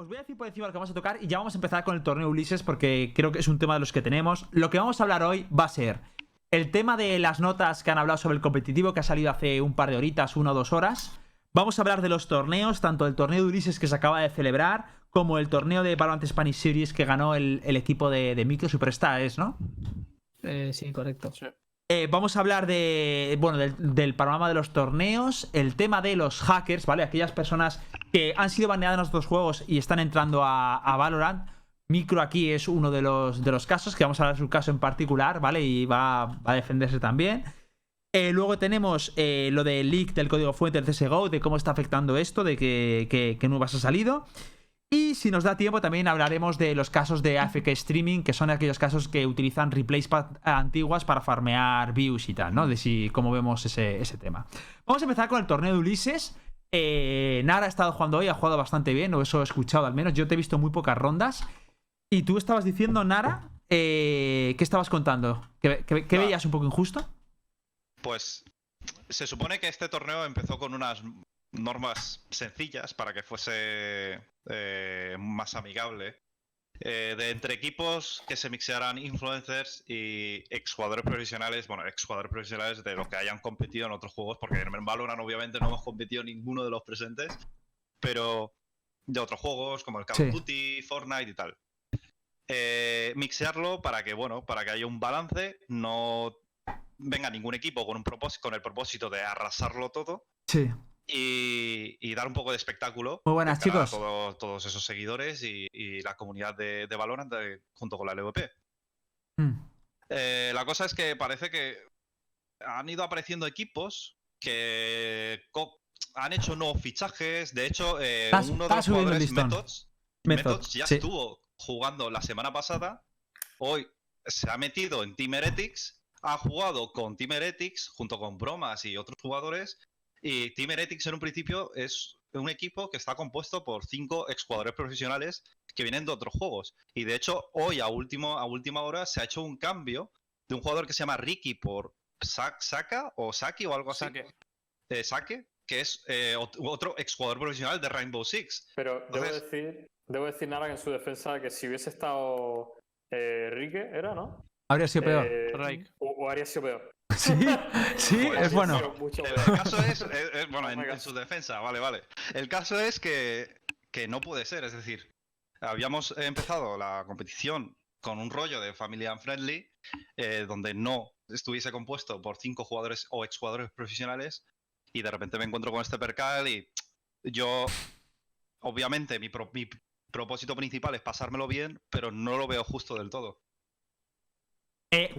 os voy a decir por encima lo que vamos a tocar y ya vamos a empezar con el torneo Ulises porque creo que es un tema de los que tenemos. Lo que vamos a hablar hoy va a ser el tema de las notas que han hablado sobre el competitivo que ha salido hace un par de horitas, una o dos horas. Vamos a hablar de los torneos, tanto el torneo de Ulises que se acaba de celebrar, como el torneo de Valorant Spanish Series que ganó el, equipo de, de Micro Superstars, ¿no? Eh, sí, correcto. Eh, vamos a hablar de, bueno, del, panorama de los torneos, el tema de los hackers, ¿vale? Aquellas personas que han sido baneadas en otros juegos y están entrando a, Valorant. Micro aquí es uno de los, de los casos, que vamos a hablar de su caso en particular, ¿vale? Y va, a defenderse también. Eh, luego tenemos eh, lo del leak del código fuente del CSGO, de cómo está afectando esto, de que, que, que nuevas ha salido. Y si nos da tiempo, también hablaremos de los casos de AFK Streaming, que son aquellos casos que utilizan replays antiguas para farmear views y tal, ¿no? De si cómo vemos ese, tema. Vamos a empezar con el torneo de Ulises. Eh, Nara ha estado jugando hoy, ha jugado bastante bien, o eso he escuchado al menos. Yo te he visto muy pocas rondas. Y tú estabas diciendo, Nara, eh, ¿qué estabas contando? ¿Qué, ah. veías un poco injusto? Pues se supone que este torneo empezó con unas normas sencillas para que fuese eh, más amigable. Eh, de entre equipos que se mixearan influencers y exjugadores profesionales, bueno, exjugadores profesionales de los que hayan competido en otros juegos, porque en Valorant obviamente no hemos competido ninguno de los presentes, pero de otros juegos como el Call of Duty, Fortnite y tal. Eh, mixearlo para que, bueno, para que haya un balance, no venga ningún equipo con un propósito, con el propósito de arrasarlo todo. Sí y, dar un poco de espectáculo. Muy buenas, chicos. A todos, esos seguidores y, la comunidad de, de Valorant junto con la LVP. Hmm. Eh, la cosa es que parece que han ido apareciendo equipos que han hecho nuevos fichajes. De hecho, eh, uno de los jugadores, Methods, ya estuvo jugando la semana pasada. Hoy se ha metido en Team Heretics. Ha jugado con Team Heretics junto con Bromas y otros jugadores y Team Heretics en un principio es un equipo que está compuesto por cinco exjugadores profesionales que vienen de otros juegos. Y de hecho, hoy a, último, a última hora se ha hecho un cambio de un jugador que se llama Ricky por Saka o Saki o algo así. Sake. Eh, que es eh, otro exjugador profesional de Rainbow Six. Pero debo decir, debo decir nada en su defensa que si hubiese estado eh, Ricky, era, ¿no? Habría sido peor. o habría sido peor. Sí, sí, es bueno. El caso es, bueno, en, su defensa, vale, vale. El caso es que, no puede ser, es decir, habíamos empezado la competición con un rollo de Family and Friendly, eh, donde no estuviese compuesto por cinco jugadores o exjugadores profesionales, y de repente me encuentro con este percal y yo, obviamente, mi, mi propósito principal es pasármelo bien, pero no lo veo justo del todo. Eh,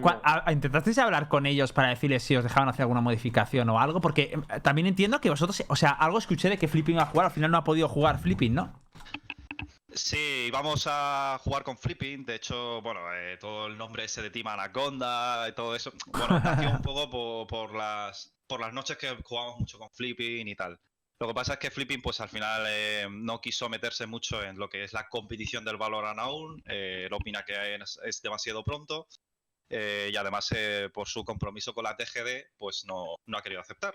¿Intentasteis hablar con ellos para decirles si os dejaban hacer alguna modificación o algo? Porque eh, también entiendo que vosotros, o sea, algo escuché de que Flipping iba a jugar, al final no ha podido jugar Flipping, ¿no? Sí, vamos a jugar con Flipping. De hecho, bueno, eh, todo el nombre ese de Team Anaconda y todo eso. Bueno, nació un poco por, las, por las noches que jugamos mucho con Flipping y tal. Lo que pasa es que Flipping, pues al final no quiso meterse mucho en lo que es la competición del Valorant aún. Eh, él opina que es demasiado pronto. Eh, y además eh, por su compromiso con la TGD, pues no, no ha querido aceptar.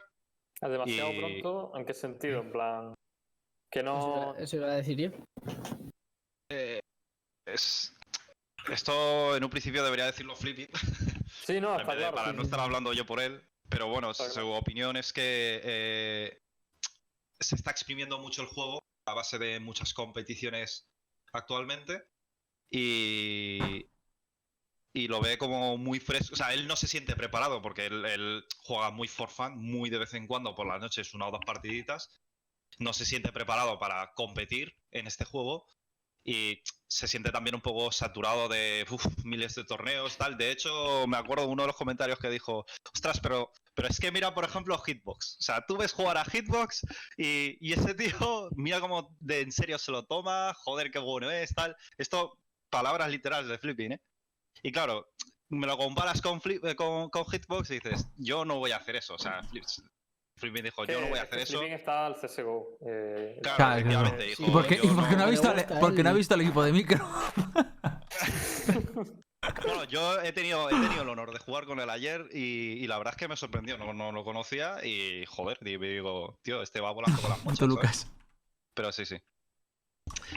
¿Es demasiado pronto? ¿En qué sentido? En plan, que no... Eso iba a decir yo. Eh, es... Esto en un principio debería decirlo Flippy. Sí, no, está claro. Para no estar hablando yo por él. Pero bueno, su opinión es que se está exprimiendo mucho el juego a base de muchas competiciones actualmente. Y, y lo ve como muy fresco. O sea, él no se siente preparado porque él, juega muy for fun, muy de vez en cuando por las noches, una o dos partiditas. No se siente preparado para competir en este juego y se siente también un poco saturado de miles de torneos, tal. De hecho, me acuerdo uno de los comentarios que dijo, ostras, pero, pero es que mira, por ejemplo, Hitbox. O sea, tú ves jugar a Hitbox y, y ese tío, mira cómo de en serio se lo toma, joder, qué bueno es, tal. Esto, palabras literales de Flipping, ¿eh? Y claro, me lo comparas con, eh, con, Hitbox y dices, yo no voy a hacer eso. O sea, Flipping dijo, yo no voy a hacer eso. Flipping está al CSGO. Eh, claro, efectivamente. ¿Y por qué, no, ha visto, porque no ha visto el equipo de micro? bueno, yo he tenido, he tenido el honor de jugar con él ayer y, la verdad es que me sorprendió. No, no lo conocía y, joder, digo, tío, este va volando con las muchas. Lucas. Pero sí, sí.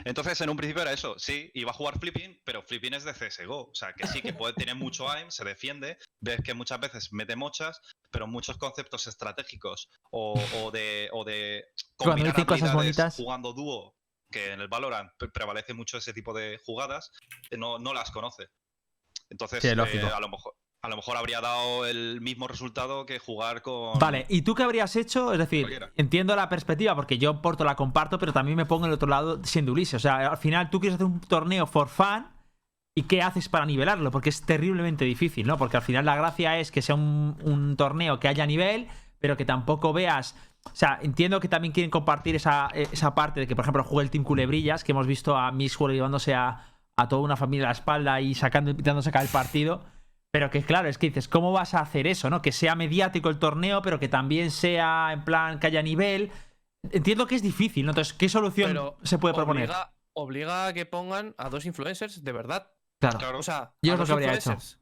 Entonces, en un principio era eso, sí, iba a jugar Flipping, pero Flipping es de CSGO. O sea, que sí, que puede tener mucho aim, se defiende, ves que muchas veces mete mochas, pero muchos conceptos estratégicos o, o de, o de combinar habilidades bonitas. jugando dúo, que en el Valorant pre- prevalece mucho ese tipo de jugadas, no, no las conoce. Entonces, Sí, eh, a, lo mejor, a lo mejor habría dado el mismo resultado que jugar con... Vale, ¿y tú qué habrías hecho? Es decir, Cualquiera. entiendo la perspectiva porque yo Porto la comparto, pero también me pongo en el otro lado siendo Ulises. O sea, al final tú quieres hacer un torneo for fun y ¿qué haces para nivelarlo? Porque es terriblemente difícil, ¿no? Porque al final la gracia es que sea un, un torneo que haya nivel, pero que tampoco veas... O sea, entiendo que también quieren compartir esa, esa parte de que, por ejemplo, juegue el Team Culebrillas, que hemos visto a Miss World llevándose a, a toda una familia a la espalda y sacando, intentando sacar el partido. Pero que claro, es que dices, ¿cómo vas a hacer eso, no? Que sea mediático el torneo, pero que también sea en plan que haya nivel. Entiendo que es difícil, ¿no? Entonces, ¿qué solución Pero se puede proponer? Obliga, obliga a que pongan a dos influencers de verdad. Claro. Claro. O sea, Yo es lo que habría hecho. influencers.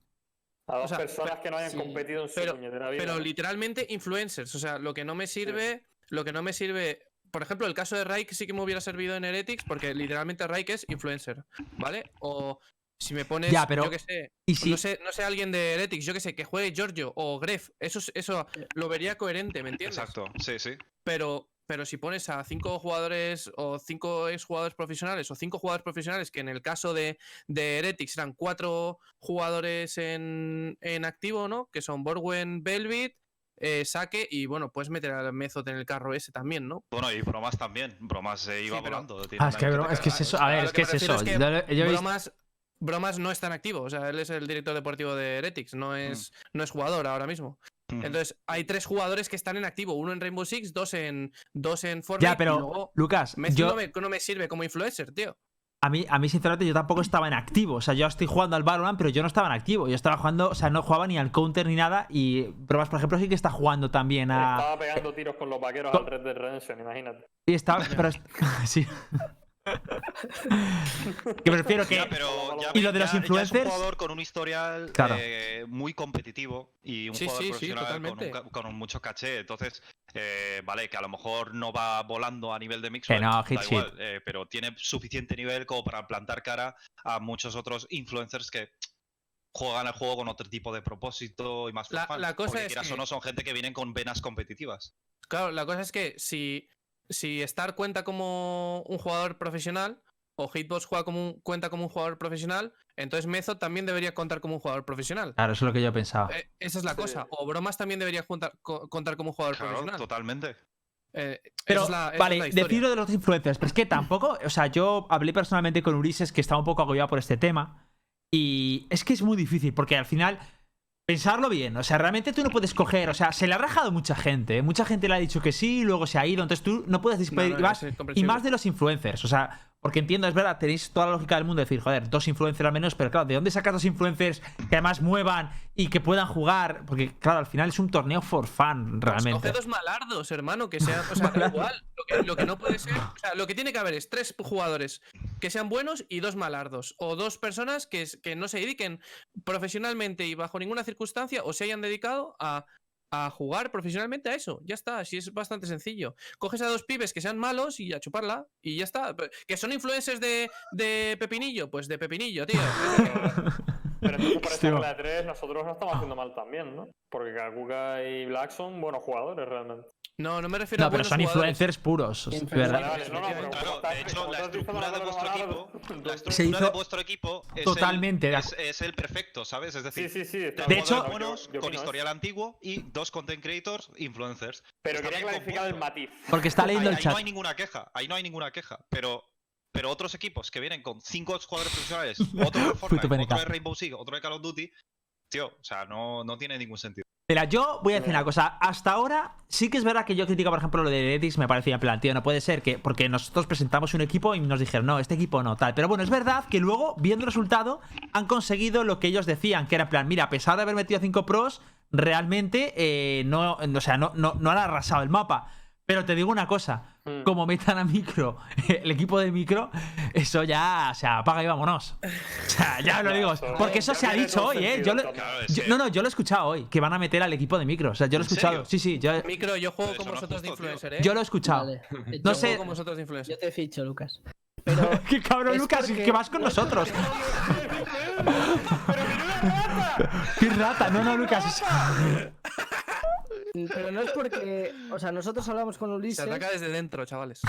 A dos O sea, personas pe- que no hayan sí, competido en su pero- vida. Pero literalmente influencers. O sea, lo que no me sirve. Lo que no me sirve. Por ejemplo, el caso de Raik sí que me hubiera servido en Heretics, porque literalmente Raik es influencer. ¿Vale? O si me pones. Ya, pero- Yo que sé. Y si, No sé, no sé, alguien de Heretics, yo que sé, que juegue Giorgio o Gref. Eso, es- eso lo vería coherente, ¿me entiendes? Exacto, sí, sí. Pero, pero si pones a cinco jugadores o cinco exjugadores profesionales o cinco jugadores profesionales, que en el caso de, de Heretics eran cuatro jugadores en, en activo, ¿no? Que son Borwen, Velvet, eh, Saque y bueno, puedes meter al Method en el carro ese también, ¿no? Bueno, y bromas también. Bromas se iba Sí, pero- volando. Ah, es que, bro, es que es eso. A ver, es que es eso. es que Yo- yo he visto- Bromas, Bromas no es tan activo, o sea, él es el director deportivo de Heretics, no es, no es jugador ahora mismo. Ujú. Entonces, hay tres jugadores que están en activo, uno en Rainbow Six, dos en, dos en Fortnite Ya, y pero, luego Lucas, Mezcla yo, no, me, no me sirve como influencer, tío. a, mí, a mí, sinceramente, yo tampoco estaba en activo. O sea, yo estoy jugando al Valorant, pero yo no estaba en activo. Yo estaba jugando, o sea, no jugaba ni al counter ni nada. Y Bromas, por ejemplo, sí que está jugando también a. Estaba pegando tiros con los vaqueros Co- al Red Dead Redemption, imagínate. Y estaba. Pero, sí. que prefiero que. Ya, pero ya Y lo de los ya- influencers- es un jugador con un historial Claro. eh, muy competitivo y un Sí, jugador sí, sí, profesional con, un con mucho caché. Entonces, eh, vale, que a lo mejor no va volando a nivel de mix, Que no, eh, pero tiene suficiente nivel como para plantar cara a muchos otros influencers que juegan el juego con otro tipo de propósito y más La- la cosa porque es quieras que- o no son gente que vienen con venas competitivas. Claro, la cosa es que si, si Star cuenta como un jugador profesional o Hitbox juega como un- cuenta como un jugador profesional, entonces Method también debería contar como un jugador profesional. Claro, eso es lo que yo pensaba. Eh, esa es la Sí. cosa. O Bromas también debería juntar- co- contar como un jugador Claro, profesional. totalmente. Eh, Pero, es la- es vale, la historia. decirlo de los influencers, pero es que tampoco, o sea, yo hablé personalmente con Ulises que estaba un poco agobiado por este tema y es que es muy difícil porque al final, pensarlo bien, o sea, realmente tú no puedes coger, o sea, se le ha rajado mucha gente, ¿eh? mucha gente le ha dicho que sí, luego se ha ido, entonces tú no puedes despedir, no, y más de los influencers, o sea, porque entiendo, es verdad, tenéis toda la lógica del mundo de decir, joder, dos influencers al menos, pero claro, ¿de dónde sacas dos influencers que además muevan y que puedan jugar? Porque claro, al final es un torneo for fun, Pues realmente. Coge dos malardos, hermano, que sean. O sea, da igual. Lo que, lo que no puede ser. O sea, lo que tiene que haber es tres jugadores que sean buenos y dos malardos. O dos personas que, que no se dediquen profesionalmente y bajo ninguna circunstancia o se hayan dedicado a, a jugar profesionalmente a eso. Ya está, así es bastante sencillo. Coges a dos pibes que sean malos y a chuparla y ya está. Que son influencers de, de Pepinillo, pues de Pepinillo, tío. Pero entonces por Hostia. esa regla de tres nosotros no estamos haciendo mal también, ¿no? Porque Kakuka y Black son buenos jugadores realmente. No, no me refiero No, a pero buenos son jugadores. influencers puros, no, no, pero Claro, de hecho, la estructura de vuestro equipo, la estructura hizo de vuestro equipo es, totalmente el, es, es el perfecto, ¿sabes? Es decir, Sí, sí, De hecho- yo- buenos yo con historial antiguo y dos content creators influencers. Pero quería clarificar el matiz. Porque está Ahí, leyendo el ahí chat. no hay ninguna queja, ahí no hay ninguna queja, pero pero otros equipos que vienen con cinco jugadores profesionales, otro de Fortnite, otro de Rainbow Six, otro de Call of Duty, tío, o sea, no, no tiene ningún sentido. Mira, yo voy a decir una cosa. Hasta ahora, sí que es verdad que yo critico, por ejemplo, lo de Heretics. Me parecía en plan, tío, no puede ser que. Porque nosotros presentamos un equipo y nos dijeron, no, este equipo no, tal. Pero bueno, es verdad que luego, viendo el resultado, han conseguido lo que ellos decían, que era en plan, mira, a pesar de haber metido a 5 pros, realmente eh, no, o sea, no, no, no han arrasado el mapa. Pero te digo una cosa. Como metan a micro, el equipo de micro, eso ya, o sea, apaga y vámonos. O sea, ya lo digo. Porque eso se ha dicho hoy, ¿eh? Yo lo- que- no, no, yo lo he escuchado hoy, que van a meter al equipo de micro. O sea, yo lo he ¿En escuchado. Sí, sí, yo, Micro, yo juego Pero con vosotros de influencer, ¿eh? yo lo he escuchado. Vale. No Yo sé- juego con vosotros de influencer. Yo te ficho, Lucas. Pero Qué cabrón, Lucas, porque- que vas con nosotros. Qué rata, no, no, Lucas. Es- Pero no es porque, o sea, nosotros hablamos con Se Ulises, ataca desde dentro, chavales.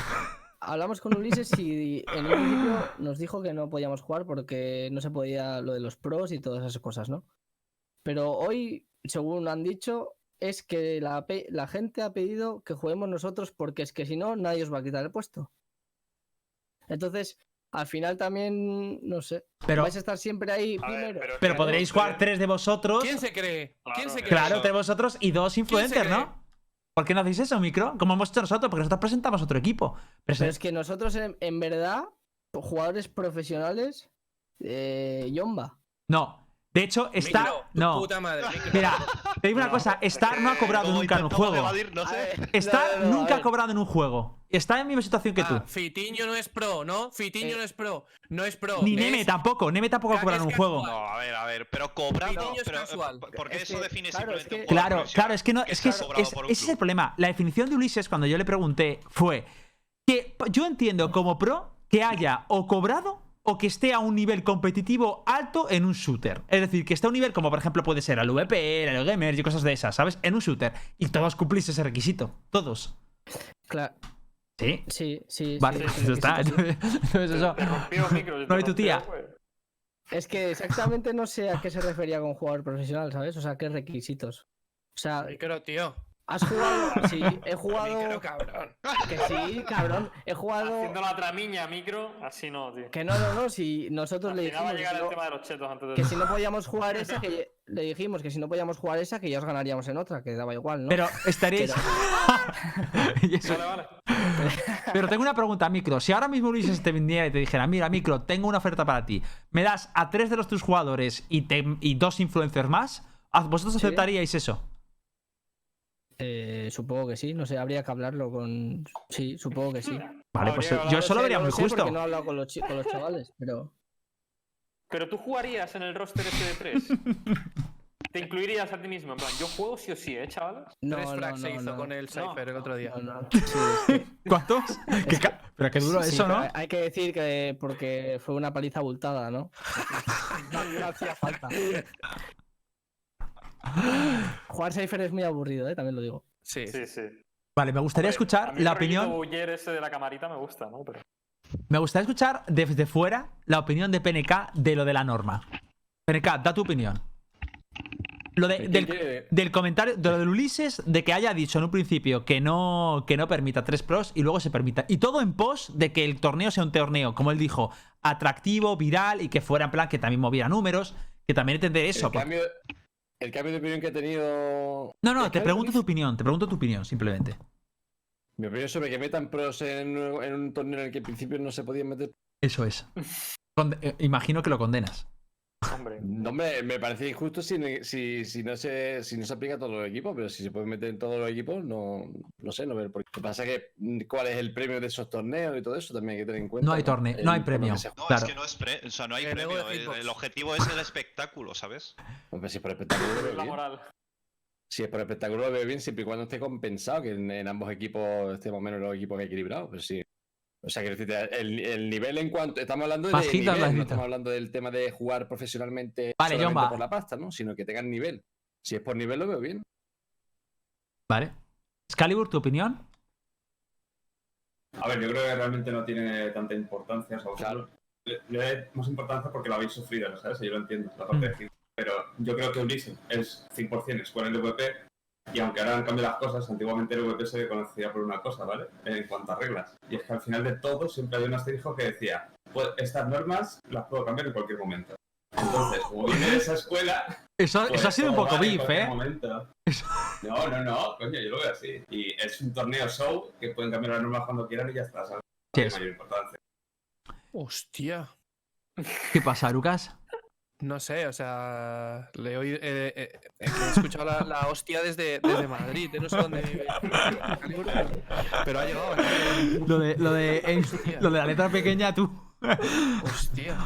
hablamos con Ulises y en un principio nos dijo que no podíamos jugar porque no se podía lo de los pros y todas esas cosas, ¿no? Pero hoy, según han dicho, es que la, la gente ha pedido que juguemos nosotros porque es que si no, nadie os va a quitar el puesto. Entonces, al final también, no sé, Pero, vais a estar siempre ahí A ver, primero. pero- pero podréis jugar tres de vosotros. ¿Quién se cree? ¿Quién Claro. se cree? Claro, tres de vosotros y dos influencers? ¿no? ¿Por qué no hacéis eso, micro? Como hemos hecho nosotros, porque nosotros presentamos otro equipo. Pero es que nosotros, en, en verdad, jugadores profesionales, eh, Yomba. No. De hecho, Star. Micro, No. puta madre. Mira, te digo una cosa: Star no ha cobrado nunca en un juego. evadir, no sé. Star No, no, no, a nunca ha cobrado en un juego. Está en la misma situación que tú. Ah, Fitiño no es pro, ¿no? Fitiño Eh, no es pro. No es pro. Ni es- Neme tampoco. Neme tampoco ha cobrado en un juego. No, a ver, a ver, pero cobrado. Fitiño es pero, eh, casual. Porque Es eso que, define claro, es simplemente que- un jugador Claro, claro, es que no, es que es- es- ese es el problema. La definición de Ulises cuando yo le pregunté fue que yo entiendo como pro que haya o cobrado o que esté a un nivel competitivo alto en un shooter. Es decir, que esté a un nivel como por ejemplo puede ser el VP, el Gamers y cosas de esas, ¿sabes? En un shooter. Y todos cumplís ese requisito. Todos. Claro, ¿Sí? sí, sí. Vale, sí, pues está. sí, sí. Entonces eso. No, y tu tía. Es que exactamente no sé a qué se refería con jugador profesional, ¿sabes? O sea, qué requisitos. O sea, Micro, tío. Has jugado. Sí, he Micro, jugado. cabrón. Que sí, cabrón. He jugado. Haciendo la tramiña micro, así no, tío. Que no, no, no. Si nosotros Al le dijimos. llegar que el no- tema de los chetos antes de que si no podíamos jugar esa, que le dijimos que si no podíamos jugar esa, que ya os ganaríamos en otra, que daba igual, ¿no? Pero estaréis. Y eso- Vale, vale. Pero tengo una pregunta, Micro. Si ahora mismo Ulises te viniera y te dijera, mira, Micro, tengo una oferta para ti. Me das a tres de los tus jugadores y, te- y dos influencers más. ¿a- ¿Vosotros Sí. aceptaríais eso? Eh, supongo que sí, no sé, habría que hablarlo con. Sí, supongo que sí. Vale, pues yo eso lo vería no muy justo. Porque no he hablado con los, con los chavales, pero. Pero tú jugarías en el roster ese de tres. Te incluirías a ti mismo. En plan, yo juego sí o sí, ¿eh, chavales? No, Tres no, frags se no, hizo no. con el Cypher el otro día. No, no. Sí, es que- ¿Cuántos? ¿Qué ca- Pero qué duro sí, eso, ¿no? hay- Hay que decir que porque fue una paliza abultada, ¿no? no, no hacía falta. Jugar Cypher es muy aburrido, ¿eh? También lo digo. Sí. Sí, sí. Vale, me gustaría escuchar mí la el opinión. buller ese de la camarita me gusta, ¿no? Pero... Me gustaría escuchar desde fuera la opinión de PNK de lo de la norma. PNK, da tu opinión. Lo de, del comentario, de lo del Ulises, de que haya dicho en un principio que no, que no permita tres pros y luego se permita. Y todo en pos de que el torneo sea un torneo, como él dijo, atractivo, viral y que fuera en plan que también moviera números. Que también entender eso. el, pues. cambio, el cambio de opinión que ha tenido. No, no, te pregunto tu opinión, te pregunto tu opinión, simplemente. Mi opinión sobre que metan pros en, en un torneo en el que en principio no se podían meter. Eso es. Conde- eh, imagino que lo condenas. Hombre. No, hombre, me parece injusto si, si, si, no se, si no se aplica a todos los equipos, pero si se puede meter en todos los equipos, no, no sé, no ver por qué. Lo que pasa es que mm, cuál es el premio de esos torneos y todo eso también hay que tener en cuenta. No hay torneo, no hay premio. se No, Claro. es que no es pre- o sea, no hay El premio. El, objetivo es el espectáculo, ¿sabes? Hombre, si es por espectáculo, lo veo La bien. moral. Si es por espectáculo, lo veo bien siempre y cuando esté compensado, que en, en ambos equipos estemos o menos los equipos equilibrados. Pero sí. O sea, que el, el nivel en cuanto. Estamos hablando de nivel, no estamos hablando del tema de jugar profesionalmente Vale, solamente por la pasta, ¿no? Sino que tengan nivel. Si es por nivel, lo veo bien. ¿Vale? Excalibur, ¿tu opinión? A ver, yo creo que realmente no tiene tanta importancia. O sea, vosotros le, le dais más importancia porque lo habéis sufrido, ¿sabes? Yo lo entiendo, la parte de Gil. Pero yo creo que Ulises es 100% escuela del VP. Y aunque ahora han cambiado las cosas, antiguamente el VP se conocía por una cosa, ¿vale? En cuanto a reglas. Y es que al final de todo siempre había un asterisco que decía, pues estas normas las puedo cambiar en cualquier momento. Entonces, como viene de esa escuela, Eso, pues, eso ha sido un poco vale beef, ¿eh? momento. No, no, no, coño, yo lo veo así. Y es un torneo show que pueden cambiar las normas cuando quieran y ya está, ¿sabes? Sí, es. mayor importancia. Hostia. ¿Qué pasa, Lucas? No sé, o sea, le he, oído- eh, eh, eh, he escuchado la, la hostia desde, desde Madrid, eh, no sé dónde vive. Pero ha llegado. ¿eh? Lo de, lo de, lo de la letra pequeña, tú. Hostia.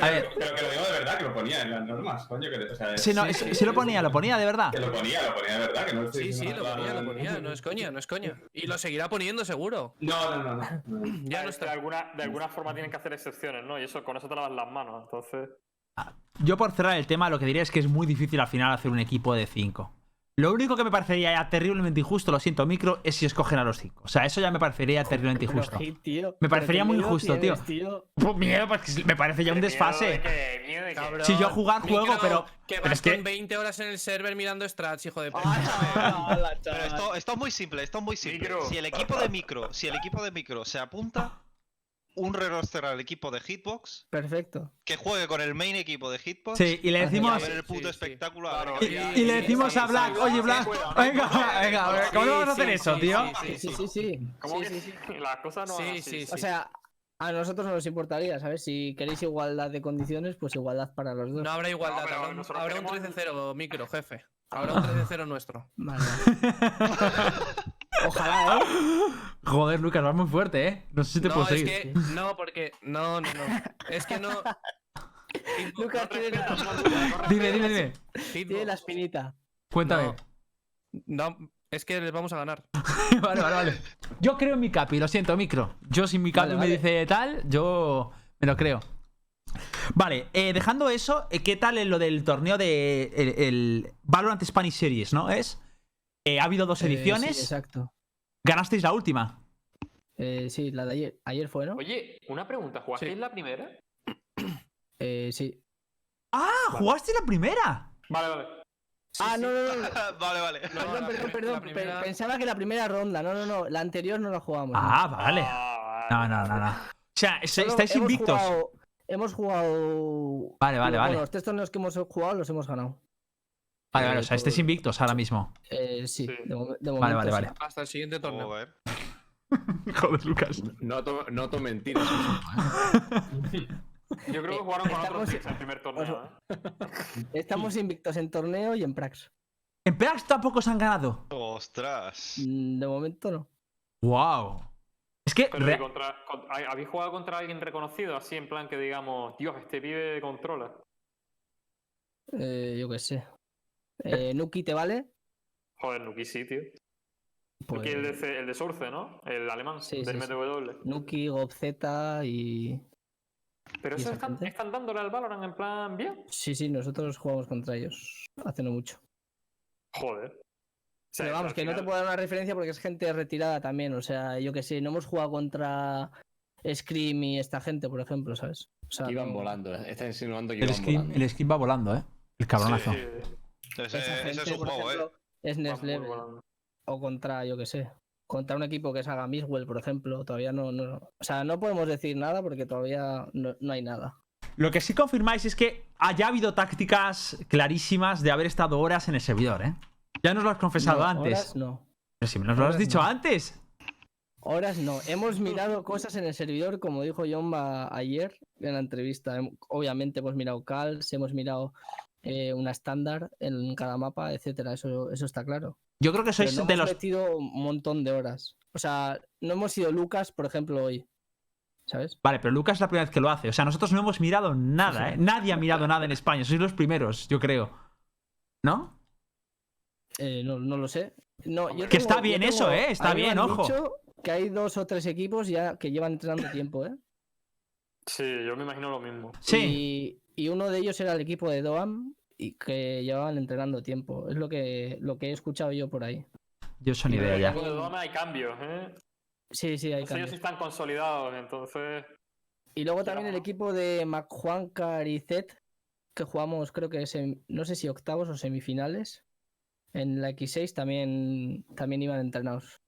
A ver, Pero que lo digo de verdad, que lo ponía en las normas, coño. Que, o sea, sí, no, sí, sí, sí, lo ponía, lo ponía de verdad. Que lo ponía, lo ponía de verdad, que no Sí, sí, lo ponía, lo ponía, no es coña, no es coña. Y lo seguirá poniendo seguro. No, no, no. no. Ya no de, está. alguna, de alguna forma tienen que hacer excepciones, ¿no? Y eso con eso te lavas las manos. Entonces. Yo por cerrar el tema, lo que diría es que es muy difícil al final hacer un equipo de 5. Lo único que me parecería ya terriblemente injusto, lo siento, micro, es si escogen a los 5. O sea, eso ya me parecería terriblemente injusto. Tío, Me parecería muy injusto, tienes, tío. Pues miedo, pues me parece ya un desfase. Si yo jugar juego, Micro, pero- Que pero vas es que- con 20 horas en el server mirando strats, hijo de puta. Hola, Pero chaval. esto, esto es muy simple, esto es muy simple. Micro. Si el equipo de micro, si el equipo de micro se apunta, un re-roster al equipo de Hitbox, Perfecto. que juegue con el main equipo de Hitbox Sí, y le y a decimos. ver el puto Sí, sí. espectáculo. Claro, Y, y le decimos a Black, oye Black, venga, venga, a ver, ¿cómo no vamos a hacer Sí, eso, sí, tío? Sí, sí, sí. sí. ¿Cómo Sí, que sí, sí. las cosas no Sí, así? sí, O sea, a nosotros no nos importaría, ¿sabes? Si queréis igualdad de condiciones, pues igualdad para los dos. No habrá igualdad, No, habrá un, habrá un queremos- 13-0 micro, jefe. Habrá un 13-0 nuestro. Vale. Ojalá, ¿eh? Joder, Lucas, vas muy fuerte, ¿eh? No sé si te No, puedo es seguir. que. No, porque. No, no, no. Es que no. Lucas tiene la, Dime, dime, dime. tiene la espinita. Cuéntame. No, no, es que les vamos a ganar. vale, vale, vale. Yo creo en mi capi, lo siento, micro. Yo si mi capi Vale, me vale. dice tal, yo me lo creo. Vale, eh, dejando eso, eh, ¿qué tal en lo del torneo de el, el Valorant Spanish Series, no? Es. Eh, ha habido dos Eh, sí, ediciones. exacto. Ganasteis la última. Eh, sí, la de ayer. Ayer fue, ¿no? Oye, una pregunta. ¿Jugasteis Sí. la primera? Eh, sí. ¡Ah! ¿Jugaste la primera? Vale, vale. ah, no, no, no. no. vale, vale. No, perdón, perdón, perdón. primera- Pensaba que la primera ronda. No, no, no. La anterior no la jugamos. ¿no? Ah, vale. Ah, No, vale. no, no, no. O sea, Solo estáis hemos invictos. jugado- hemos jugado. Vale, vale, bueno, vale. Los tres torneos que hemos jugado los hemos ganado. Vale, vale, o eh, sea, estáis por- invictos ahora mismo. Eh, sí, Sí. de, mo- de momento. Vale, vale, sí. vale. Hasta el siguiente torneo. Joder. Joder, Lucas. Noto, noto mentiras. Yo creo que Eh, jugaron con otros estamos- picks el primer torneo, ¿eh? Estamos invictos en torneo y en Prax. En Prax tampoco se han ganado. Ostras. Mm, De momento no. ¡Wow! Es que. Pero re- ¿y contra, con- ¿ha- ¿habéis jugado contra alguien reconocido? Así en plan que digamos, Dios, este pibe controla. Eh, yo qué sé. Eh, Nuki, ¿te vale? Joder, Nuki sí, tío. Pues, Nuki el de, C- el de Source, ¿no? El alemán, Sí, del sí, sí. Nuki, Gobzeta y. Pero ¿Y eso están, están dándole al Valorant en plan bien. Sí, sí, nosotros jugamos contra ellos hace no mucho. Joder. O sea, Pero vamos, que no te puedo dar una referencia porque es gente retirada también. O sea, yo que sé, no hemos jugado contra Scream y esta gente, por ejemplo, ¿sabes? O sea, Iban no- volando. Está insinuando que El iban volando. el skin va volando, ¿eh? El cabronazo. Sí, Ese, esa ese es gente, un por juego, ejemplo, eh. Es Next Level. O contra, yo que sé. Contra un equipo que salga Miswell, por ejemplo. Todavía no, no. O sea, no podemos decir nada porque todavía no, no hay nada. Lo que sí confirmáis es que haya habido tácticas clarísimas de haber estado horas en el servidor, ¿eh? Ya nos lo has confesado No, antes. Horas no. Pero si me nos lo has dicho no. antes. Horas no. Hemos mirado cosas en el servidor, como dijo Jomba ayer en la entrevista. Obviamente hemos mirado calls, hemos mirado eh, una estándar en cada mapa, etcétera. Eso, eso está claro. Yo creo que sois no de hemos los. metido un montón de horas. O sea, no hemos sido Lucas, por ejemplo, hoy. ¿Sabes? Vale, pero Lucas es la primera vez que lo hace. O sea, nosotros no hemos mirado nada, ¿eh? Nadie ha mirado nada en España. Sois los primeros, yo creo. ¿No? Eh, no, no lo sé. No, yo Que tengo- está yo bien tengo- eso, ¿eh? Está bien, ojo. dicho que hay dos o tres equipos ya que llevan entrenando tiempo, ¿eh? Sí, yo me imagino lo mismo. Sí. Y, y uno de ellos era el equipo de Doam y que llevaban entrenando tiempo. Es lo que, lo que he escuchado yo por ahí. Yo soy idea ya. En el Doma hay cambios, ¿eh? Sí, sí, hay Pues ellos cambios. sí están consolidados, entonces. Y luego también el equipo de McJuan Caricet, que jugamos creo que sem- no sé si octavos o semifinales. En la X6 también, también iban entrenados.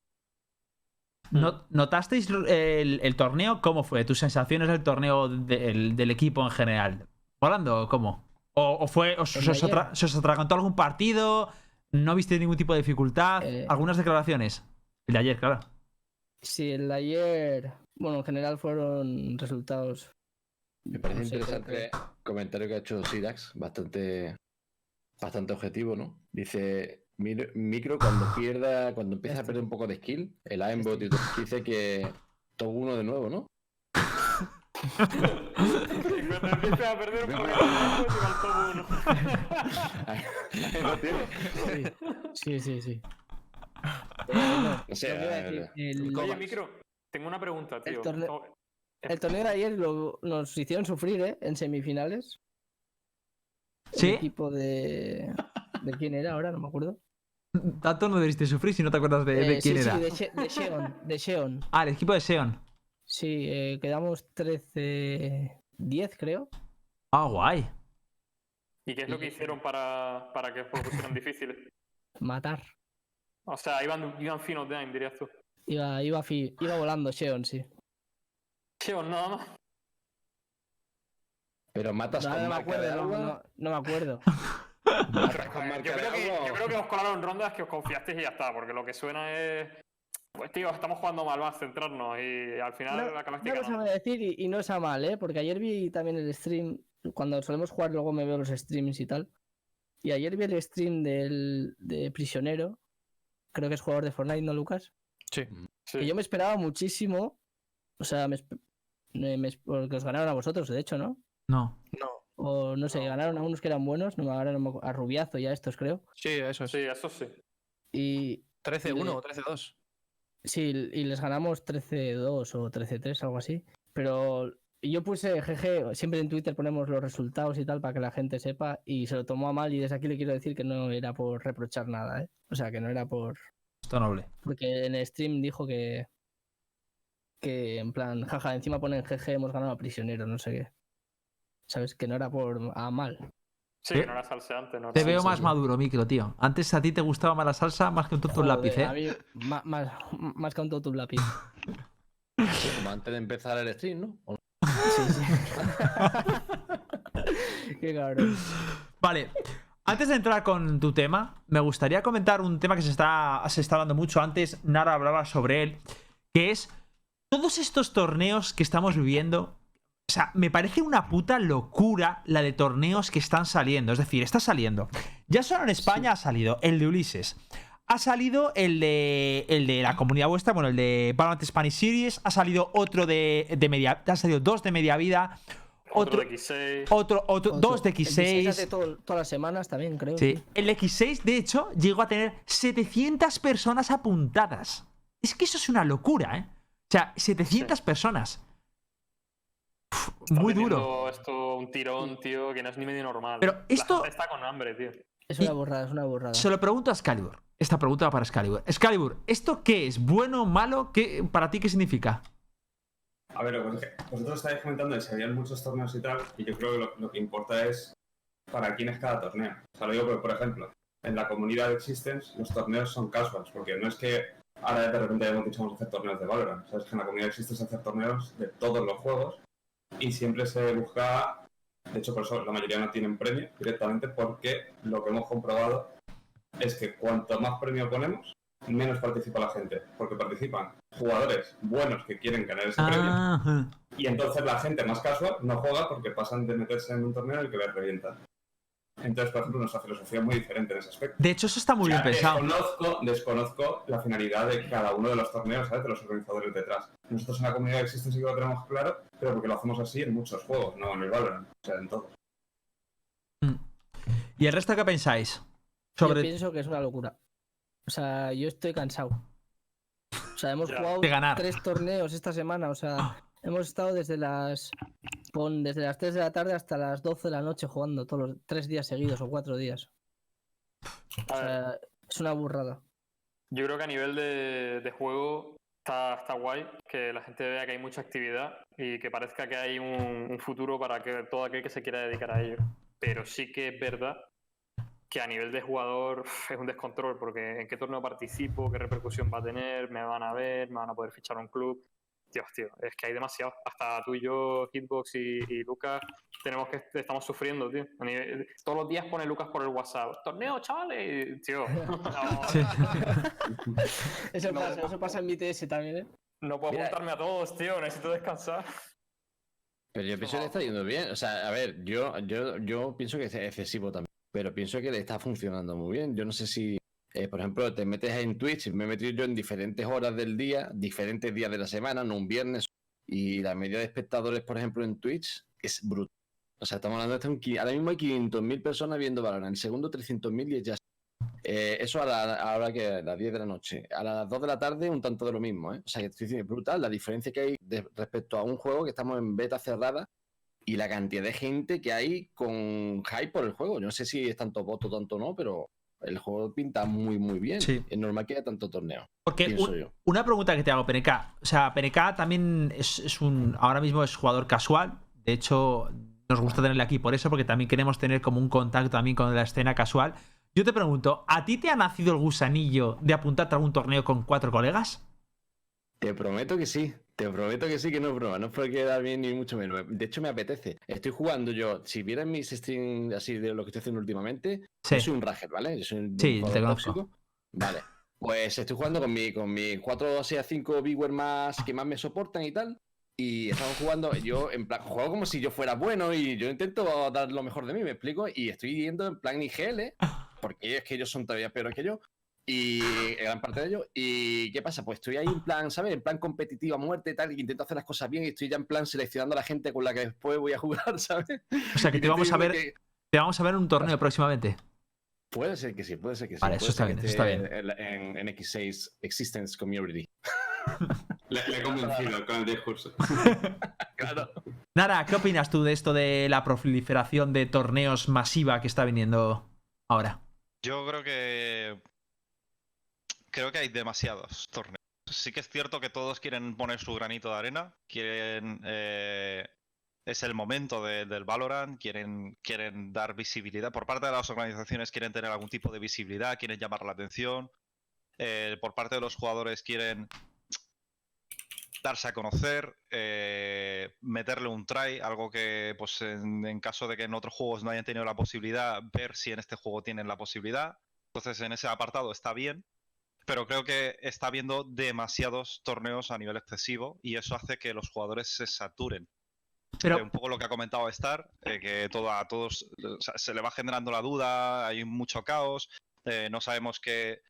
No- ¿Notasteis el, el torneo? ¿Cómo fue? ¿Tus sensaciones del torneo del, del equipo en general? ¿Volando o cómo? ¿O, o fue, os, os atra- se os atragantó algún partido? ¿No viste ningún tipo de dificultad? Eh. ¿Algunas declaraciones? El de ayer, claro. Sí, el de ayer, bueno, en general fueron resultados. Me parece no sé, creo interesante el comentario que ha hecho Sidax, bastante, bastante objetivo, ¿no? Dice, "Mir- micro cuando pierda, cuando empieza a Este. perder un poco de skill, el aimbot y todo, dice que todo uno de nuevo, ¿no? Y cuando empieces a perder un poquito de tiempo, llega al top uno. Ahí ahí lo tienes. Sí, sí, sí. Bueno, O sea, el, Oye, Micro, tengo una pregunta, tío. torneo- Oh, el torneo de ayer lo- nos hicieron sufrir, ¿eh? En semifinales. El ¿Sí? equipo de. ¿De quién era ahora? No me acuerdo. Tanto no debiste sufrir si no te acuerdas de, de Eh, quién sí, era. Sí, de, She- de Sheon. De Sheon. Ah, el equipo de Seon. Sí, eh, quedamos 13. 10, creo. Ah, guay. ¿Y qué es lo que hicieron para, para que os pusieran difíciles? Matar. O sea, iban, iban finos de aim, dirías tú. Iba, iba, fi- iba volando Sheon, sí. Cheo, nada más. Pero matas No, con no me marca acuerdo, no, agua. no- no me acuerdo. Matas con Yo de creo, que, agua. yo creo que os colaron rondas que os confiasteis y ya está, porque lo que suena es. Pues tío, estamos jugando mal, vamos a centrarnos y al final No, acabaste no ganando. decir y, y no es a mal, ¿eh? Porque ayer vi también el stream. Cuando solemos jugar, luego me veo los streams y tal. Y ayer vi el stream del de Prisionero. Creo que es jugador de Fortnite, ¿no, Lucas? Sí. Que yo me esperaba muchísimo. O sea, me, me- me- porque os ganaron a vosotros, de hecho, ¿no? No. No. O no sé, ganaron a unos que eran buenos, no me ahora no me acu- a Rubiazo y a estos, creo. Sí, eso es. Sí, eso sí. Y 13-1 o 13-2. Sí, y les ganamos 13-2 o 13-3, algo así. Pero yo puse GG, siempre en Twitter ponemos los resultados y tal para que la gente sepa, y se lo tomó a mal. Y desde aquí le quiero decir que no era por reprochar nada, ¿eh? O sea, que no era por. Esto noble. Porque en el stream dijo que. Que en plan, jaja, encima ponen GG, hemos ganado a prisionero, no sé qué. ¿Sabes? Que no era por a mal. Sí, ¿Eh? que no era salseante, no Te era- veo sí, más maduro, micro, tío. Antes a ti te gustaba más la salsa más que un tonto lápiz, a ¿eh? mí, más, más que un totum lápiz. Como antes de empezar el stream, ¿no? ¿O no? Sí, sí. Qué cabrón. Vale. Antes de entrar con tu tema, me gustaría comentar un tema que se está, se está hablando mucho. Antes Nara hablaba sobre él, que es todos estos torneos que estamos viviendo. O sea, me parece una puta locura la de torneos que están saliendo. Es decir, está saliendo. Ya solo en España ha salido el de Ulises. Ha salido el de, el de la comunidad vuestra, bueno, el de Valorant Spanish Series. Ha salido otro de, de media. Han salido dos de media vida. Otro Otro, de X6. otro, otro, dos de El X6 hace X6. todo- todas las semanas también, creo. Sí, el X6, de hecho, llegó a tener 700 personas apuntadas. Es que eso es una locura, ¿eh? O sea, 700 personas. Uf, muy duro. Esto un tirón, tío, que no es ni medio normal. Pero La esto- gente está con hambre, tío. Es una burrada, es una burrada. Se lo pregunto a Excalibur. Esta pregunta va para Excalibur. Excalibur, ¿esto qué es? ¿Bueno o malo? ¿Qué, ¿Para ti qué significa? A ver, es que vosotros estáis comentando que se habían muchos torneos y tal, y yo creo que lo, lo que importa es para quién es cada torneo. O sea, lo digo porque, por ejemplo, en la comunidad de Existence los torneos son casuals, porque no es que ahora de repente hayamos dicho vamos a hacer torneos de Valorant. Sabes que en la comunidad de Existence se hacen torneos de todos los juegos y siempre se busca, de hecho por eso la mayoría no tienen premio directamente, porque lo que hemos comprobado es que cuanto más premio ponemos, menos participa la gente, porque participan jugadores buenos que quieren ganar ese premio Ah, y entonces la gente más casual no juega porque pasan de meterse en un torneo en el que les revientan. Entonces, por ejemplo, nuestra filosofía es muy diferente en ese aspecto. de hecho, eso está muy O sea, bien pensado. Desconozco, desconozco la finalidad de cada uno de los torneos, ¿sabes? De los organizadores detrás. Nosotros en la comunidad existe sí que lo tenemos claro, pero porque lo hacemos así en muchos juegos, no en el Valorant, o sea, en todos. ¿Y el resto qué pensáis? Yo Sobre pienso que es una locura. O sea, yo estoy cansado. O sea, hemos jugado De ganar. tres torneos esta semana. O sea, hemos estado desde las pon, desde las 3 de la tarde hasta las 12 de la noche jugando todos los tres días seguidos o cuatro días. O sea, es una burrada. Yo creo que a nivel de, de juego está, está guay que la gente vea que hay mucha actividad y que parezca que hay un, un futuro para que todo aquel que se quiera dedicar a ello. Pero sí que es verdad que a nivel de jugador es un descontrol porque en qué torneo participo, qué repercusión va a tener, me van a ver, me van a poder fichar un club. Dios, tío, es que hay demasiado. Hasta tú y yo, Hitbox y, y Lucas, tenemos que estamos sufriendo, tío. Nivel- todos los días pone Lucas por el WhatsApp. Torneo, chavales, tío. no, Sí. Eso, No, pasa, eso pasa en mi TS también, ¿eh? No puedo Mira. apuntarme a todos, tío. Necesito descansar. Pero yo pienso que le está yendo bien. O sea, a ver, yo, yo, yo pienso que es excesivo también. Pero pienso que le está funcionando muy bien. Yo no sé si, eh, por ejemplo, te metes en Twitch, me he metido yo en diferentes horas del día, diferentes días de la semana, no un viernes, Y la media de espectadores, por ejemplo, en Twitch es brutal. O sea, estamos hablando de ahora mismo hay 500.000 personas viendo Valorant, el segundo 300.000 y ya. Eh, eso a la, ahora que a las 10 de la noche. A las 2 de la tarde, un tanto de lo mismo, ¿eh? O sea, que es brutal la diferencia que hay respecto a un juego que estamos en beta cerrada y la cantidad de gente que hay con hype por el juego. No sé si es tanto voto, tanto no, pero el juego pinta muy, muy bien. Sí. Es normal que haya tanto torneo, Porque pienso un- yo. una pregunta que te hago, PNK. O sea, PNK también es, es un. Ahora mismo es jugador casual. De hecho, nos gusta tenerle aquí por eso, porque también queremos tener como un contacto también con la escena casual. Yo te pregunto, ¿a ti te ha nacido el gusanillo de apuntarte a algún torneo con cuatro colegas? Te prometo que sí. Te prometo que sí, que no es broma. No es por quedar bien ni mucho menos. De hecho, me apetece. Estoy jugando yo. Si vieras mis streams así de lo que estoy haciendo últimamente, Sí. yo soy un rager, ¿vale? Yo soy un Sí, te tóxico. Vale. Pues estoy jugando con mi, con mis 4 a 5 viewers más que más me soportan y tal. Y estamos jugando, yo en plan, juego como si yo fuera bueno y yo intento dar lo mejor de mí, me explico, y estoy yendo en plan IGL, porque es que ellos son todavía peores que yo, y gran parte de ellos. ¿Y qué pasa? Pues estoy ahí en plan, ¿sabes? En plan competitivo a muerte y tal, y intento hacer las cosas bien, y estoy ya en plan seleccionando a la gente con la que después voy a jugar, ¿sabes? O sea, que te vamos a ver, que- te vamos a ver en un torneo próximamente. Puede ser que sí, puede ser que sí. Vale, puede eso está bien, eso está esté En, en X6 Existence Community. Le, le he convencido con el discurso. Claro. Nara, ¿qué opinas tú de esto de la proliferación de torneos masiva que está viniendo ahora? Yo creo que. Creo que hay demasiados torneos. Sí que es cierto que todos quieren poner su granito de arena. Quieren. eh, es el momento de- del Valorant. Quieren, quieren dar visibilidad. Por parte de las organizaciones quieren tener algún tipo de visibilidad. Quieren llamar la atención. eh, por parte de los jugadores quieren darse a conocer, eh, meterle un try, algo que pues en caso de que en otros juegos no hayan tenido la posibilidad, ver si en este juego tienen la posibilidad. Entonces en ese apartado está bien, pero creo que está habiendo demasiados torneos a nivel excesivo y eso hace que los jugadores se saturen. Pero Eh, un poco lo que ha comentado Star, eh, que todo, a todos o sea, se le va generando la duda, hay mucho caos, eh, no sabemos qué,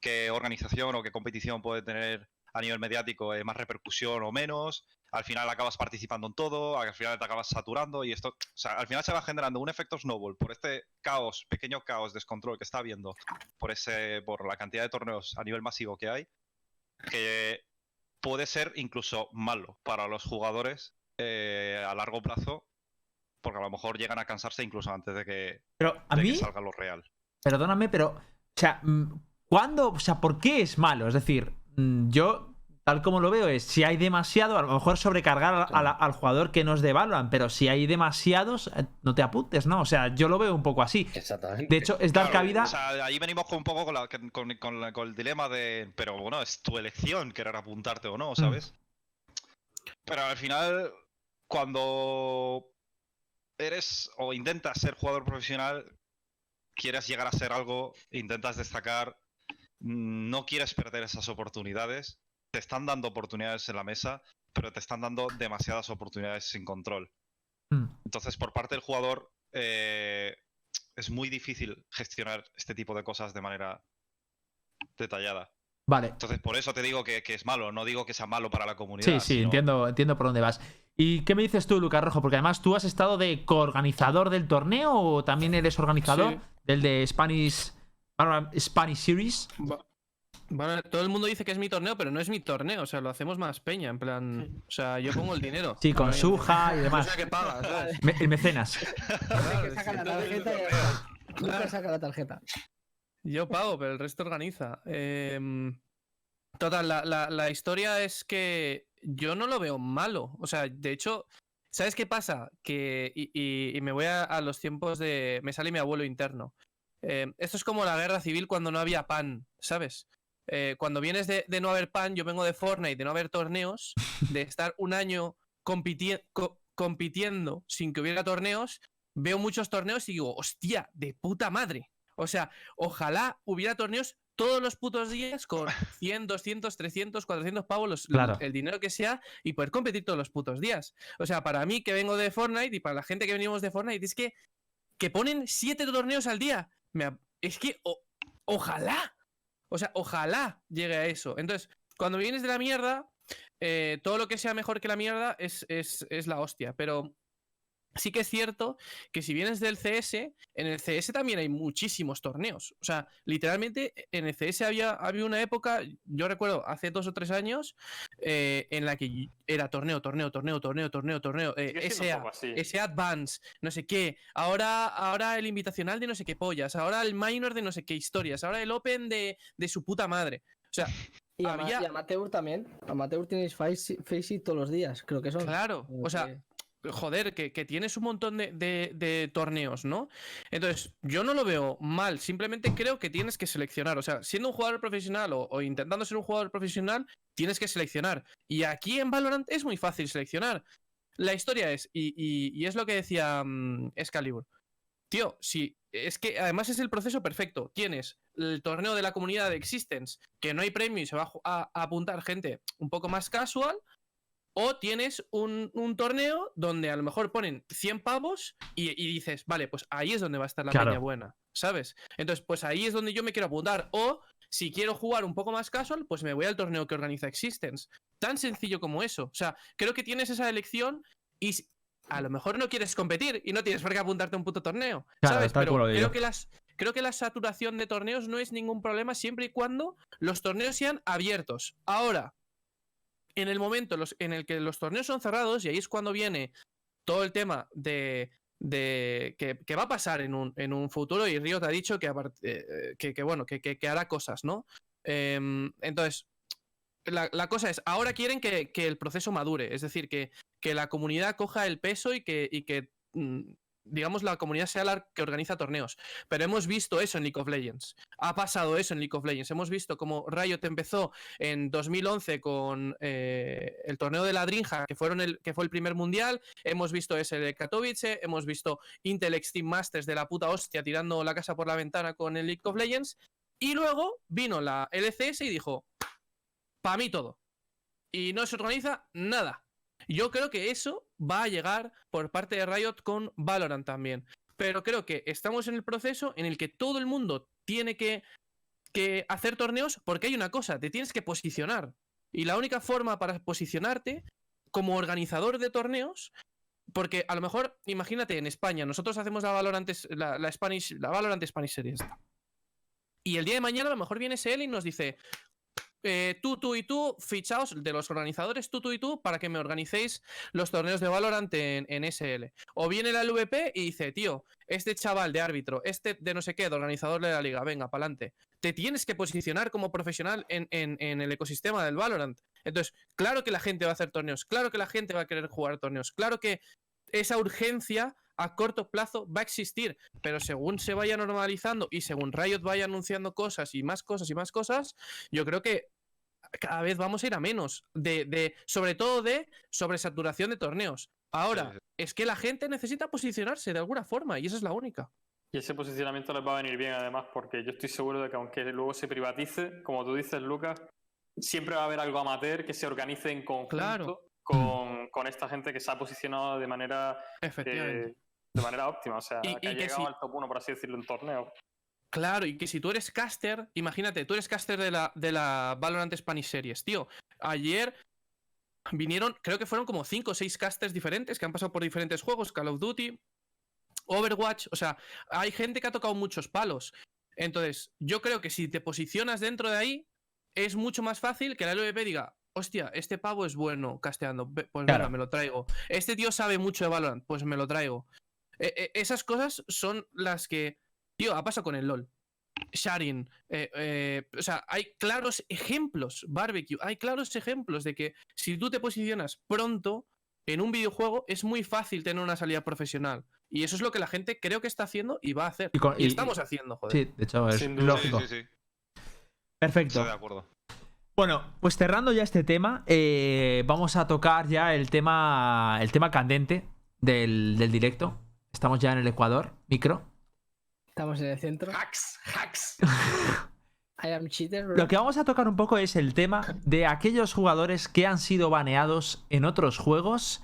qué organización o qué competición puede tener a nivel mediático eh, más repercusión o menos. Al final acabas participando en todo, al final te acabas saturando y esto, o sea, al final se va generando un efecto snowball por este caos, pequeño caos, descontrol que está habiendo por ese, por la cantidad de torneos a nivel masivo que hay, que puede ser incluso malo para los jugadores eh, a largo plazo, porque a lo mejor llegan a cansarse incluso antes de que, Pero a de que mí, salga lo real. perdóname, pero, o sea, mm, ¿cuándo? O sea, ¿por qué es malo? Es decir, mm, yo, tal como lo veo, es si hay demasiado, a lo mejor sobrecargar a- a la- al jugador que nos devaluan, pero si hay demasiados, eh, no te apuntes, ¿no? O sea, yo lo veo un poco así. Exactamente. De hecho, es dar Claro, cabida. O sea, ahí venimos con un poco con, la- con- con la- con el dilema de. Pero bueno, es tu elección querer apuntarte o no, Mm. ¿sabes? Pero al final, cuando eres o intentas ser jugador profesional, quieres llegar a ser algo, intentas destacar, mm, no quieres perder esas oportunidades. Te están dando oportunidades en la mesa, pero te están dando demasiadas oportunidades sin control. Mm. Entonces, por parte del jugador, eh, es muy difícil gestionar este tipo de cosas de manera detallada. Vale. Entonces, por eso te digo que, que es malo. No digo que sea malo para la comunidad. Sí, sí, sino- entiendo, entiendo por dónde vas. ¿Y qué me dices tú, Lucas Rojo? Porque además tú has estado de coorganizador del torneo o también eres organizador Sí. del de Spanish, Spanish Series. Bueno, todo el mundo dice que es mi torneo, pero no es mi torneo. O sea, lo hacemos más peña. En plan, o sea, yo pongo el dinero. Sí, con. Suja y O demás. sea, que pagas. ¿sabes? Me- el mecenas. Claro, que saca la tarjeta y saca la tarjeta. Yo pago, pero el resto organiza. Em, total, la, la- la historia es que yo no lo veo malo. O sea, de hecho, ¿sabes qué pasa? Que, y, y- y me voy a, a los tiempos de... Me sale mi abuelo interno. Em, esto es como la guerra civil cuando no había pan, ¿sabes? Eh, cuando vienes de, de no haber pan, yo vengo de Fortnite, de no haber torneos, de estar un año compiti- co- compitiendo sin que hubiera torneos, veo muchos torneos y digo, hostia, de puta madre. O sea, ojalá hubiera torneos todos los putos días con 100, 200, 300, 400 pavos, los- Claro. el dinero que sea, y poder competir todos los putos días. O sea, para mí que vengo de Fortnite y para la gente que venimos de Fortnite, es que, que ponen 7 torneos al día. Me es que, o- ojalá. O sea, ojalá llegue a eso. Entonces, cuando vienes de la mierda, eh, todo lo que sea mejor que la mierda es, es, es la hostia, pero sí que es cierto que si vienes del CS, en el CS también hay muchísimos torneos. O sea, literalmente en el CS había, había una época, yo recuerdo hace dos o tres años, eh, en la que era torneo, torneo, torneo, torneo, torneo, torneo, eh, SA, ese Advance, no sé qué, ahora, ahora el invitacional de no sé qué pollas, ahora el minor de no sé qué historias, ahora el Open de, de su puta madre. O sea, Y, había- y Amateur también. Amateur tienes Face Faceit todos los días, creo que son. claro, o sea, joder, que, tienes un montón de, torneos, ¿no? Entonces, yo no lo veo mal, simplemente creo que tienes que seleccionar. O sea, siendo un jugador profesional o, intentando ser un jugador profesional, tienes que seleccionar. Y aquí en Valorant es muy fácil seleccionar. La historia es, y, es lo que decía mm, Excalibur. Tío, si es que además es el proceso perfecto. Tienes el torneo de la comunidad de Existence, que no hay premio y se va a apuntar gente un poco más casual. O tienes un, un torneo donde a lo mejor ponen 100 pavos y, y dices, vale, pues ahí es donde va a estar la Claro. peña buena, ¿sabes? Entonces, pues ahí es donde yo me quiero apuntar. O si quiero jugar un poco más casual, pues me voy al torneo que organiza Existence. Tan sencillo como eso. O sea, creo que tienes esa elección y a lo mejor no quieres competir y no tienes por qué apuntarte a un puto torneo, Claro, ¿sabes? Pero creo que las creo que la saturación de torneos no es ningún problema siempre y cuando los torneos sean abiertos. Ahora, en el momento en el que los torneos son cerrados, y ahí es cuando viene todo el tema de, de que, va a pasar en un, futuro, y Riot ha dicho que, eh, que, bueno, que, hará cosas, ¿no? Em, entonces, la, cosa es, ahora quieren que, el proceso madure, es decir, que, la comunidad coja el peso y que, y que mm, digamos, la comunidad sea la que organiza torneos. Pero hemos visto eso en League of Legends. Ha pasado eso en League of Legends. Hemos visto cómo Riot empezó en 2011 con eh, el torneo de la Drinja, que, fueron el, que fue el primer mundial. Hemos visto ese de Katowice. Hemos visto Intel Extreme Masters de la puta hostia tirando la casa por la ventana con el League of Legends. Y luego vino la LCS y dijo, para mí todo. Y no se organiza nada. Yo creo que eso va a llegar por parte de Riot con Valorant también. Pero creo que estamos en el proceso en el que todo el mundo tiene que, hacer torneos porque hay una cosa, te tienes que posicionar. Y la única forma para posicionarte como organizador de torneos, porque a lo mejor, imagínate, en España, nosotros hacemos la Valorant, la, la Spanish, la Valorant Spanish Series. Y el día de mañana a lo mejor viene SL y nos dice, eh, tú, tú y tú, fichaos de los organizadores, tú, tú y tú, para que me organicéis los torneos de Valorant en, SL. O viene la LVP y dice, tío, este chaval de árbitro, este de no sé qué, de organizador de la liga, venga, pa'lante. Te tienes que posicionar como profesional en- en el ecosistema del Valorant. Entonces, claro que la gente va a hacer torneos, claro que la gente va a querer jugar torneos, claro que esa urgencia a corto plazo va a existir, pero según se vaya normalizando y según Riot vaya anunciando cosas y más cosas y más cosas, yo creo que cada vez vamos a ir a menos, de, de sobre todo de sobresaturación de torneos. Ahora, Sí, sí. es que la gente necesita posicionarse de alguna forma y esa es la única. Y ese posicionamiento les va a venir bien además porque yo estoy seguro de que aunque luego se privatice, como tú dices, Lucas, siempre va a haber algo amateur que se organice en conjunto Claro. con, con esta gente que se ha posicionado de manera, Efectivamente. eh, de manera óptima. O sea, Y- que ha que llegado si- al top 1, por así decirlo, en torneo. Claro, y que si tú eres caster, imagínate, tú eres caster de la, de la Valorant Spanish Series, tío. Ayer vinieron, creo que fueron como 5 o 6 casters diferentes que han pasado por diferentes juegos, Call of Duty, Overwatch, o sea, hay gente que ha tocado muchos palos. Entonces, yo creo que si te posicionas dentro de ahí, es mucho más fácil que la LVP diga, hostia, este pavo es bueno casteando, pues Claro. venga, me lo traigo. Este tío sabe mucho de Valorant, pues me lo traigo. E- e- esas cosas son las que, tío, ha pasado con el LOL. Sharing, eh, eh, o sea, hay claros ejemplos, barbecue, hay claros ejemplos de que si tú te posicionas pronto en un videojuego es muy fácil tener una salida profesional. Y eso es lo que la gente creo que está haciendo y va a hacer. Y Y, con- y- estamos haciendo, joder. Sí, de hecho, es Sin duda. lógico. Sí, sí, sí. Perfecto. Estoy de acuerdo. Bueno, pues cerrando ya este tema, eh, vamos a tocar ya el tema, el tema candente del, del directo. Estamos ya en el Ecuador, micro. Estamos en el centro. Hacks, hacks. I am cheater, bro. Lo que vamos a tocar un poco es el tema de aquellos jugadores que han sido baneados en otros juegos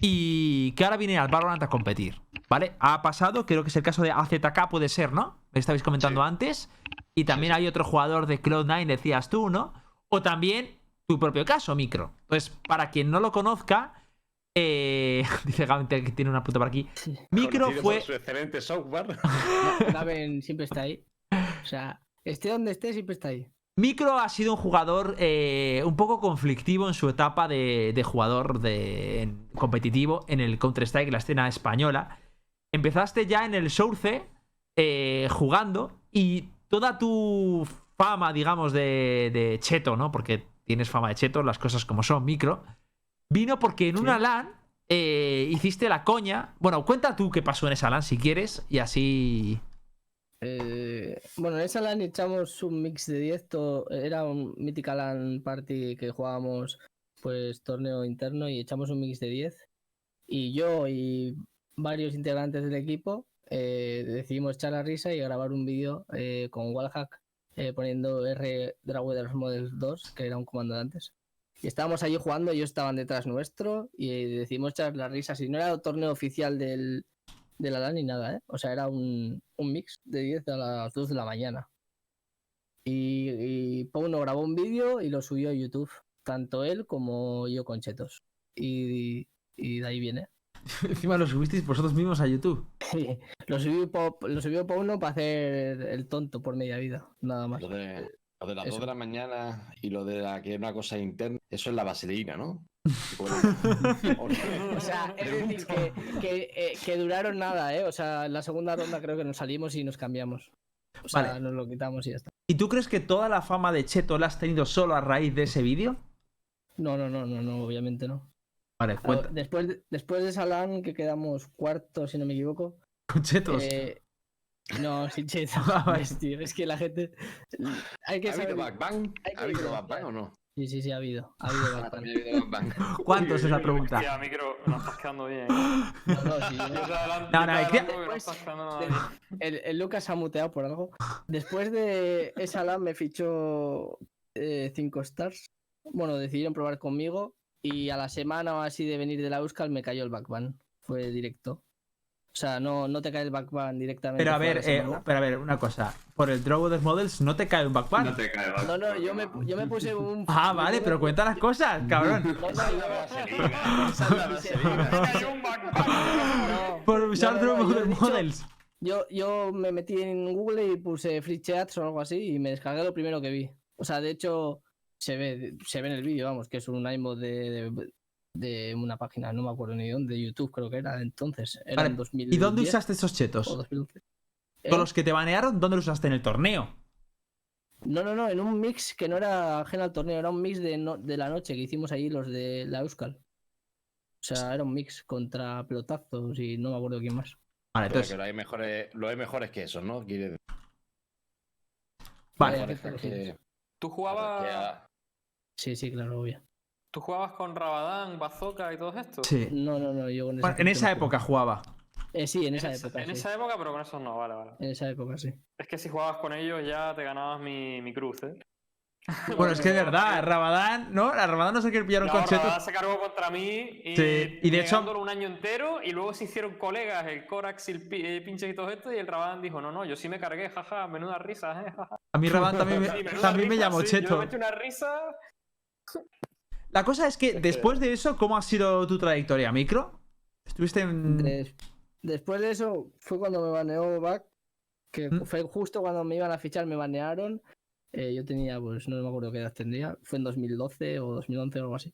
y que ahora vienen al Valorant a competir. ¿Vale? Ha pasado, creo que es el caso de AZK, puede ser, ¿no? Me estabais comentando Sí. antes. Y también hay otro jugador de Cloud9, decías tú, ¿no? O también tu propio caso, Micro. Entonces, para quien no lo conozca, eh, dice Gavin que tiene una puta por aquí. Sí. Micro Conocido fue. su excelente software. Gaben siempre está ahí. O sea, esté donde esté, siempre está ahí. Micro ha sido un jugador eh, un poco conflictivo en su etapa de, de jugador de, en- competitivo en el Counter-Strike, la escena española. Empezaste ya en el Source eh, jugando y toda tu fama, digamos, de, de cheto, ¿no? Porque tienes fama de cheto, las cosas como son, Micro. Vino porque en una LAN eh, hiciste la coña. Bueno, cuenta tú qué pasó en esa LAN si quieres y así... Eh, bueno, en esa LAN echamos un mix de 10. to- Era un mítica LAN party que jugábamos, pues, torneo interno y echamos un mix de 10. Y yo y varios integrantes del equipo eh, decidimos echar la risa y grabar un vídeo eh, con Wallhack eh, poniendo R Dragweders Model 2, que era un comando de antes. Y estábamos allí jugando, ellos estaban detrás nuestro y decidimos echar la risa. Si no era el torneo oficial del, de la LAN ni nada, ¿eh? O sea, era un, un mix de 10 a las 2 de la mañana. Y, y Pauno grabó un vídeo y lo subió a YouTube, tanto él como yo con Chetos. Y, y de ahí viene. Encima lo subisteis vosotros mismos a YouTube. lo, subió, lo subió Pauno para hacer el tonto por media vida, nada más. Lo de, lo de las Eso. 2 de la mañana y lo de la que es una cosa interna, eso es la vaselina, ¿no? O sea, es decir, que, que, eh, que duraron nada, ¿eh? O sea, en la segunda ronda creo que nos salimos y nos cambiamos. O sea, Vale. nos lo quitamos y ya está. ¿Y tú crees que toda la fama de Cheto la has tenido solo a raíz de ese vídeo? No, no, no, no, no, obviamente no. Vale, cuenta. después, de- después de esa LAN que quedamos cuarto, si no me equivoco. Con Chetos. eh, no, sin cheto. Ah, vale. ves, tío, es que la gente. Hay que ¿Ha habido saber. backbang? hay que ¿Ha habido backbang o no? Sí, sí, sí, ha habido. Ha habido Ah, backbang. habido backbang. ¿Cuántos es la pregunta? Hostia, micro, nos estás quedando bien. No, no, sí, adelanto, No, no, no nada bien. el, el Lucas ha muteado por algo. Después de esa LAN me fichó 5 stars. Bueno, decidieron probar conmigo. Y a la semana o así de venir de la Euskal me cayó el backban. Fue directo. O sea, no, no te cae el backban directamente. Pero a ver, eh, pero a ver, una cosa. Por el Draw of the Models no te cae un backpan. No te cae, No, no, yo me, yo me puse un. Ah, vale, pero cuenta las cosas, cabrón. No, no, no, Por usar Draw dicho- Models. Yo, yo me metí en Google y puse free chats o algo así y me descargué lo primero que vi. O sea, de hecho, se ve, se ve en el vídeo, vamos, que es un aimbot de, de, de una página, no me acuerdo ni dónde, de YouTube creo que era entonces. Era Vale, en 2010 ¿Y dónde usaste esos chetos? 2011. Con ¿Eh? los que te banearon, ¿dónde los usaste? En el torneo. No, no, no, en un mix que no era ajeno al torneo, era un mix de, no- de la noche que hicimos ahí los de la Euskal. O sea, era un mix contra pelotazos y no me acuerdo quién más. Vale, entonces. lo hay mejores, lo hay mejores que esos, ¿no? Quiere Vale. Vale. que- ¿Tú jugabas, Sí, sí, claro, obvio. ¿Tú jugabas con Rabadán, Bazooka y todo esto? Sí. No, no, no, yo con esa Bueno, en esa no época jugaba. Eh, sí, en esa época. En sí. esa época, pero con esos no, vale, vale. En esa época, sí. Es que si jugabas con ellos ya te ganabas mi, mi cruz, ¿eh? Bueno, es que es verdad, Rabadán, ¿no? A Rabadán no sé qué pillaron No, con chetos. Rabadán se cargó contra mí y, Sí, y de hecho- un año entero y luego se hicieron colegas el Corax y el pi- eh, Pinches y todo esto y el Rabadán dijo, no, no, yo sí me cargué, jaja, menuda risa, eh, jaja. A mí Rabadán también Sí, me, menuda también me llamó sí, Yo cheto. me metí una risa. La cosa es que después de eso, ¿cómo ha sido tu trayectoria, Micro? ¿Estuviste en...? Des- después de eso fue cuando me baneó Back, que ¿Mm? fue justo cuando me iban a fichar, me banearon. Eh, yo tenía, pues no me acuerdo qué edad tendría, fue en 2012 o 2011 o algo así.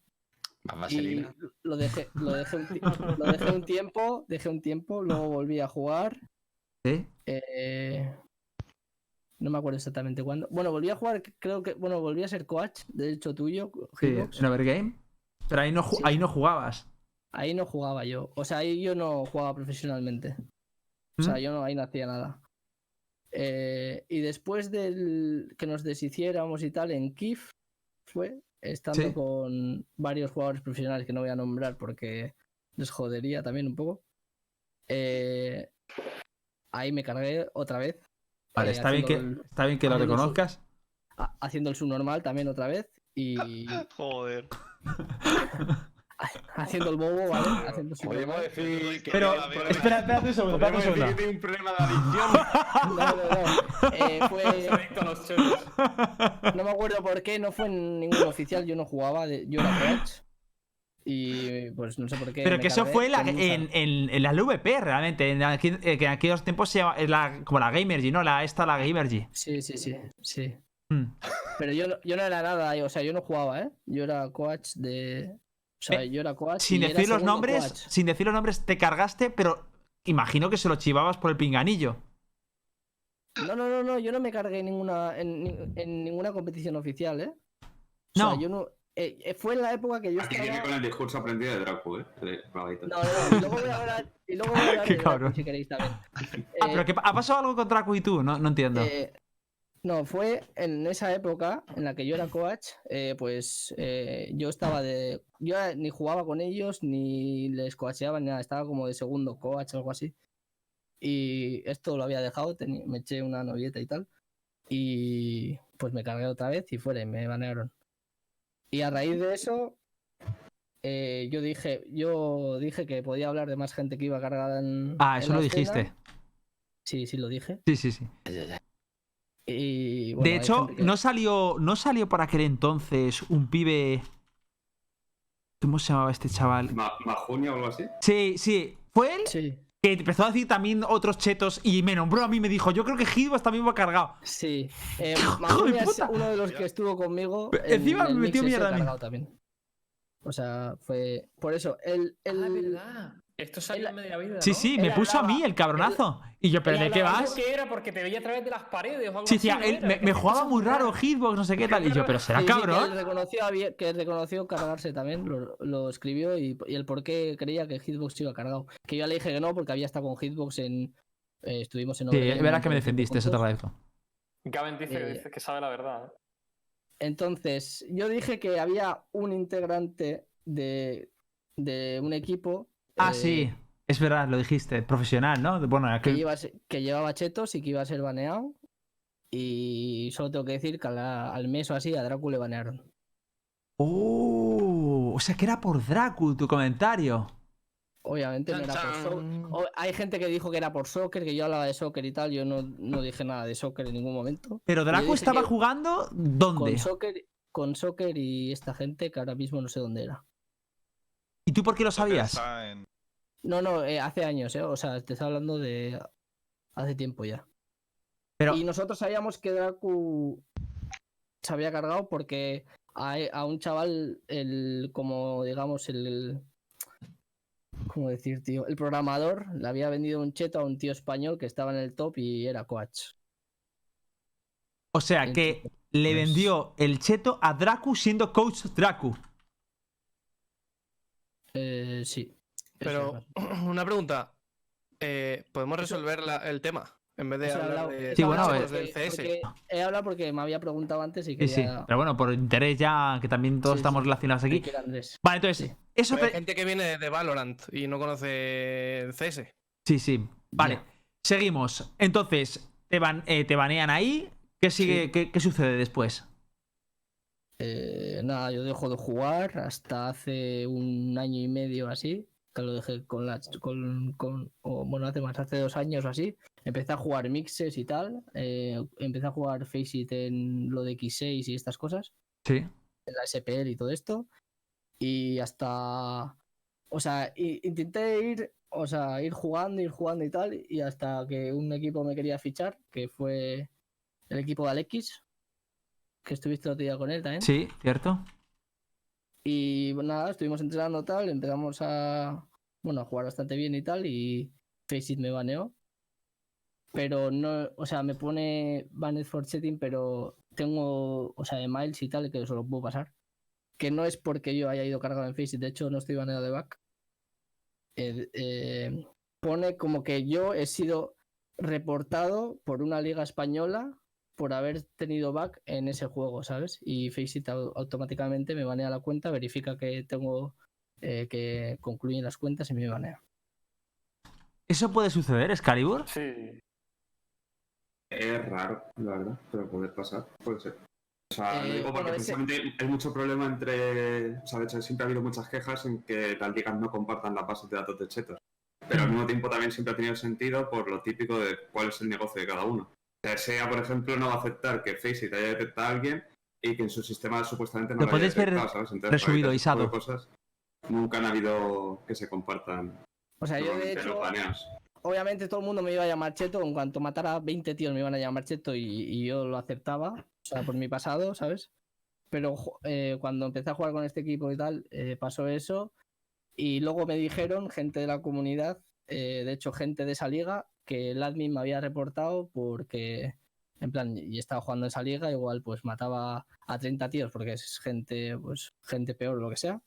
Y lo dejé, lo dejé, un, lo dejé un tiempo, dejé un tiempo, luego volví a jugar. ¿Sí? eh, no me acuerdo exactamente cuándo. Bueno, volví a jugar, creo que, bueno, volví a ser coach, de hecho tuyo, Sí, en Overgame. Pero ahí no, Sí. ahí no jugabas. Ahí no jugaba yo. O sea, ahí yo no jugaba profesionalmente. O sea, yo no, ahí no hacía nada. Eh, y después del que nos deshiciéramos y tal, en Kif fue estando Sí. con varios jugadores profesionales que no voy a nombrar porque les jodería también un poco. Eh, ahí me cargué otra vez. Vale, eh, está, bien que, el- está bien que lo su- reconozcas. ha- haciendo el subnormal también otra vez. Y Joder. haciendo el bobo, ¿vale? Haciendo el Podríamos decir que. Pero, espera, espérate un segundo, espérate un decir que tiene un problema de adicción. No, no, no. Eh, fue, adicto a los chetos. No me acuerdo por qué, no fue en ningún oficial, yo no jugaba, de- yo era coach. Y pues no sé por qué. Pero que eso fue la- en, en, en la LVP realmente. En, aqu- eh, que en aquellos tiempos se llama, es la, como la Gamergy, ¿no? La, esta, la Gamergy. Sí, sí, sí, sí. Hmm. Pero yo, no- yo no era nada, o sea, yo no jugaba, ¿eh? Yo era coach de... O sea, Eh, yo era coach Sin y era decir los nombres, coach. sin decir los nombres, te cargaste, pero imagino que se lo chivabas por el pinganillo. No, no, no, no, yo no me cargué ninguna, en, ni- en ninguna competición oficial, ¿eh? O No. sea, yo no... eh, eh, fue en la época que yo Aquí viene estaba... con el discurso aprendido de Dracu, ¿eh? De. No, no, no, y luego voy a hablar, y luego voy a hablar de cabrón. si queréis también. Ah, Eh, pero que ha pasado algo con Draco y tú, no, no entiendo. Eh, no, fue en esa época en la que yo era coach, eh, pues eh, yo estaba de... Yo ni jugaba con ellos, ni les coacheaba, ni nada, estaba como de segundo coach o algo así. Y esto lo había dejado, me eché una novieta y tal. Y pues me cargué otra vez y fuera, y me banearon. Y a raíz de eso, eh, yo dije, yo dije que podía hablar de más gente que iba cargada en. ah, en eso lo escena. dijiste. Sí, sí, lo dije. Sí, sí, sí. Y, bueno, de hecho, que- no salió, no salió por aquel entonces un pibe. ¿Cómo se llamaba este chaval? Ma- ¿Majunia o algo así? Sí, sí. ¿Fue él? Sí, Que empezó a decir también otros chetos y me nombró a mí me dijo, yo creo que Hitbox también va cargado. sí. Eh, ¡Hijo de Majunia es puta! uno de los que estuvo conmigo. En encima me metió mierda a mí. también. O sea, fue. Por eso, el. el... Ah, verdad. Esto salió en media vida. Sí, ¿no? sí, Él me puso a mí el cabronazo. Y yo, ¿pero de qué vas? "Digo que era porque te veía a través de las paredes o algo Sí, así. decía, ¿no él era? me, jugaba muy raro. Hitbox, no sé qué tal. Y yo, pero será Sí, sí, que cabrón. él reconoció, había- que reconoció cargarse también, lo, lo escribió y, y el por qué creía que Hitbox iba cargado. Que yo le dije que no, porque había estado con Hitbox en. eh, estuvimos en. Sí, verdad que me defendiste, eso te agradezco. Gavin dice, que Eh, dice que sabe la verdad. ¿eh? Entonces, yo dije que había un integrante de, de un equipo. Ah, eh, sí, es verdad, lo dijiste, profesional, ¿no? Bueno, Que, aquel... iba a ser- que llevaba chetos y que iba a ser baneado. Y solo tengo que decir que a la- al mes o así a Dracu le banearon. Oh, o sea que era por Dracu tu comentario. Obviamente no era por soccer. Hay gente que dijo que era por soccer, que yo hablaba de soccer y tal. Yo no, no dije nada de soccer en ningún momento. Pero dije estaba jugando ¿dónde? Con soccer, con soccer y esta gente que ahora mismo no sé dónde era. ¿Y tú por qué lo sabías? En- No, no, eh, hace años, ¿eh? O sea, te estaba hablando de hace tiempo ya. Pero Y nosotros sabíamos que Dracu se había cargado porque a, a un chaval, el, como digamos, el. ¿Cómo decir, tío? El programador le había vendido un cheto a un tío español que estaba en el top y era coach. o sea que le Pues- vendió el cheto a Dracu siendo coach Dracu. Eh, sí. Pero, una pregunta. Eh, ¿Podemos resolver la- el tema? En vez de hablar hablado- de, Sí, bueno, eh, los del CS. he hablado porque me había preguntado antes y Sí, quería. sí. Pero bueno, por interés ya, que también todos Sí, estamos sí. relacionados aquí. que. Vale, entonces, Sí. eso hay te... gente que viene de Valorant y no conoce el CS. Sí, sí. Vale. Ya. Seguimos. Entonces, te, ban- eh, te banean ahí. ¿Qué sigue? Sí. ¿Qué, qué sucede después? Eh, nada, yo dejo de jugar hasta hace un año y medio así, que lo dejé con la con, con o, bueno, hace más, hace dos años o así. Empecé a jugar mixes y tal. eh, empecé a jugar Faceit en lo de X6 y estas cosas, Sí. en la SPL y todo esto. Y hasta. O sea, intenté ir, o sea, ir jugando, ir jugando y tal, y hasta que un equipo me quería fichar, que fue el equipo de Alexis, que estuviste el otro día con él también. Sí, ¿cierto? Y bueno, nada, estuvimos entrenando tal, empezamos a, bueno, a jugar bastante bien y tal, y Faceit me baneó. Pero no, o sea, me pone banned for chatting, pero tengo, o sea, de miles y tal, que eso lo puedo pasar. Que no es porque yo haya ido cargado en Faceit, de hecho no estoy baneado de back. Eh, eh, pone como que yo he sido reportado por una liga española por haber tenido back en ese juego, ¿sabes? Y Faceit au- automáticamente me banea la cuenta, verifica que tengo eh, que concluyen las cuentas y me banea. ¿Eso puede suceder, Excalibur? Sí. Es raro, la verdad, pero puede pasar, puede ser. O sea, Eh, digo porque bueno, ese- hay mucho problema entre. O sea, de hecho, siempre ha habido muchas quejas en que las ligas no compartan las bases de datos de chetos. Pero al mismo tiempo también siempre ha tenido sentido por lo típico de cuál es el negocio de cada uno. Sea, SEA, por ejemplo, no va a aceptar que Faceit haya detectado a alguien y que en su sistema supuestamente no Lo lo, puedes haya ver detectado, ¿sabes? Entonces, resubido, Isado. cosas nunca han habido que se compartan. O sea, yo de hecho, obviamente todo el mundo me iba a llamar cheto. En cuanto matara a 20 tíos me iban a llamar cheto y, y yo lo aceptaba. O sea, por mi pasado, ¿sabes? Pero eh, cuando empecé a jugar con este equipo y tal, eh, pasó eso. Y luego me dijeron, gente de la comunidad, eh, de hecho, gente de esa liga, que el admin me había reportado porque, en plan, y estaba jugando esa liga, igual pues mataba a 30 tíos porque es gente, pues, gente peor o lo que sea.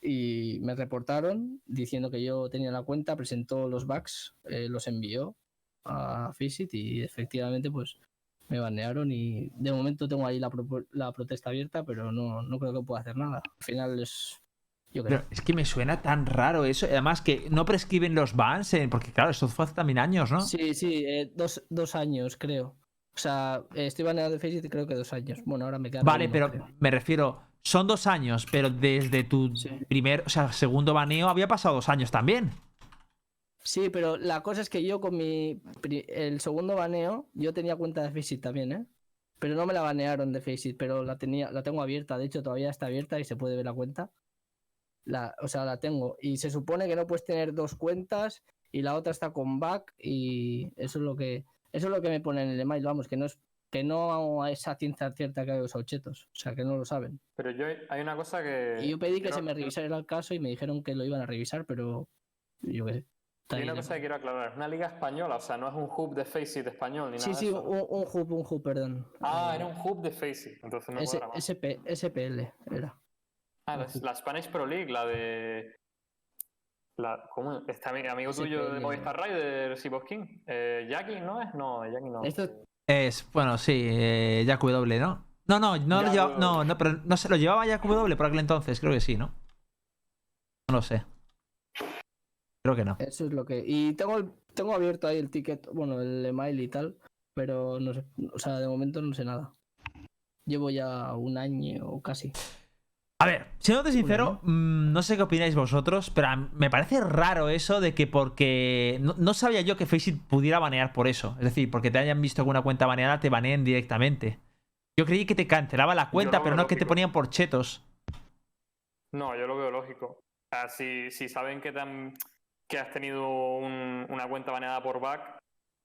Y me reportaron diciendo que yo tenía la cuenta, presentó los bugs, eh, los envió a Faceit y efectivamente pues me banearon y de momento tengo ahí la, propo- la protesta abierta, pero no, no creo que pueda hacer nada. Al final es... Yo creo. Pero es que me suena tan raro eso. Además que no prescriben los bans, eh, porque claro, eso fue hace también años, ¿no? Sí, sí, eh, dos, dos años creo. O sea, estoy baneado de Faceit y creo que dos años. Bueno, ahora me queda... Vale, uno, pero creo. me refiero, son dos años, pero desde tu Sí. primer, o sea, segundo baneo había pasado dos años también. Sí, pero la cosa es que yo con mi el segundo baneo, yo tenía cuenta de Faceit también, ¿eh? Pero no me la banearon de Faceit, pero la tenía, la tengo abierta, de hecho todavía está abierta y se puede ver la cuenta. La, o sea, la tengo. Y se supone que no puedes tener dos cuentas y la otra está con back y eso es lo que eso es lo que me pone en el email, vamos, que no es que no es a ciencia cierta que hay los chetos, o sea, que no lo saben. Pero yo hay una cosa que. Y yo pedí que se me revisara el caso y me dijeron que lo iban a revisar, pero yo qué sé. Hay una cosa que quiero aclarar. Es una liga española, o sea, no es un hub de Faceit español ni Sí, nada sí, eso. un, un hub, un hub, perdón. Ah, Eh, era un hub de Faceit. Entonces me S-. SP, SPL era. Ah, la, la Spanish Pro League, la de. La, ¿Cómo? Este ami- amigo tuyo de. Movistar Riders y King. Eh, Jackie, ¿no es? No, Jackie no. Esto- Es, bueno, sí, eh, Jack W, ¿no? No, no, no lo llevaba, no, no, pero no se lo llevaba Jack W por aquel entonces, creo que sí, ¿no? No lo sé. Creo que no. Eso es lo que. Y tengo, el- tengo abierto ahí el ticket, bueno, el email y tal, pero no sé. O sea, de momento no sé nada. Llevo ya un año o casi. A ver, siéndote sincero, mm, no sé qué opináis vosotros, pero me parece raro eso de que porque. No, no sabía yo que Faceit pudiera banear por eso. Es decir, porque te hayan visto alguna cuenta baneada, te baneen directamente. Yo creí que te cancelaba la cuenta, pero no que te ponían por chetos. No, yo lo veo lógico. O sea, si, si saben que, te han- que has tenido un- una cuenta baneada por back,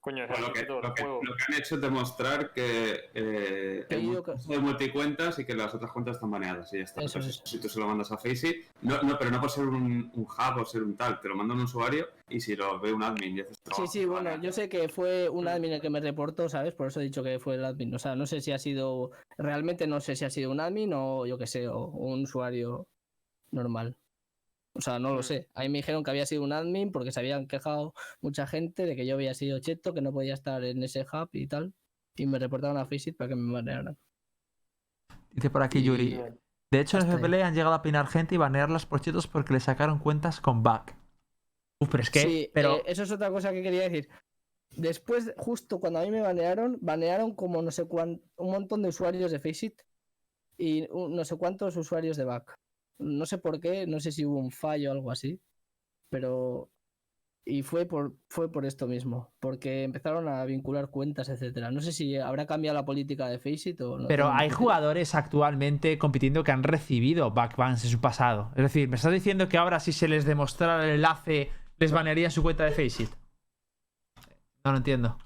coño, es Pues el lo, que, requisito lo, del que, juego. lo que han hecho es demostrar que eh, de multicuentas y que las otras cuentas están baneadas y ya está. Eso Entonces, es. Si tú se lo mandas a Faceit, no, no, pero no por ser un, un hub o ser un tal, te lo manda un usuario y si lo ve un admin y haces Sí, trabajo, sí, bueno, yo sé que fue un admin el que me reportó, ¿sabes? Por eso he dicho que fue el admin. O sea, no sé si ha sido. Realmente no sé si ha sido un admin o yo qué sé, o un usuario normal. O sea, no lo Mm. sé. Ahí me dijeron que había sido un admin porque se habían quejado mucha gente de que yo había sido cheto, que no podía estar en ese hub y tal. Y me reportaron a Faceit para que me banearan. Dice por aquí Y- Yuri. De hecho, en. FPL han llegado a pinar gente y banearlas por chetos porque le sacaron cuentas con back. Uf, pero es que. Sí, pero. eh, eso es otra cosa que quería decir. Después, justo cuando a mí me banearon, banearon como no sé cuánto, un montón de usuarios de Faceit y un- no sé cuántos usuarios de Back. No sé por qué, no sé si hubo un fallo o algo así, pero y fue por fue por esto mismo, porque empezaron a vincular cuentas, etcétera. No sé si habrá cambiado la política de Faceit o no. Pero hay jugadores actualmente compitiendo que han recibido backbans en su pasado. Es decir, ¿me estás diciendo que ahora si se les demostrara el enlace les banearía su cuenta de Faceit? No lo entiendo.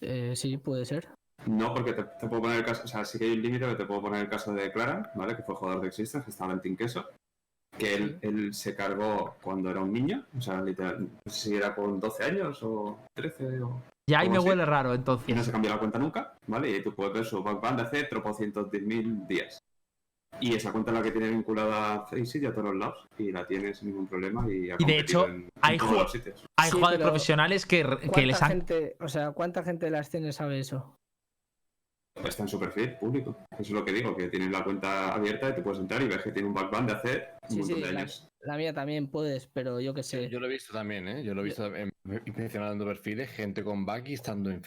Eh, sí, puede ser. No, porque te, te puedo poner el caso, o sea, sí que hay un límite, pero te puedo poner el caso de Clara, ¿vale? Que fue jugador de Existence, que estaba en Team Queso, que él, él se cargó cuando era un niño, o sea, literal, no sé si era con 12 años o 13 o... Ya ahí me huele raro, Y no entonces. se cambió la cuenta nunca, ¿vale? Y ahí tú puedes ver su backband de hace tropocientos diez mil días. Y esa cuenta es la que tiene vinculada a Faceit y a todos los lados, y la tiene sin ningún problema y ha Y de hecho, en, en hay todos ju- los sitios. Hay Sí, jugadores profesionales que, que ¿Cuánta les han. gente, o sea, cuánta gente de la escena sabe eso? Está en su perfil público. Eso es lo que digo, que tienes la cuenta abierta y te puedes entrar y ves que tiene un backband de hace un Sí, montón sí, de la, años. la mía también puedes, pero yo qué sé. Yo lo he visto también, ¿eh? Yo lo he visto en- inspeccionando perfiles, gente con back y estando en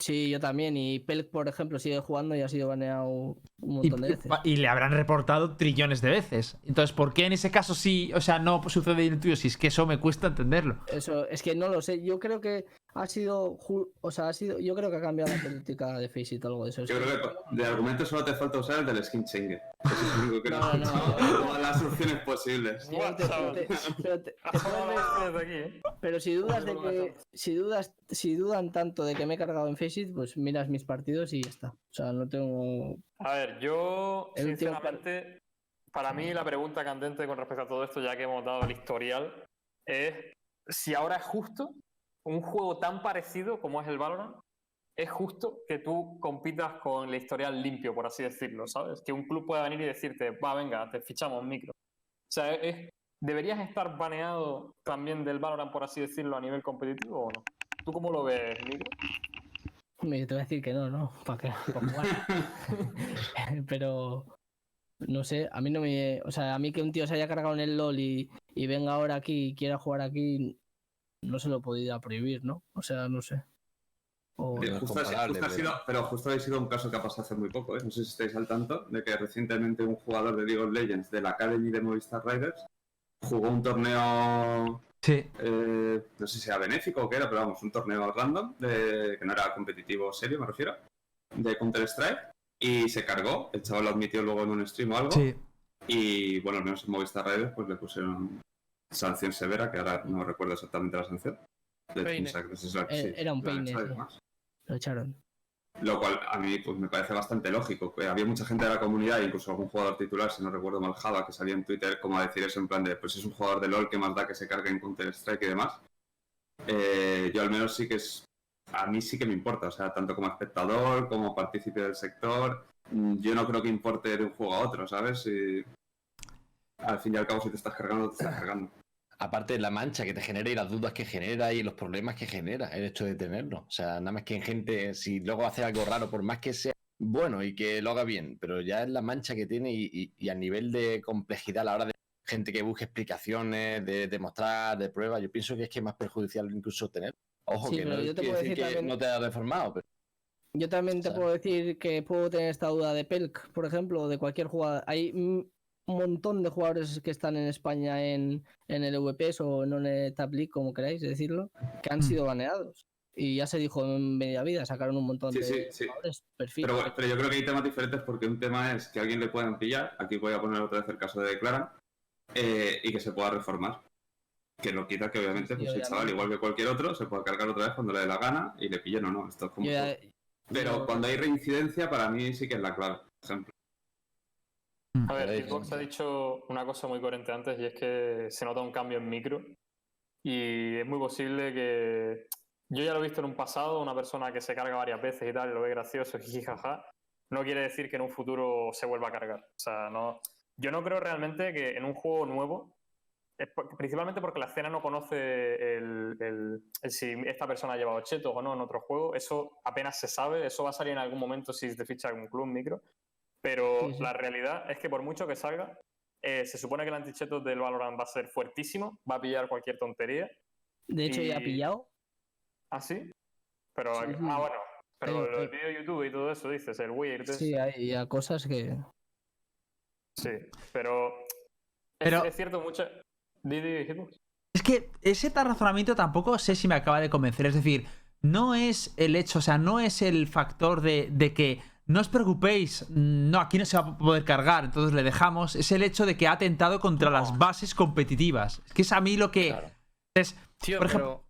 Sí, yo también. Y Pelk, por ejemplo, sigue jugando y ha sido baneado un Y, montón de veces. y le habrán reportado trillones de veces. Entonces, ¿por qué en ese caso sí, o sea, no sucede en el tuyo? Si es que eso me cuesta entenderlo. Eso, es que no lo sé. Yo creo que ha sido, o sea, ha sido, yo creo que ha cambiado la política de Faceit o algo de eso. Yo creo que de argumento solo te falta usar el del skin changer. Eso es lo único que No, no, no. Todas las opciones posibles. Pero si dudas de que si dudas, si dudan tanto de que me he cargado en Faceit, pues miras mis partidos y ya está. O sea, no tengo. A ver, yo, El último sinceramente, para mí la pregunta candente con respecto a todo esto, ya que hemos dado el historial, es si ahora es justo un juego tan parecido como es el Valorant, es justo que tú compitas con el historial limpio, por así decirlo, ¿sabes? Que un club pueda venir y decirte, va, venga, te fichamos micro. O sea, es, ¿deberías estar baneado también del Valorant, por así decirlo, a nivel competitivo o no? ¿Tú cómo lo ves, micro? Me te voy a decir que no, ¿no? ¿Para qué? Pero. No sé, a mí no me. O sea, a mí que un tío se haya cargado en el LOL y, y venga ahora aquí y quiera jugar aquí, no se lo podría prohibir, ¿no? O sea, no sé. O- No es justo justo ha pero- sido- pero justo ha sido un caso que ha pasado hace muy poco, ¿eh? no sé si estáis al tanto, de que recientemente un jugador de League of Legends de la Academy de Movistar Riders jugó un torneo, Sí. eh, no sé si era benéfico o qué era, pero vamos, un torneo random, de, que no era competitivo serio, me refiero, de Counter-Strike, y se cargó, el chaval lo admitió luego en un stream o algo, Sí. y bueno, al menos en Movistar Riders pues le pusieron sanción severa, que ahora no recuerdo exactamente la sanción. Peine. Eh, era un peine. Lo echaron. Lo cual a mí pues, me parece bastante lógico. que había mucha gente de la comunidad, incluso algún jugador titular, si no recuerdo mal, Java, que salía en Twitter como a decir eso en plan de, pues es un jugador de LOL que más da que se cargue en Counter-Strike y demás. Eh, yo al menos sí que es... A mí sí que me importa, o sea, tanto como espectador, como partícipe del sector, mm, yo no creo que importe de un juego a otro, ¿sabes? Y al fin y al cabo si te estás cargando, te estás cargando. Aparte la mancha que te genera y las dudas que genera y los problemas que genera el hecho de tenerlo. O sea, nada más que en gente, si luego hace algo raro, por más que sea bueno y que lo haga bien, pero ya es la mancha que tiene y, y- y a nivel de complejidad a la hora de gente que busque explicaciones, de demostrar, de pruebas, yo pienso que es que es más perjudicial incluso tener. Ojo, Sí, que no yo te puedo decir decir que no te ha reformado, pero Yo también te puedo decir que puedo tener esta duda de Pelk, por ejemplo, o de cualquier jugador. Hay montón de jugadores que están en España en, en el VPS o en el Tab League, como queráis decirlo, que han Mm. sido baneados. Y ya se dijo en media vida, sacaron un montón Sí, de sí, sí. jugadores, perfil. Pero, bueno, pero yo creo que hay temas diferentes porque un tema es que a alguien le puedan pillar, aquí voy a poner otra vez el caso de Declaran, eh, y que se pueda reformar. Que no quita que obviamente pues, el chaval, igual que cualquier otro, se pueda cargar otra vez cuando le dé la gana y le pillen o no. Esto es como Yo. Pero yo- cuando hay reincidencia, para mí sí que es la clave, por ejemplo. A ver, Xbox ha dicho una cosa muy coherente antes y es que se nota un cambio en micro y es muy posible que yo ya lo he visto en un pasado, una persona que se carga varias veces y tal, y lo ve gracioso, jijijaja, no quiere decir que en un futuro se vuelva a cargar. O sea, no, yo no creo realmente que en un juego nuevo, principalmente porque la escena no conoce el, el- el si esta persona ha llevado chetos o no en otro juego, eso apenas se sabe, eso va a salir en algún momento si te ficha algún club micro. Pero Sí, sí. la realidad es que por mucho que salga, eh, se supone que el anticheto del Valorant va a ser fuertísimo, va a pillar cualquier tontería. de hecho, ya ha pillado. ¿Ah, sí? Pero, Sí, sí. ah, bueno, pero Hay- lo del hay- vídeo de YouTube y todo eso, dices, el weird. Sí, hay ya cosas que. Sí, pero, Pero- Es, es cierto, mucha... Di, di, Hitbox. Es que ese tal razonamiento tampoco sé si me acaba de convencer. Es decir, no es el hecho, o sea, no es el factor de, de que no os preocupéis, no, aquí no se va a poder cargar, entonces le dejamos. Es el hecho de que ha atentado contra las bases competitivas. Es que es a mí lo que. claro. Es, Tío, Por ejemplo-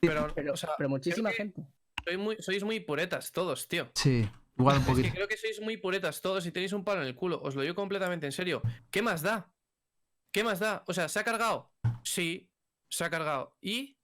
pero, pero, Pero, o sea, pero muchísima gente. sois muy, sois muy puretas todos, tío. sí, igual un Es poquito. que creo que sois muy puretas todos y tenéis un palo en el culo. Os lo digo completamente en serio. ¿Qué más da? ¿Qué más da? O sea, ¿se ha cargado? Sí, se ha cargado. Y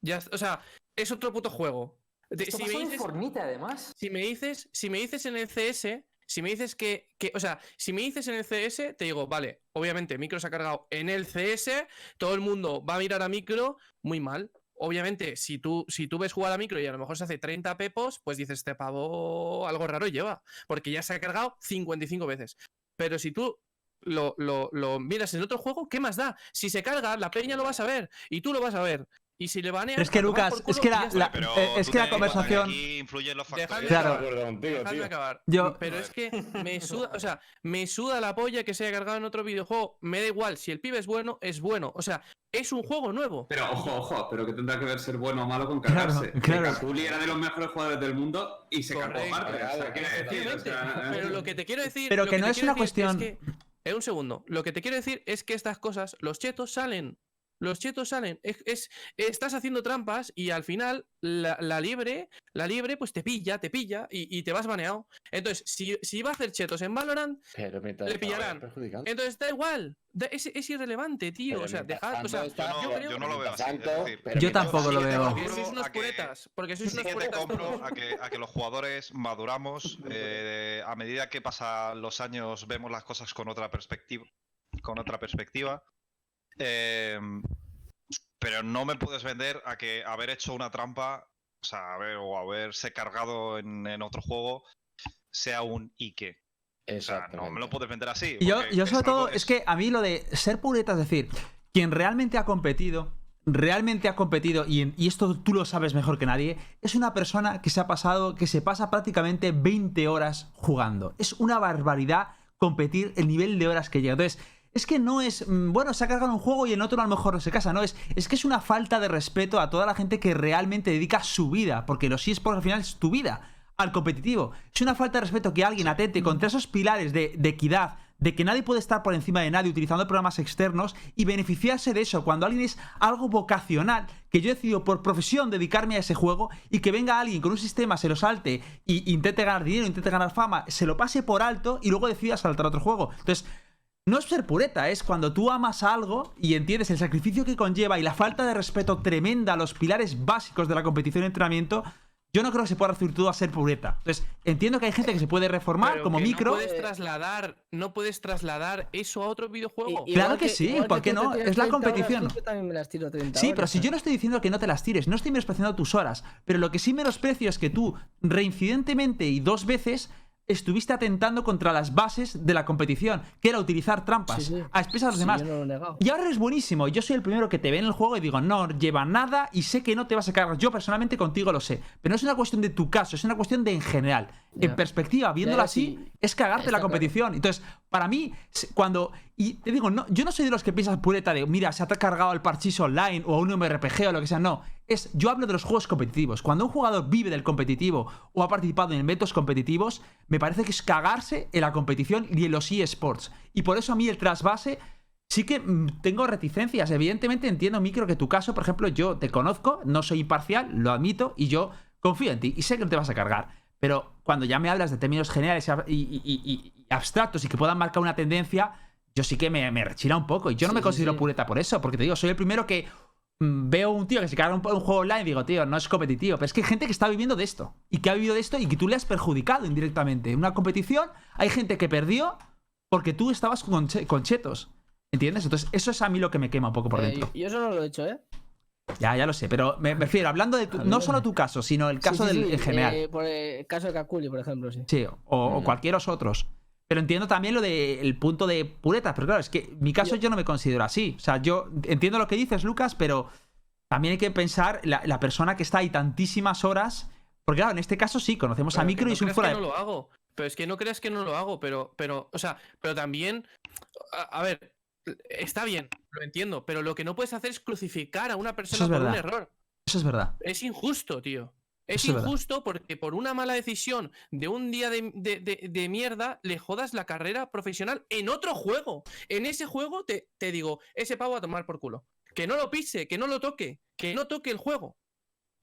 ya, está- o sea, es otro puto juego. De- Esto si, me en dices, Fornite, además. si me dices, si me dices en el CS, si me dices que, que, o sea, si me dices en el CS, te digo, vale, obviamente Micro se ha cargado en el CS, todo el mundo va a mirar a Micro muy mal. Obviamente, si tú, si tú ves jugar a Micro y a lo mejor se hace 30 pepos, pues dices, este pavo algo raro lleva, porque ya se ha cargado 55 veces. Pero si tú lo, lo- lo miras en otro juego, ¿qué más da? Si se carga, la peña lo vas a ver y tú lo vas a ver. Y si le banean. Es que a Lucas, por es que la- Pero eh, es tú que la conversación- Aquí influyen los factores. Claro. De acuerdo contigo, Dejadme tío. acabar. Yo- Pero es que me suda, o sea, me suda la polla que se haya cargado en otro videojuego. Me da igual, si el pibe es bueno, es bueno. O sea, es un juego nuevo. Pero ojo, ojo, pero que tendrá que ver ser bueno o malo con Claro, cargarse. Que claro. Era de los mejores jugadores del mundo y se cargó Correcto. parte. O sea, quiero decir, o Efectivamente. sea, Pero lo que te quiero decir. Pero lo que no te es quiero una decir cuestión- que- eh, un segundo. Lo que te quiero decir es que estas cosas, los chetos salen. Los chetos salen. Es, es- estás haciendo trampas y al final la, la liebre, la liebre, pues te pilla, te pilla y, y te vas baneado. Entonces, si, si va a hacer chetos en Valorant, Pero Le pillarán. entonces da igual. da- es, es irrelevante, tío. Pero o sea, dejad. O sea, Yo no, yo creo- yo no lo veo así. Tanto, decir, Yo tampoco lo veo. Porque sois unos a que- puretas. Porque sois unos que te puretas compro todos. a que, a que los jugadores maduramos, eh, a medida que pasan los años vemos las cosas con otra perspectiva, con otra perspectiva. Eh, pero no me puedes vender a que haber hecho una trampa, o sea, haber, o haberse cargado en, en otro juego sea un Ike. O sea, no me lo puedes vender así. Yo, yo sobre todo, es que a mí lo de ser pureta, es decir, quien realmente ha competido, realmente ha competido, y, en- y esto tú lo sabes mejor que nadie, es una persona que se ha pasado, que se pasa prácticamente 20 horas jugando. Es una barbaridad competir el nivel de horas que llega. Entonces, es que no es, mm, bueno, se ha cargado un juego y en otro a lo mejor no se casa, no, es, es que es una falta de respeto a toda la gente que realmente dedica su vida, porque los eSports al final es tu vida al competitivo. Es una falta de respeto que alguien atente contra esos pilares de, equidad, de que nadie puede estar por encima de nadie utilizando programas externos y beneficiarse de eso cuando alguien es algo vocacional, que yo he decidido por profesión dedicarme a ese juego y que venga alguien con un sistema, se lo salte y intente ganar dinero, intente ganar fama, se lo pase por alto y luego decida saltar a otro juego. Entonces, no es ser pureta, es cuando tú amas algo y entiendes el sacrificio que conlleva y la falta de respeto tremenda a los pilares básicos de la competición y entrenamiento. Yo no creo que se pueda reducir todo a ser pureta. Entonces, entiendo que hay gente que se puede reformar Pero como que micro. No puedes trasladar, no puedes trasladar eso a otro videojuego. Y- Claro que sí, ¿por qué no? Es la 30 horas, competición. Yo también me las tiro 30 Sí, horas, pero si yo no estoy diciendo que no te las tires, no estoy menospreciando tus horas, pero lo que sí menosprecio es que tú reincidentemente y dos veces estuviste atentando contra las bases de la competición, que era utilizar trampas Sí, sí. a expensas de los Sí, demás. yo no lo he negado. Y ahora eres buenísimo. Yo soy el primero que te ve en el juego y digo, no lleva nada y sé que no te vas a cargar. Yo personalmente contigo lo sé. Pero no es una cuestión de tu caso, es una cuestión de en general. En perspectiva, viéndolo así, sí. es cagarte Está la claro. competición. Entonces, para mí, cuando. Y te digo, no, yo no soy de los que piensas pureta de, mira, se ha cargado el parchís online o un MRPG o lo que sea. No. Es, yo hablo de los juegos competitivos. Cuando un jugador vive del competitivo o ha participado en eventos competitivos, me parece que es cagarse en la competición y en los eSports. Y por eso a mí el trasvase sí que mm, tengo reticencias. Evidentemente entiendo, Micro, que tu caso, por ejemplo, yo te conozco, no soy imparcial, lo admito, y yo confío en ti y sé que no te vas a cargar. Pero cuando ya me hablas de términos generales y abstractos y que puedan marcar una tendencia, yo sí que me, me rechina un poco. Y yo no Sí, me considero sí. pureta por eso, porque te digo, soy el primero que mm, veo un tío que se carga un, un juego online y digo, tío, no es competitivo. Pero es que hay gente que está viviendo de esto. Y que ha vivido de esto y que tú le has perjudicado indirectamente. En una competición hay gente que perdió porque tú estabas con, che- con chetos. ¿Entiendes? Entonces, eso es a mí lo que me quema un poco por Eh, dentro. y- y eso no lo he hecho, ¿eh? Ya, ya lo sé, pero me, me refiero, hablando de tu- no solo tu caso, sino el caso sí, del, sí, en general. eh, por el caso de Kakuli, por ejemplo, sí. Sí, o, o cualquieros otros. Pero entiendo también lo del punto de pureta, pero claro, es que mi caso Yo- no me considero así. O sea, yo entiendo lo que dices, Lucas, pero también hay que pensar la, la persona que está ahí tantísimas horas. Porque claro, en este caso sí, conocemos a Pero Micro no y es un fuera que de... no lo hago. Pero es que no creas que no lo hago, pero, pero, o sea, pero también, a, a ver, está bien, lo entiendo, pero lo que no puedes hacer es crucificar a una persona es por un error. Eso es verdad. Es injusto, tío. Es Eso es verdad. injusto porque por una mala decisión de un día de, de- de- de mierda le jodas la carrera profesional en otro juego. En ese juego te, te digo, ese pavo a tomar por culo. Que no lo pise, que no lo toque, que no toque el juego.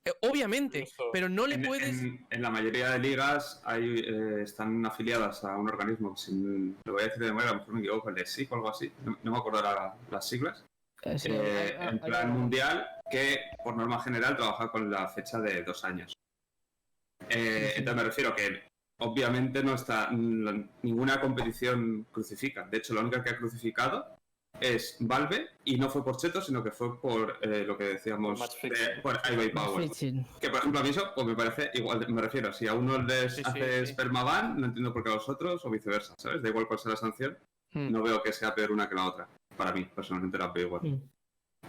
Eh, obviamente, Justo. pero no le En, puedes... en- en la mayoría de ligas hay, eh, están afiliadas a un organismo, sin, lo voy a decir de memoria, a lo mejor me equivoco, el de SIC o algo así, no, no me acuerdo la- las siglas, Eh, sí, eh, hay- hay- en plan mundial, que por norma general trabaja con la fecha de dos años. Eh, entonces me refiero que obviamente no está, ninguna competición crucifica, de hecho la única que ha crucificado es Valve y no fue por Cheto, sino que fue por eh, lo que decíamos de- por iBay Power. Que por ejemplo a mí eso pues, me parece igual, me refiero, si a uno les Sí, haces sí. permaban, no entiendo por qué a los otros, o viceversa, ¿sabes? Da igual cuál sea la sanción, Hmm. no veo que sea peor una que la otra. Para mí, personalmente la veo igual. Mm.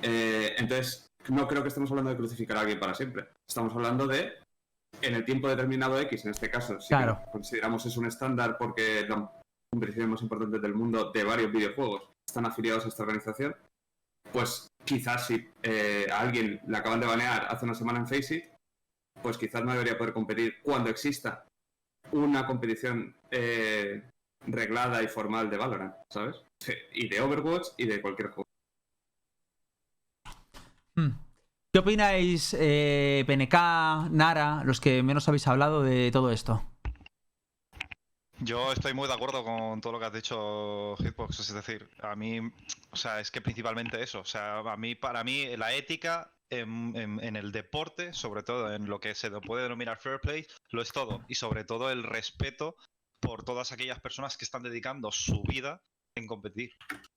Eh, entonces, no creo que estemos hablando de crucificar a alguien para siempre. Estamos hablando de, en el tiempo determinado X, en este caso, si Claro. consideramos es un estándar porque la competición más importante del mundo de varios videojuegos están afiliados a esta organización, pues quizás si eh, a alguien le acaban de banear hace una semana en Faceit, pues quizás no debería poder competir cuando exista una competición eh, reglada y formal de Valorant, ¿sabes? Y de Overwatch y de cualquier juego. Hmm. ¿Qué opináis, eh, PNK, Nara, los que menos habéis hablado de todo esto? Yo estoy muy de acuerdo con todo lo que has dicho, Hitbox. Es decir, a mí, o sea, es que principalmente eso. O sea, a mí, para mí, la ética en, en- en el deporte, sobre todo en lo que se puede denominar fair play, lo es todo. Y sobre todo el respeto por todas aquellas personas que están dedicando su vida en competir.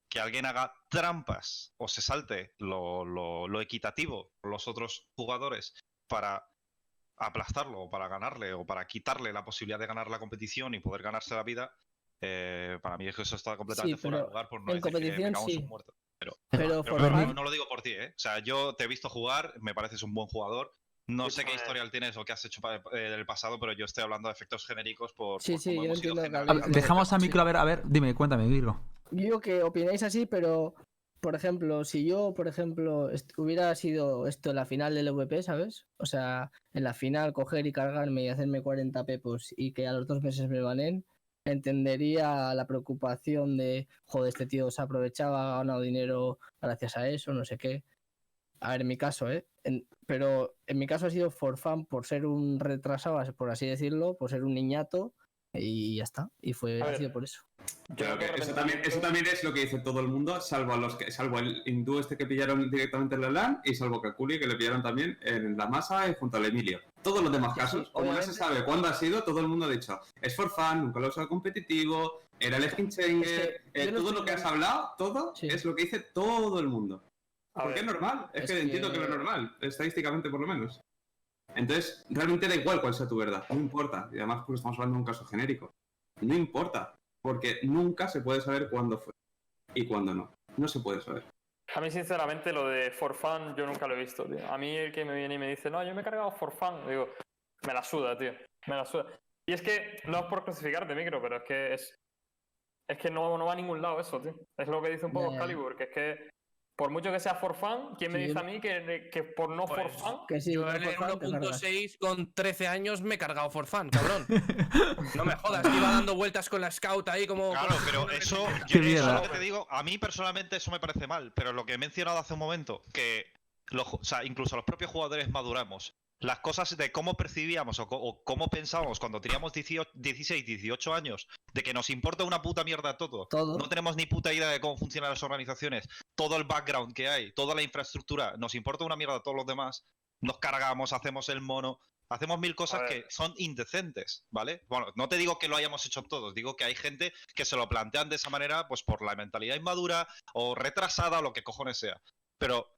Que alguien haga trampas o se salte lo, lo- lo equitativo los otros jugadores para aplastarlo o para ganarle o para quitarle la posibilidad de ganar la competición y poder ganarse la vida, eh, para mí es que eso está completamente Sí, fuera de pero lugar por no en decir que me competición en sí. Pero, Pero pero for no, no lo digo por ti, ¿eh? O sea, yo te he visto jugar, me pareces un buen jugador. No Sí, sé qué historial tienes o qué has hecho eh, del pasado, pero yo estoy hablando de efectos genéricos por, Sí, por sí, yo entiendo Dejamos a micro, a ver, a ver, dime, cuéntame, Virgo. Yo digo que opináis así, pero por ejemplo, si yo, por ejemplo, hubiera sido esto en la final del VP, ¿sabes? O sea, en la final coger y cargarme y hacerme 40 pepos y que a los dos meses me banen, entendería la preocupación de, joder, este tío se aprovechaba, ha ganado dinero gracias a eso, no sé qué. A ver, en mi caso, ¿eh? En- pero en mi caso ha sido for fun, por ser un retrasado, por así decirlo, por ser un niñato y ya está. Y fue A ha sido por eso. Yo que eso, también, eso también es lo que dice todo el mundo, salvo a los que, salvo el hindú este que pillaron directamente en la LAN y salvo Kakuli que le pillaron también en la masa y junto al Emilio. Todos los demás casos, sí, como no se sabe cuándo ha sido, todo el mundo ha dicho, es for fun, nunca lo he usado competitivo, era el skin changer, Es que eh, todo lo que has hablado, todo Sí. es lo que dice todo el mundo. A Porque es normal, es, es que, entiendo que lo es normal, estadísticamente por lo menos. Entonces, realmente da igual cuál sea tu verdad, no importa. Y además, porque estamos hablando de un caso genérico. No importa, porque nunca se puede saber cuándo fue y cuándo no. No se puede saber. A mí, sinceramente, lo de for fun yo nunca lo he visto, tío. A mí el que me viene y me dice, no, yo me he cargado for fun, digo, me la suda, tío. Me la suda. Y es que, no es por crucificarte, micro, pero es que es. Es que no, no va a ningún lado eso, tío. Es lo que dice un poco. Excalibur, que es que, por mucho que sea for fun, ¿quién me dice a mí que, que por no Pues, for fun? Que sí, Yo en for el fun, te cargas. 1.6 con 13 años me he cargado for fun, cabrón. No me jodas, que iba dando vueltas con la scout ahí como. Claro, pero eso, Qué yo, eso es mierda. lo que te digo, a mí personalmente eso me parece mal, pero lo que he mencionado hace un momento, que los, o sea, incluso los propios jugadores maduramos. Las cosas de cómo percibíamos o, o cómo pensábamos cuando teníamos 18 16, 18 años, de que nos importa una puta mierda todo. Todo. No tenemos ni puta idea de cómo funcionan las organizaciones, todo el background que hay, toda la infraestructura, nos importa una mierda a todos los demás. Nos cargamos, hacemos el mono, hacemos mil cosas que son indecentes, ¿vale? Bueno, no te digo que lo hayamos hecho todos, digo que hay gente que se lo plantean de esa manera, pues por la mentalidad inmadura o retrasada o lo que cojones sea. Pero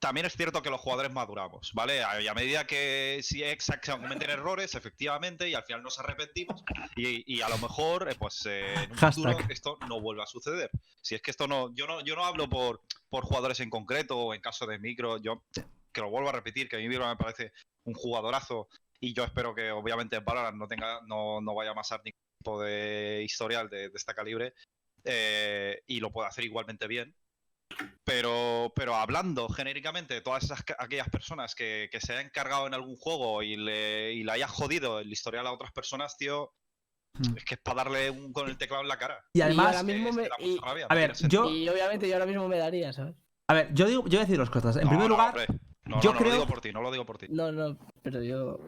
también es cierto que los jugadores maduramos, ¿vale? A, y a medida que si exa- se cometen errores, efectivamente, y al final nos arrepentimos, y, y a lo mejor, eh, pues eh, en un futuro esto no vuelva a suceder. Si es que esto no, yo no, yo no hablo por, por jugadores en concreto o en caso de micro, yo que lo vuelvo a repetir, que a mí Micro me parece un jugadorazo y yo espero que obviamente Valorant no tenga, no, no vaya a pasar ningún tipo de historial de, de este calibre eh, y lo pueda hacer igualmente bien. Pero, pero hablando genéricamente de todas esas, aquellas personas que, que se hayan cargado en algún juego y le, y le haya jodido el historial a otras personas, tío, Mm. es que es para darle un, con el teclado en la cara. Y además, ahora mismo me- y- rabia, a ver, yo-. Y obviamente yo ahora mismo me daría, ¿sabes? a ver, yo digo, yo voy a decir dos cosas. En No, primer no, lugar. No, yo no, no creo- lo digo por ti, no lo digo por ti. No, no, pero yo.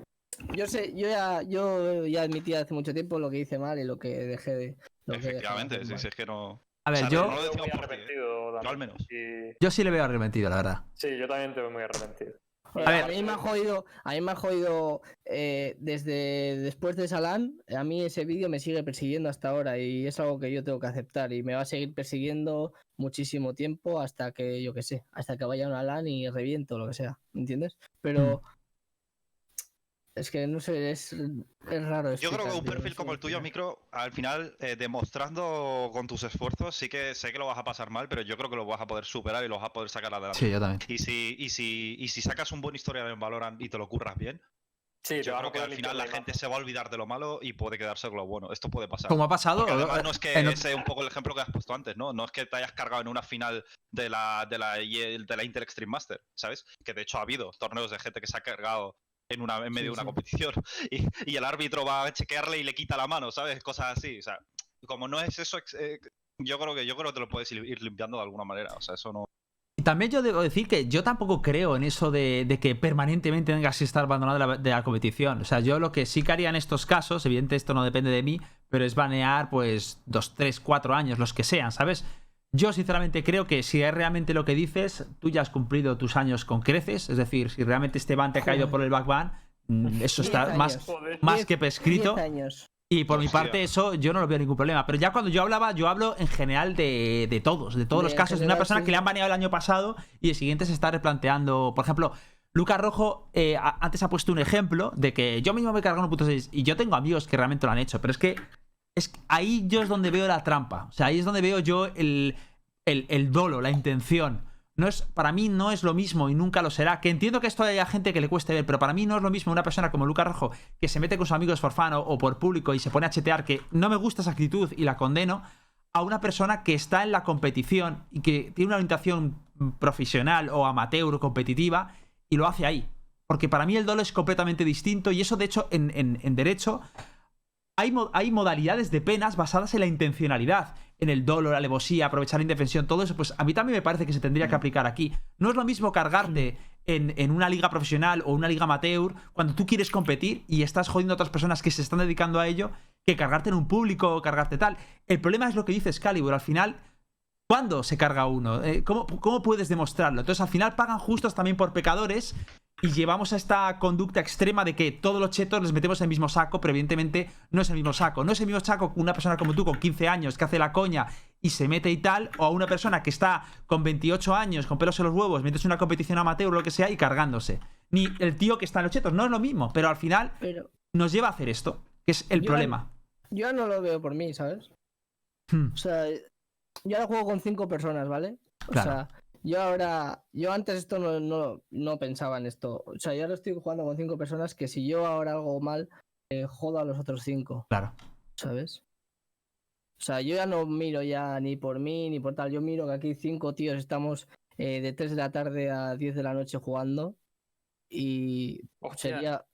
Yo sé, yo ya, yo ya admití hace mucho tiempo lo que hice mal y lo que dejé de. Lo que dejé de Efectivamente, sí, sí, es que no. A ver, o sea, yo, no lo Yo decimos muy por ti, arrepentido Yo al también. menos. Y- yo sí le veo arrepentido, la verdad. Sí, yo también te veo muy arrepentido. A, ver. mí me ha jodido, a mí me ha jodido eh, desde después de Salán, a mí ese vídeo me sigue persiguiendo hasta ahora y es algo que yo tengo que aceptar y me va a seguir persiguiendo muchísimo tiempo hasta que, yo que sé, hasta que vaya a una LAN y reviento, lo que sea, ¿me entiendes? Pero Es que no sé, es, es raro. Yo creo que un perfil como el tuyo. Micro, al final, eh, demostrando con tus esfuerzos, sí que sé que lo vas a pasar mal, pero yo creo que lo vas a poder superar y lo vas a poder sacar adelante. Sí, yo también. Y si, y si, y si sacas un buen historial en Valorant y te lo curras bien, Sí, yo creo que al final la gente se va a olvidar de lo malo y puede quedarse con lo bueno. Esto puede pasar. Como ha pasado. Además no es que en ese es un poco el ejemplo que has puesto antes, ¿no? No es que te hayas cargado en una final de la, de la, de la Intel Extreme Master, ¿sabes? Que de hecho ha habido torneos de gente que se ha cargado en, una, en medio Sí, de una sí. competición y, y el árbitro va a chequearle y le quita la mano, ¿sabes? Cosas así. O sea, como no es eso, eh, yo creo que yo creo que te lo puedes ir limpiando de alguna manera. O sea, eso no. También yo debo decir que yo tampoco creo en eso de, de que permanentemente tengas que estar abandonado de la, de la competición. O sea, yo lo que sí que haría en estos casos, evidente esto no depende de mí, pero es banear pues dos, tres, cuatro años, los que sean, ¿sabes? Yo sinceramente creo que si es realmente lo que dices, tú ya has cumplido tus años con creces, es decir, si realmente este ban te ha caído por el backban, mm, eso está más. Joder. más que prescrito. 10 años. Y por mi parte, eso yo no lo veo ningún problema. Pero ya cuando yo hablaba, yo hablo en general de, de todos, de todos De los casos, de una persona sí, que le han baneado el año pasado y el siguiente se está replanteando. Por ejemplo, Lucas Rojo eh, antes ha puesto un ejemplo de que yo mismo me he cargado 1.6 y yo tengo amigos que realmente lo han hecho, pero es que es ahí yo es donde veo la trampa. O sea, ahí es donde veo yo el, el, el dolo, la intención. No es, para mí no es lo mismo y nunca lo será. Que entiendo que esto haya gente que le cueste ver, pero para mí no es lo mismo una persona como Lucas Rojo que se mete con sus amigos por fan o, por público y se pone a chetear, que no me gusta esa actitud y la condeno, a una persona que está en la competición y que tiene una orientación profesional o amateur o competitiva y lo hace ahí. Porque para mí el dolo es completamente distinto y eso, de hecho, en- en derecho hay, mo- hay modalidades de penas basadas en la intencionalidad. En el dolo, la alevosía, aprovechar la indefensión, todo eso, pues a mí también me parece que se tendría que aplicar aquí. No es lo mismo cargarte en, en una liga profesional o una liga amateur cuando tú quieres competir y estás jodiendo a otras personas que se están dedicando a ello que cargarte en un público o cargarte tal. El problema es lo que dice Excalibur. Al final, ¿cuándo se carga uno? Eh, ¿cómo, ¿Cómo puedes demostrarlo? Entonces, al final pagan justos también por pecadores y llevamos a esta conducta extrema de que todos los chetos les metemos en el mismo saco, pero evidentemente no es el mismo saco. No es el mismo saco una persona como tú con 15 años que hace la coña y se mete y tal, o a una persona que está con 28 años, con pelos en los huevos, metes una competición amateur o lo que sea y cargándose. Ni el tío que está en los chetos, no es lo mismo, pero al final Pero nos lleva a hacer esto, que es el Yo- problema. yo no lo veo por mí, ¿sabes? Hmm. O sea, yo ahora juego con cinco personas, ¿vale? O Claro. sea, yo ahora, yo antes esto no, no, no pensaba en esto. O sea, yo ahora estoy jugando con cinco personas que si yo ahora hago mal, eh, jodo a los otros cinco, Claro. ¿sabes? O sea, yo ya no miro ya ni por mí ni por tal. Yo miro que aquí cinco tíos estamos eh, de 3 de la tarde a 10 de la noche jugando y Hostia, sería...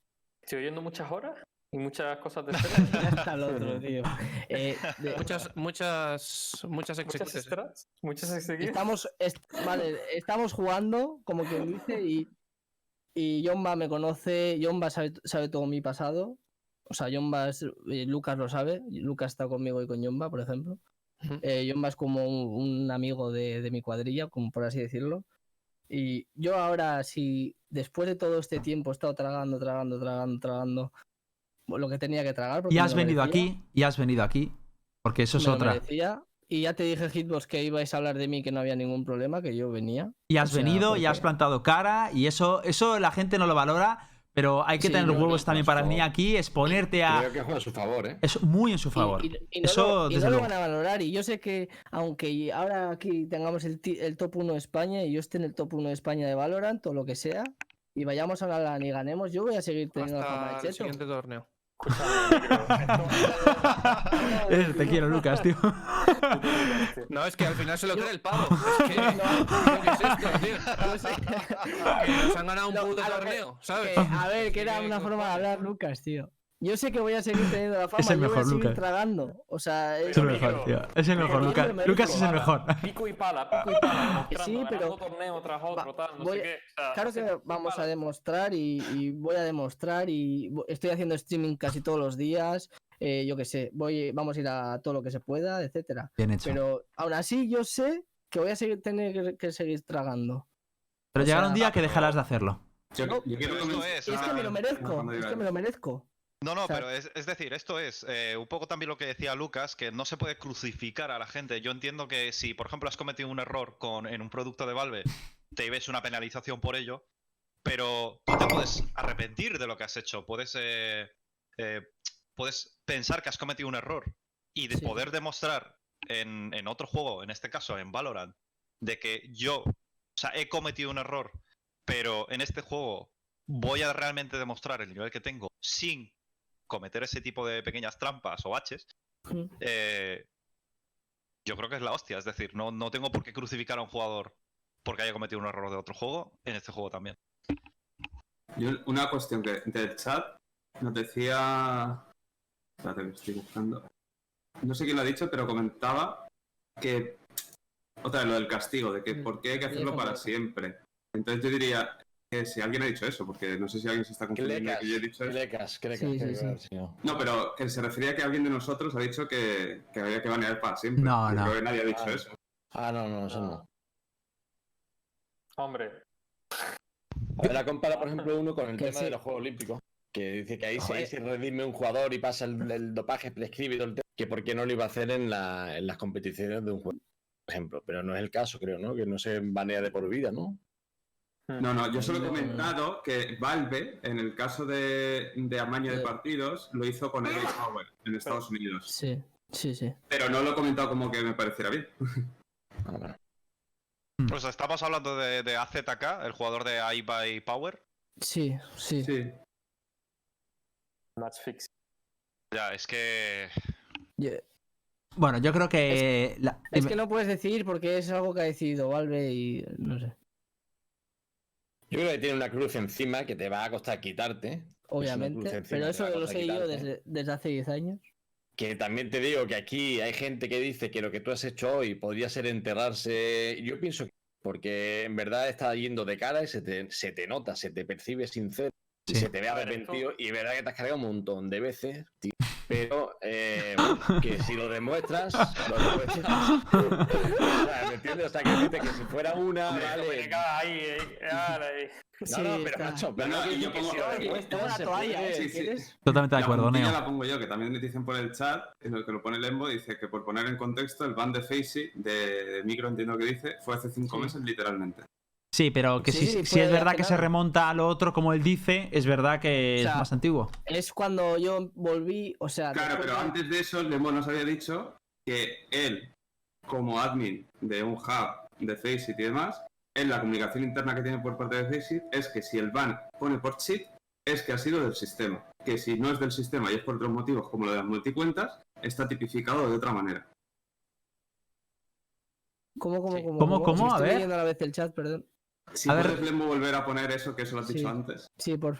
estoy oyendo muchas horas y muchas cosas de Ya está el otro, tío. Eh, de- Muchas, muchas, muchas muchas execuciones. Estamos, est- vale, estamos jugando, como quien dice, y, y Yomba me conoce, Yomba sabe, sabe todo mi pasado. O sea, Yomba es, eh, Lucas lo sabe, Lucas está conmigo y con Yomba, por ejemplo. Eh, Yomba es como un, un amigo de, de mi cuadrilla, como por así decirlo. Y yo ahora, si después de todo este tiempo he estado tragando, tragando, tragando, tragando lo que tenía que tragar. Y me has lo venido merecía, aquí, y has venido aquí, porque eso es me lo otra. merecía, Y ya te dije, Hitbox, que ibais a hablar de mí, que no había ningún problema, que yo venía. Y has O sea, venido, y has plantado cara, y eso, eso la gente no lo valora, pero hay que Sí, tener huevos también para venir aquí, exponerte a. Creo que juega a su favor, ¿eh? Es muy en su favor. Y, y- y no, Eso, lo, y desde no lo luego. van a valorar. Y yo sé que, aunque ahora aquí tengamos el, ti- el top 1 de España y yo esté en el top 1 de España de Valorant o lo que sea, y vayamos a la LAN y ganemos, yo voy a seguir teniendo la fama de el cheto. siguiente torneo. Te quiero, Lucas, tío. No, es que al final se lo cree el pavo. Es que, ¿qué es esto, tío? Que nos han ganado un puto torneo, ¿sabes? Que, a ver, que era una forma de hablar, Lucas, tío. Yo sé que voy a seguir teniendo la fama, Es el yo voy a mejor, seguir Lucas. tragando. O sea, es- Es el mejor, tío. Es el mejor, Lucas. Lucas es el mejor. Pico y pala, pico y pala, demostrando, Sí, pero- ganando torneo tras otro, Va- tal, no voy- sé qué. o sea, Claro que pico y vamos a pala. demostrar y, y voy a demostrar y vo- estoy haciendo streaming casi todos los días. eh, yo qué sé, voy, vamos a ir a todo lo que se pueda, etcétera. Bien hecho. Pero, Pero aún así yo sé que voy a seguir tener que, que seguir tragando. o llegará sea, un día que dejarás de hacerlo. Yo, No, yo quiero pero esto comentar- es, Y es que me lo merezco, cuando es que me lo merezco. No, no, O sea- pero es, es decir, esto es eh, un poco también lo que decía Lucas, que no se puede crucificar a la gente. Yo entiendo que si, por ejemplo, has cometido un error con, en un producto de Valve, te ves una penalización por ello, pero tú te puedes arrepentir de lo que has hecho, puedes, eh, eh, puedes pensar que has cometido un error y de Sí. poder demostrar en, en otro juego, en este caso en Valorant, de que yo, o sea, he cometido un error, pero en este juego voy a realmente demostrar el nivel que tengo sin cometer ese tipo de pequeñas trampas o baches, eh, yo creo que es la hostia. Es decir, no, no tengo por qué crucificar a un jugador porque haya cometido un error de otro juego, en este juego también. Yo, una cuestión que del chat nos decía. Espérate, que estoy buscando. No sé quién lo ha dicho, pero comentaba que. Otra vez lo del castigo, de que Mm, por qué hay que hacerlo para siempre. Entonces yo diría que si alguien ha dicho eso, porque no sé si alguien se está confundiendo que yo he dicho eso. clecas, clecas, Sí, sí, sí. No, pero que se refería a que alguien de nosotros ha dicho que, que había que banear para siempre. No, no. Creo que nadie ha dicho Ah. eso. Ah, no, no, eso no. Hombre, A ver, la compara, por ejemplo, uno con el tema sí. de los Juegos Olímpicos. Que dice que ahí, si, ahí se redime un jugador y pasa el, el dopaje, prescribe y todo el tema, que por qué no lo iba a hacer en, la- en las competiciones de un juego, por ejemplo. Pero no es el caso, creo, ¿no? Que no se banea de por vida, ¿no? No, no, yo solo he comentado que Valve, en el caso de, de amaño de partidos, lo hizo con EA Power en Estados Unidos. Sí, sí, sí. Pero no lo he comentado como que me pareciera bien. Ah, bueno. Pues estamos hablando de, de AZK, el jugador de iBuy Power. Sí, sí. Sí. match fix. Ya, es que. Bueno, yo creo que. la- Es que no puedes decidir porque es algo que ha decidido Valve y no sé. Yo creo que tiene una cruz encima que te va a costar quitarte. Obviamente. Pero eso lo sé yo desde, desde hace 10 años. Que también te digo que aquí hay gente que dice que lo que tú has hecho hoy podría ser enterrarse. Yo pienso que porque en verdad está yendo de cara y se te, se te nota, se te percibe sincero y Sí. se te ve arrepentido. Y es verdad que te has cargado un montón de veces, tío. Pero eh, que si lo demuestras, lo demuestras. O sea, ¿Me entiendes? O sea, que dice que si fuera una, vale. ahí, eh, ahí. No, Sí, no, pero macho, pero No, no, no, yo pongo- si lo Oye, demuestras, Tengo una se toalla, puede- ¿eh? Totalmente de acuerdo, Neo. la pongo yo, que también me dicen por el chat, en lo que lo pone Lembo, dice que por poner en contexto, el ban de Facey, de, de Micro, entiendo que dice, fue hace cinco Sí. meses literalmente. Sí, pero que Sí, si, sí, si fue es verdad que se remonta a lo otro como él dice, es verdad que O sea, es más antiguo. Es cuando yo volví, o sea. Claro, después pero de- antes de eso, Lembo nos había dicho que él, como admin de un hub de Faceit y demás, en la comunicación interna que tiene por parte de Faceit es que si el ban pone por cheat, es que ha sido del sistema. Que si no es del sistema y es por otros motivos, como lo de las multicuentas, está tipificado de otra manera. ¿Cómo, cómo, Sí. cómo? ¿Cómo, cómo? cómo? Si A estoy ver. leyendo a la vez el chat, perdón. Si A ver- puedes, Lembo, volver a poner eso que eso lo has Sí. dicho antes. Sí, por. O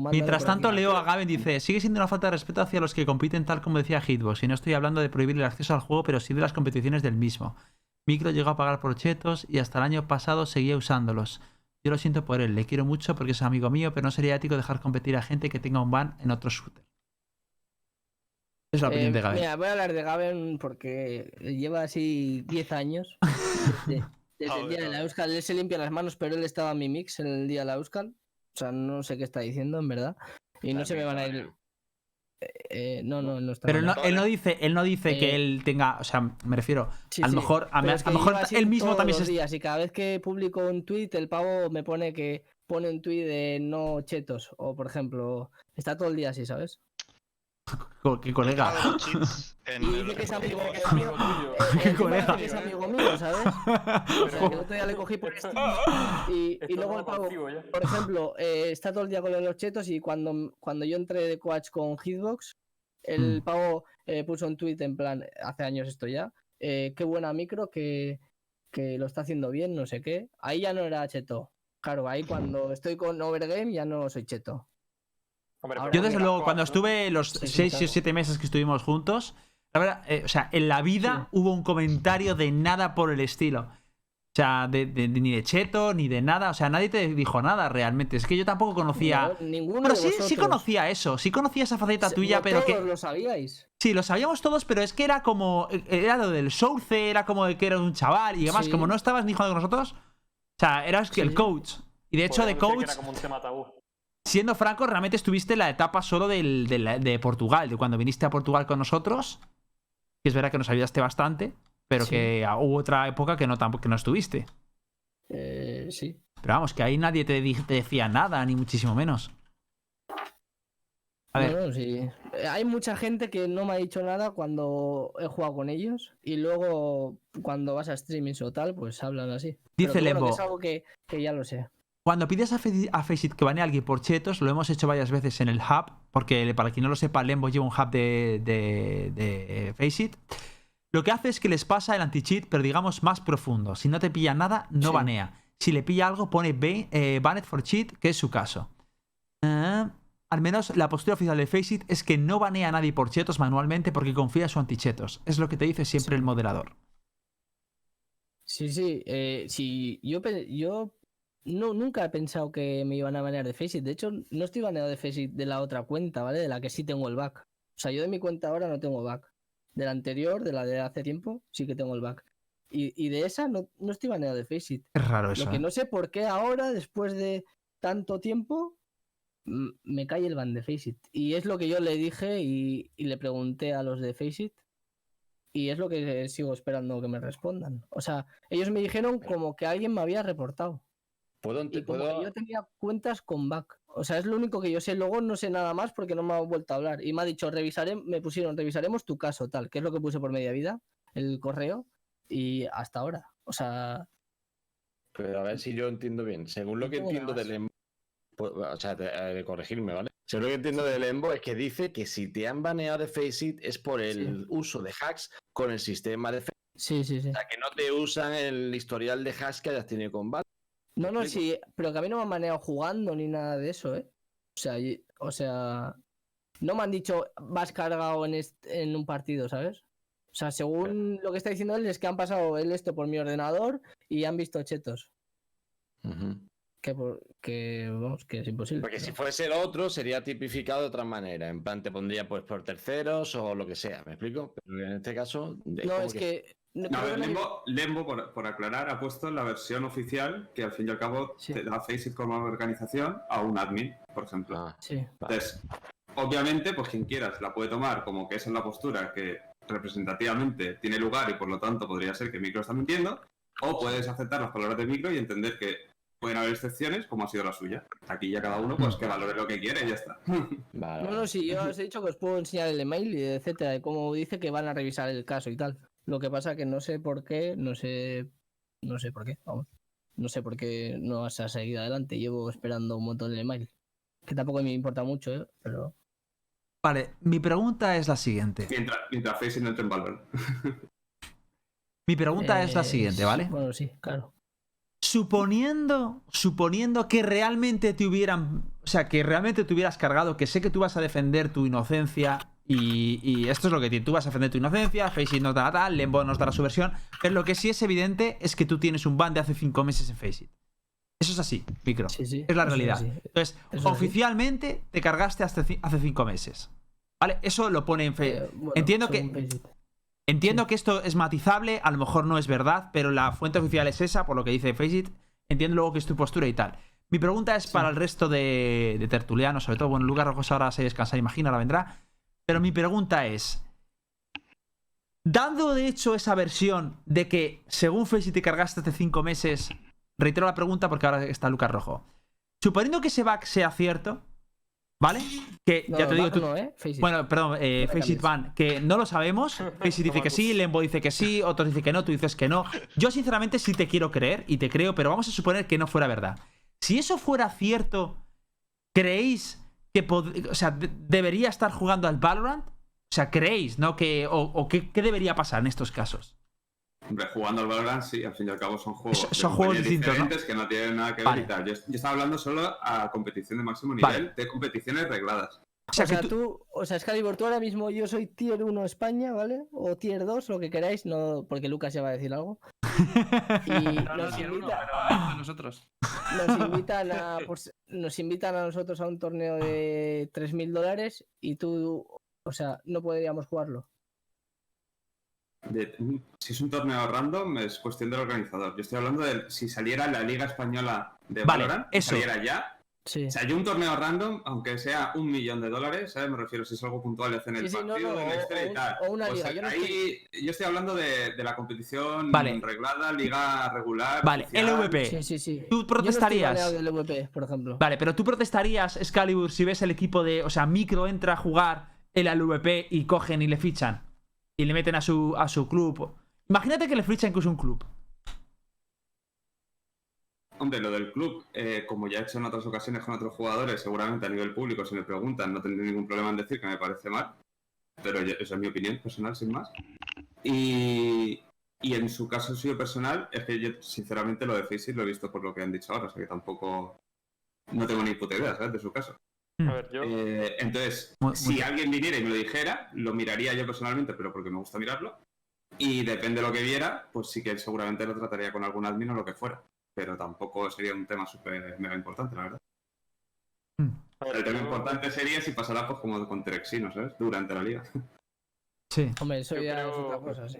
mándalo Mientras por tanto, aquí. leo a Gaben dice: Sigue siendo una falta de respeto hacia los que compiten, tal como decía Hitbox. Y no estoy hablando de prohibir el acceso al juego, pero sí de las competiciones del mismo. Micro llegó a pagar por chetos y hasta el año pasado seguía usándolos. Yo lo siento por él, le quiero mucho porque es amigo mío, pero no sería ético dejar competir a gente que tenga un ban en otro shooter. Es la opinión Eh, de Gaben. Mira, voy a hablar de Gaben porque lleva así 10 años. desde el día de la. Euskal. Él se limpia las manos, pero él estaba en mi mix en el día de la Euskal. O sea, no sé qué está diciendo, en verdad. Y no se me van a ir. Eh, no, no, no está. Pero él no, él no dice, él no dice que Eh, él tenga. O sea, me refiero. Sí, a lo sí, mejor, a, pero me- es a que lo mejor él mismo todos también los se. días y cada vez que publico un tweet, el pavo me pone que pone un tweet de no chetos. O por ejemplo, está todo el día así, ¿sabes? ¿Qué colega? Y el- dice que es amigo, Dice que es es mío. amigo tuyo. Qué colega. dice que es amigo mío, ¿sabes? O sea, que el otro día le cogí por Steam. Y, luego el pavo, por ejemplo, eh, está todo el día con los chetos y cuando, cuando yo entré de coach con Hitbox, el Mm. pavo eh, puso un tweet en plan, hace años esto ya, eh, qué buena micro, que, que lo está haciendo bien, no sé qué. Ahí ya no era cheto. Claro, ahí cuando estoy con Overgame ya no soy cheto. Hombre, Yo, desde luego, cuando estuve los Sí, sí, 6 o claro. 7 meses que estuvimos juntos, la verdad, eh, o sea, en la vida hubo un comentario de nada por el estilo. O sea, de, de- de- ni de cheto, ni de nada. O sea, nadie te dijo nada realmente. Es que yo tampoco conocía. No, ninguno Pero de sí, sí conocía eso. Sí conocía esa faceta Se- tuya, pero todos que. lo sabíais. Sí, lo sabíamos todos, pero es que era como. Era lo del Source, era como de que eras un chaval y demás. Sí. Como no estabas ni jugando con nosotros. O sea, eras que el coach. Y de hecho, de coach, Era como un tema tabú. Siendo franco, realmente estuviste en la etapa solo del, del- de Portugal, de cuando viniste a Portugal con nosotros. Que es verdad que nos ayudaste bastante, pero Sí. que hubo otra época que no, que no estuviste. Eh, sí. Pero vamos, que ahí nadie te, decía nada, ni muchísimo menos. A ver, No, no, sí. Eh, Hay mucha gente que no me ha dicho nada cuando he jugado con ellos y luego cuando vas a streamings o tal, pues hablan así. Pero Dice bueno, que Lembo. es algo que, que ya lo sé. Cuando pides a, Faceit que banee a alguien por chetos, lo hemos hecho varias veces en el hub, porque para quien no lo sepa, Lembo lleva un hub de, de, de Faceit. Lo que hace es que les pasa el anti-cheat, pero digamos más profundo. Si no te pilla nada, no Sí. banea. Si le pilla algo, pone eh, banned for cheat, que es su caso. Ah, al menos la postura oficial de Faceit es que no banea a nadie por chetos manualmente porque confía en su anti-chetos. Es lo que te dice siempre el moderador. Sí, sí. eh, sí, yo, yo no, nunca he pensado que me iban a banear de Faceit. De hecho, no estoy baneado de Faceit de la otra cuenta, ¿vale? De la que sí tengo el back. O sea, yo de mi cuenta ahora no tengo back. De la anterior, de la de hace tiempo, sí que tengo el back. Y, y de esa no, no estoy baneado de Faceit. Es raro eso. Lo que ¿eh? no sé por qué ahora, después de tanto tiempo, me cae el ban de Faceit. Y es lo que yo le dije y, y le pregunté a los de Faceit. Y es lo que sigo esperando que me respondan. O sea, ellos me dijeron como que alguien me había reportado. ¿Puedo, Y ente- como puedo- que yo tenía cuentas con back. O sea, es lo único que yo sé. Luego no sé nada más porque no me ha vuelto a hablar. Y me ha dicho, revisaré, me pusieron, revisaremos tu caso, tal, que es lo que puse por media vida, el correo. Y hasta ahora. O sea, Pero a ver si yo entiendo bien. Según lo que entiendo del Embo, pues, o sea, te- eh, de corregirme, ¿vale? Según lo que entiendo del Embo es que dice que si te han baneado de Faceit es por el uso de hacks con el sistema de Faceit. sí, sí, sí. O sea, que no te usan el historial de hacks que hayas tenido con Valve. No, no, sí, pero que a mí no me han manejado jugando ni nada de eso, ¿eh? O sea, y- o sea, no me han dicho vas cargado en, en un partido, ¿sabes? O sea, según lo que está diciendo él, es que han pasado él esto por mi ordenador y han visto chetos. Que, por- que vamos, que es imposible. Porque si fuese el otro, sería tipificado de otra manera. En plan, te pondría pues por terceros o lo que sea, ¿me explico? Pero en este caso. No, es que. No, a ver, Lembo, Lembo, por, por aclarar, ha puesto la versión oficial que al fin y al cabo Sí. te da Faceit como organización a un admin, por ejemplo. Ah, Sí, Entonces, obviamente, pues quien quieras la puede tomar como que esa es la postura que representativamente tiene lugar y por lo tanto podría ser que Micro está mintiendo, o puedes aceptar las palabras de Micro y entender que pueden haber excepciones como ha sido la suya. Aquí ya cada uno pues que valore lo que quiere y ya está. vale, No, no, sí, yo os he dicho que os puedo enseñar el email y etcétera, de cómo dice que van a revisar el caso y tal. Lo que pasa que no sé por qué, no sé, no sé por qué, vamos. No sé por qué no se ha seguido adelante. Llevo esperando un montón el email. Que tampoco me importa mucho, ¿eh? Pero Vale, mi pregunta es la siguiente. Mientras, mientras Faceit no en Valorant. Mi pregunta es la eh, siguiente, ¿vale? Bueno, sí, claro. Suponiendo, suponiendo que realmente te hubieran, o sea, que realmente te hubieras cargado, que sé que tú vas a defender tu inocencia y, y esto es lo que tiene, tú vas a defender tu inocencia, Faceit nos dará tal, Lembo nos dará su versión, pero lo que sí es evidente es que tú tienes un ban de hace cinco meses en Faceit. Eso es así, micro. Sí, sí. Es la realidad. Entonces, Eso oficialmente te cargaste hasta hace cinco meses. ¿Vale? Eso lo pone en Faceit. Eh, bueno, Entiendo que-. Entiendo que esto es matizable, a lo mejor no es verdad, pero la fuente oficial es esa, por lo que dice Faceit. Entiendo luego que es tu postura y tal. Mi pregunta es para el resto de, de tertulianos, sobre todo, bueno, Lucas Rojos ahora se descansa, imagino, ahora vendrá. Pero mi pregunta es: Dando de hecho esa versión de que según Faceit te cargaste hace cinco meses, reitero la pregunta porque ahora está Lucas Rojo. Suponiendo que ese bug sea cierto, ¿vale? Que No, ya te digo, tú, no, ¿eh? Bueno, perdón, eh, No Faceit. Van, que no lo sabemos. Faceit dice que sí, Lembo dice que sí, otros dicen que no, tú dices que no. Yo, sinceramente, sí te quiero creer y te creo, pero vamos a suponer que no fuera verdad. Si eso fuera cierto, ¿creéis que o sea, de- debería estar jugando al Valorant? O sea, ¿creéis, no? Que, o o qué, qué debería pasar en estos casos? Hombre, jugando al Valorant, sí, al fin y al cabo son juegos, Son- juegos diferentes que no tienen nada que ver Vale. y tal. Yo, yo estaba hablando solo a competición de máximo Vale. nivel, de competiciones regladas. O sea, o que sea, tú- tú, o sea, Excalibur, tú ahora mismo yo soy tier 1 España, ¿vale? O tier 2, lo que queráis, no, porque Lucas ya va a decir algo. Y No, no nos, invita- nosotros. nos invitan a pues, nos invitan a nosotros a un torneo de 3.000 dólares y tú, o sea, no podríamos jugarlo. De- si es un torneo random, es cuestión del organizador. Yo estoy hablando de si saliera la Liga Española de Vale, Valorant, eso. saliera ya, Sí. O sea, yo un torneo random, aunque sea un millón de dólares, ¿sabes? Me refiero si es algo puntual de hacer en el Sí, sí, no, partido, en o y tal. o una liga, yo no ahí yo estoy hablando de, de la competición Vale. reglada, liga regular. Vale, oficial. LVP. Sí, sí, sí. ¿Tú Yo no estoy protestarías? del VP, por ejemplo. Vale, pero tú protestarías, Excalibur, si ves el equipo de. O sea, Micro entra a jugar el LVP y cogen y le fichan. Y le meten a su, a su club. Imagínate que le fichan incluso un club. Hombre, lo del club, eh, como ya he hecho en otras ocasiones con otros jugadores, seguramente a nivel público, si me preguntan, no tendré ningún problema en decir que me parece mal. Pero yo- esa es mi opinión personal, sin más. Y, y en su caso suyo personal, es que yo sinceramente lo de Faceit lo he visto por lo que han dicho ahora, o sea que tampoco. No tengo ni puta idea, ¿sabes? De su caso. A ver, yo. Eh, entonces, Muy- si muy- alguien viniera y me lo dijera, lo miraría yo personalmente, pero porque me gusta mirarlo. Y depende de lo que viera, pues sí que seguramente lo trataría con algún admin o lo que fuera. Pero tampoco sería un tema súper mega importante, la verdad. a ver, El tema yo- importante sería si pasará pues como con Terexino, ¿sabes? Durante la liga. Sí. Hombre, eso Yo ya es creo- otra cosa, sí.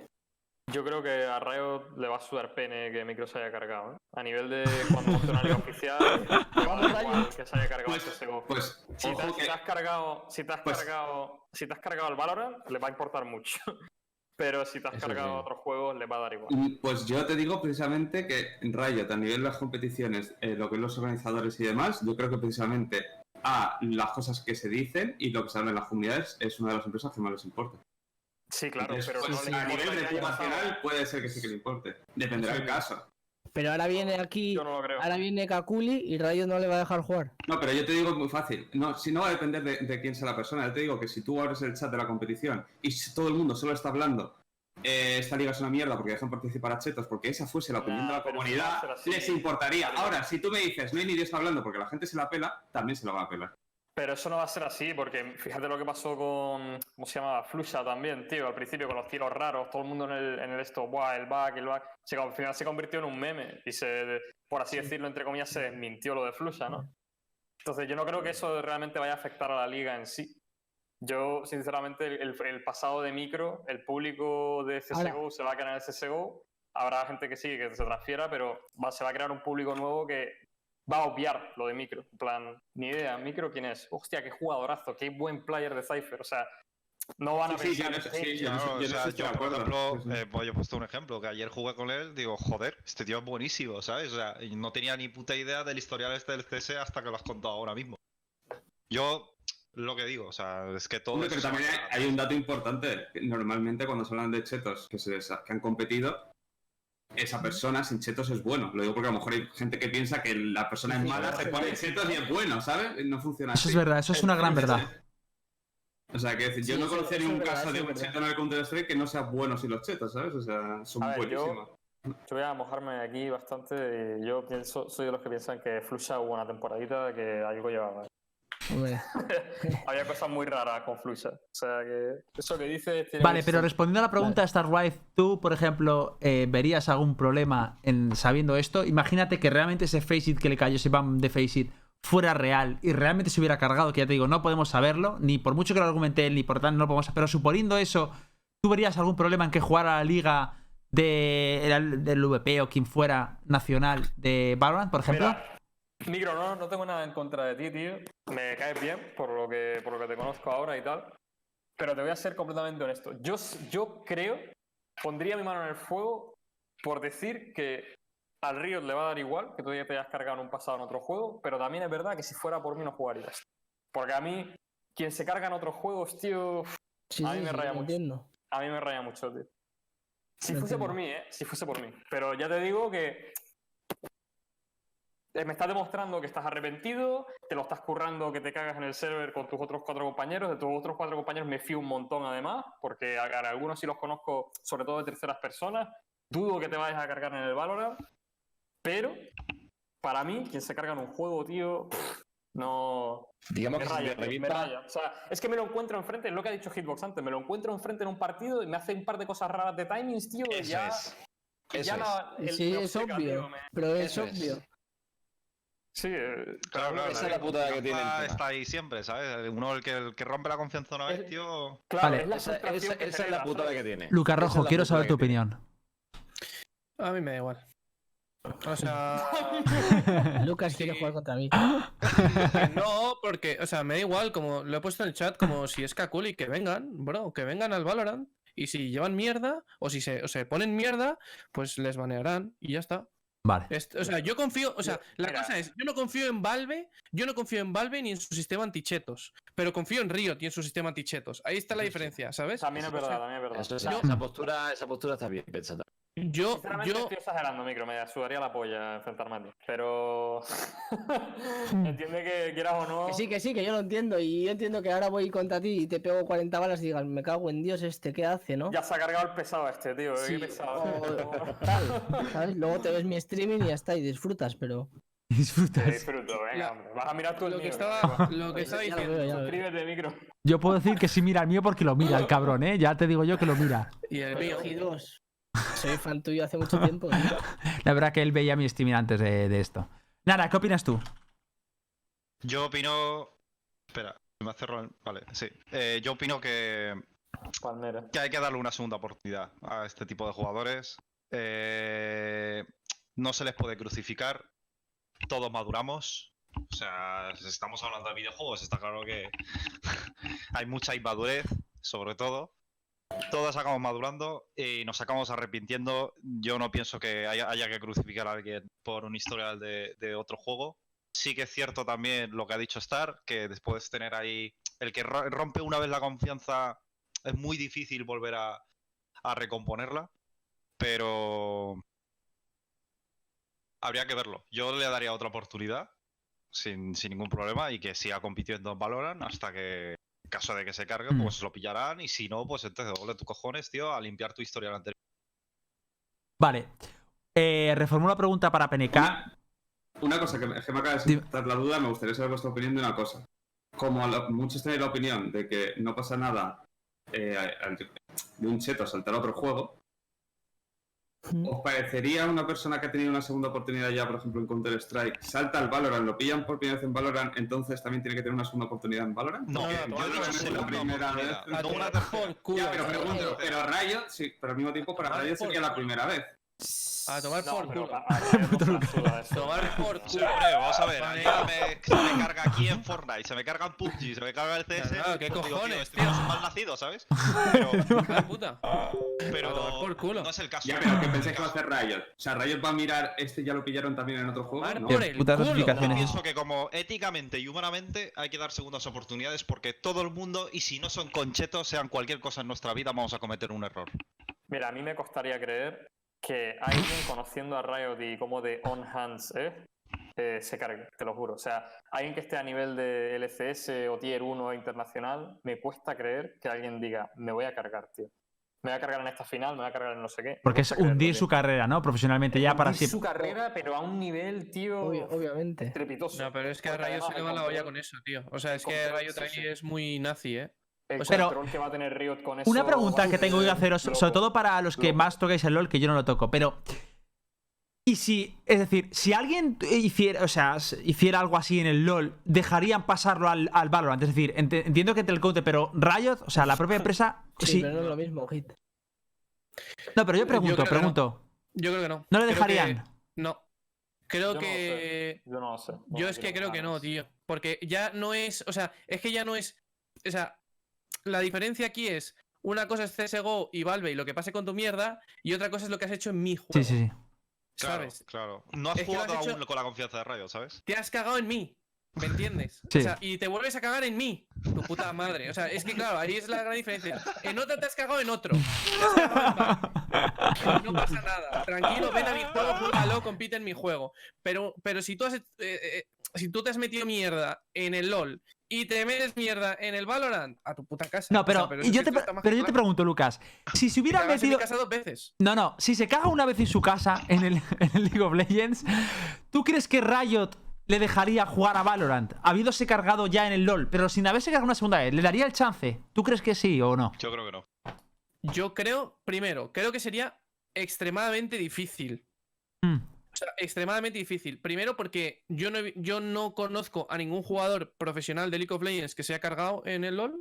Yo creo que a Riot le va a sudar pene que Micro se haya cargado. ¿eh? A nivel de cuando monte una liga oficial, a que se haya cargado el CSGO. Pues, Si te has cargado, si te has pues- cargado, si te has cargado el Valorant, le va a importar mucho. Pero si te has Eso cargado sí. otros juegos, le va a dar igual. Pues yo te digo precisamente que en Riot, a nivel de las competiciones, eh, lo que es los organizadores y demás, yo creo que precisamente a las cosas que se dicen y lo que se habla en las comunidades es una de las empresas que más les importa. Sí, claro, Entonces, pero pues, no le a nivel reputacional puede ser que sí que le importe. Dependerá del caso. Pero ahora viene aquí, Yo no lo creo. ahora viene Kakuli y Rayo no le va a dejar jugar. No, pero yo te digo muy fácil. No, si no va a depender de, de quién sea la persona. Yo te digo que si tú abres el chat de la competición y si todo el mundo solo está hablando, eh, esta liga es una mierda porque dejan participar a chetos, porque esa fuese la opinión Nah, de la comunidad, así. les importaría. Ahora, si tú me dices, no hay ni Dios hablando porque la gente se la pela, también se lo va a pelar. Pero eso no va a ser así, porque fíjate lo que pasó con. ¿Cómo se llamaba? Flusha también, tío. Al principio con los tiros raros, todo el mundo en el, en el esto, buah, el back, el back. Se, al final se convirtió en un meme y se, por así decirlo, entre comillas, se desmintió lo de Flusha, ¿no? Entonces yo no creo que eso realmente vaya a afectar a la liga en sí. Yo, sinceramente, el, el- pasado de micro, el público de CSGO se va a quedar en el CSGO. Habrá gente que sí, que se transfiera, pero va- se va a crear un público nuevo que va a obviar lo de micro. En plan, ni idea, micro quién es. Hostia, qué jugadorazo, qué buen player de Cypher. O sea, no van a Sí, pensar. yo en eso- "Eh, sí, yo o yo sea, por ejemplo, eh, pues he puesto un ejemplo, que ayer jugué con él, digo, joder, este tío es buenísimo, ¿sabes? O sea, y no tenía ni puta idea del historial este del CS hasta que lo has contado ahora mismo. Yo, lo que digo, o sea, es que todo Hombre, pero también hay, un dato importante. Normalmente cuando se hablan de chetos que, se, que han competido, esa persona sin chetos es bueno. Lo digo porque a lo mejor hay gente que piensa que la persona es mala, se pone chetos y es bueno, ¿sabes? No funciona Eso así. es verdad, eso es una gran verdad. O sea, que decir, yo Sí, no eso- conocía eso ningún verdad, caso eso de un cheto en el Counter-Strike que no sea bueno sin los chetos, ¿sabes? O sea, son ver, buenísimos. Yo voy a mojarme aquí bastante. y Yo pienso, soy de los que piensan que Flusha hubo una temporadita que algo llevaba. Había cosas muy raras con Flusha. O sea que eso que dices. Vale, pero respondiendo a la pregunta de Starlight, tú, por ejemplo, eh, ¿verías algún problema en sabiendo esto? Imagínate que realmente ese Faceit que le cayó, ese BAM de Faceit, fuera real y realmente se hubiera cargado, que ya te digo, no podemos saberlo, ni por mucho que lo argumente él, ni por tanto no lo podemos saber, pero suponiendo eso, ¿tú verías algún problema en que jugara la liga de, el- del VP o quien fuera nacional de Valorant, por ejemplo? Mira, Micro, no, no tengo nada en contra de ti, tío. Me caes bien por lo que, por lo que te conozco ahora y tal. Pero te voy a ser completamente honesto. Yo, yo creo, pondría mi mano en el fuego por decir que al Riot le va a dar igual que tú ya te hayas cargado en un pasado en otro juego, pero también es verdad que si fuera por mí no jugarías. Porque a mí, quien se carga en otros juegos, tío, sí, A mí sí, me sí, raya mucho. entiendo. a mí me raya mucho, tío. Si fuese por entiendo. mí, ¿eh? Si fuese por mí. Pero ya te digo que me estás demostrando que estás arrepentido, te lo estás currando, que te cagas en el server con tus otros cuatro compañeros. De tus otros cuatro compañeros me fío un montón además, porque a, a algunos sí los conozco, sobre todo de terceras personas. Dudo que te vayas a cargar en el Valorant, pero para mí, quien se carga en un juego, tío, no, Digamos me que si raya, tío, me revienta, raya. O sea, es que me lo encuentro enfrente, es lo que ha dicho Hitbox antes, me lo encuentro enfrente en un partido y me hace un par de cosas raras de timings, tío, y ya, es. y Eso ya es. la- el- Sí, es obvio. tío, me- Pero es Eso es. obvio. Sí, eh, Claro, claro, Esa es la putada que tiene el. Está ahí siempre, ¿sabes? Uno el que, el que rompe la confianza una vez, tío. claro, Vale. es la esa, es la putada ¿sabes? que tiene. Luca Esa Rojo, es quiero saber tu opinión. A mí me da igual. O sea, Lucas quiere Sí. jugar contra mí. No, porque, o sea, me da igual, como lo he puesto en el chat, como si es Kakuli, que vengan, bro, que vengan al Valorant. Y si llevan mierda, o si se, o se ponen mierda, pues les banearán y ya está. Vale. O sea, yo confío, o sea, la Mira. cosa es, yo no confío en Valve, yo no confío en Valve ni en su sistema antichetos, pero confío en Riot y en su sistema antichetos. Ahí está la diferencia, ¿sabes? También es verdad, también es verdad. Eso, Yo- esa, esa postura, esa postura está bien pensada. Yo, Sinceramente yo, estoy exagerando, micro, me sudaría la polla enfrentarme a ti. Pero. Entiende que quieras o no. Que sí, que sí, que yo lo entiendo. Y yo entiendo que ahora voy contra ti y te pego 40 balas y digas, me cago en Dios, este, ¿qué hace, no? Ya se ha cargado el pesado este, tío. Sí, Qué pesado. o- o tal, ¿sabes? Luego te ves mi streaming y ya está, y disfrutas, pero. Te Disfrutas. disfruto, venga, hombre. Vas a mirar tú el lo que mío, estaba, lo que estaba diciendo. veo, ya lo veo. Suscríbete, micro. Yo puedo decir que sí mira el mío porque lo mira el cabrón, ¿eh? Ya te digo yo que lo mira. Y el mío. Ojidos. Soy fan tuyo hace mucho tiempo. La verdad que él veía mi streaming antes de, de esto. Nara, ¿qué opinas tú? Yo opino. Espera, me ha cerrado el- Vale, sí. Eh, yo opino que, Palmera. que hay que darle una segunda oportunidad a este tipo de jugadores. Eh, no se les puede crucificar. Todos maduramos. O sea, si estamos hablando de videojuegos, está claro que hay mucha inmadurez, sobre todo. Todos acabamos madurando y nos acabamos arrepintiendo. Yo no pienso que haya, que crucificar a alguien por un historial de, otro juego. Sí que es cierto también lo que ha dicho Star, que después de tener ahí. El que ro- rompe una vez la confianza es muy difícil volver a, a recomponerla. Pero. Habría que verlo. Yo le daría otra oportunidad. Sin, sin ningún problema. Y que siga compitiendo en Valorant hasta que. Caso de que se cargue, Mm. pues lo pillarán. Y si no, pues entonces, ole tus cojones, tío, a limpiar tu historial anterior. Vale. Eh, reformulo la pregunta para PNK. Una cosa que, me- que me acaba de saltar la duda, me gustaría saber vuestra opinión de una cosa. Como lo- muchos tenéis la opinión de que no pasa nada eh, de un cheto saltar a otro juego, ¿os parecería una persona que ha tenido una segunda oportunidad ya, por ejemplo, en Counter-Strike, salta al Valorant, lo pillan por primera vez en Valorant, entonces también tiene que tener una segunda oportunidad en Valorant? No, No, yo no, he no, dicho no, segunda la primera vez. No una por culo. Ya, pero pregunto, pero Riot, sí, pero al mismo tiempo para por sería la primera vez. A tomar No, por culo. Tomar por Sí, culo. hombre, vamos a ver, a mí me, se me carga aquí en Fortnite, se me carga en PUBG, se me carga el CS. Claro, ¿qué pues digo, cojones, este tío? un mal nacido, ¿sabes? Pero, puta. pero A tomar por culo. no es el caso. Ya, pero ¿qué pensáis que va a hacer Riot? O sea, Riot va a mirar, este ya lo pillaron también en otro juego, ¿no? por Qué el culo. Pienso que como éticamente y humanamente hay que dar segundas oportunidades porque todo el mundo, y si no son conchetos, sean cualquier cosa en nuestra vida, vamos a cometer un error. Mira, a mí me costaría creer que alguien conociendo a Riot y como de on hands es, eh, se cargue, te lo juro. O sea, alguien que esté a nivel de LCS o Tier 1 internacional, me cuesta creer que alguien diga, me voy a cargar, tío. Me voy a cargar en esta final, me voy a cargar en no sé qué. Porque es hundir su carrera, ¿no? Profesionalmente ya para Hundir siempre. su carrera, pero a un nivel, tío, Obvio- obviamente. estrepitoso. No, pero es que a Rayo se le va la olla con eso, tío. O sea, es que Rayo sí. es muy nazi, ¿eh? El o sea- control que va a tener Riot con eso. Una pregunta que tengo que haceros, loco. sobre todo para los que Loco. más toquéis el LOL, que yo no lo toco, pero. Y si, es decir, si alguien hiciera, o sea, hiciera algo así en el LOL, dejarían pasarlo al, al Valorant. Es decir, ent- entiendo que entre el counter, pero Riot, o sea, la propia empresa. Sí, Sí. pero no es lo mismo, Hit. No, pero yo pregunto, no. pregunto. Yo creo que no. ¿No le Creo dejarían? que- No. Creo Yo no lo que. Yo no lo sé. no Yo es que creo que no, tío. Porque ya no es. O sea, es que ya no es. O sea, la diferencia aquí es. Una cosa es CSGO y Valve y lo que pase con tu mierda. Y otra cosa es lo que has hecho en mi juego. Sí, sí, sí. ¿Sabes? claro. No has Es lo has jugado hecho- aún con la confianza de Rayo, ¿sabes? Te has cagado en mí. ¿Me entiendes? Sí. O sea, y te vuelves a cagar en mí. Tu puta madre. O sea, es que claro, ahí es la gran diferencia. En otra te has cagado en otro. En. No pasa nada. Tranquilo, ven a mi juego, júgalo, compite en mi juego. Pero, pero si tú has eh, eh, si tú te has metido mierda en el LOL y te metes mierda en el Valorant, a tu puta casa. No, O sea, pero, yo te, pero yo te pregunto, Lucas. Si se Te hubiera cagas en mi metido. casa dos veces. No, no, si se caga una vez en su casa en el, en el League of Legends, ¿tú crees que Riot le dejaría jugar a Valorant, habiéndose cargado ya en el LoL, pero sin haberse cargado una segunda vez? ¿Le daría el chance? ¿Tú crees que sí o no? Yo creo que no. Yo creo, primero, creo que sería extremadamente difícil. Hmm. O sea, extremadamente difícil. Primero porque yo no, yo no conozco a ningún jugador profesional de League of Legends que se haya cargado en el LoL.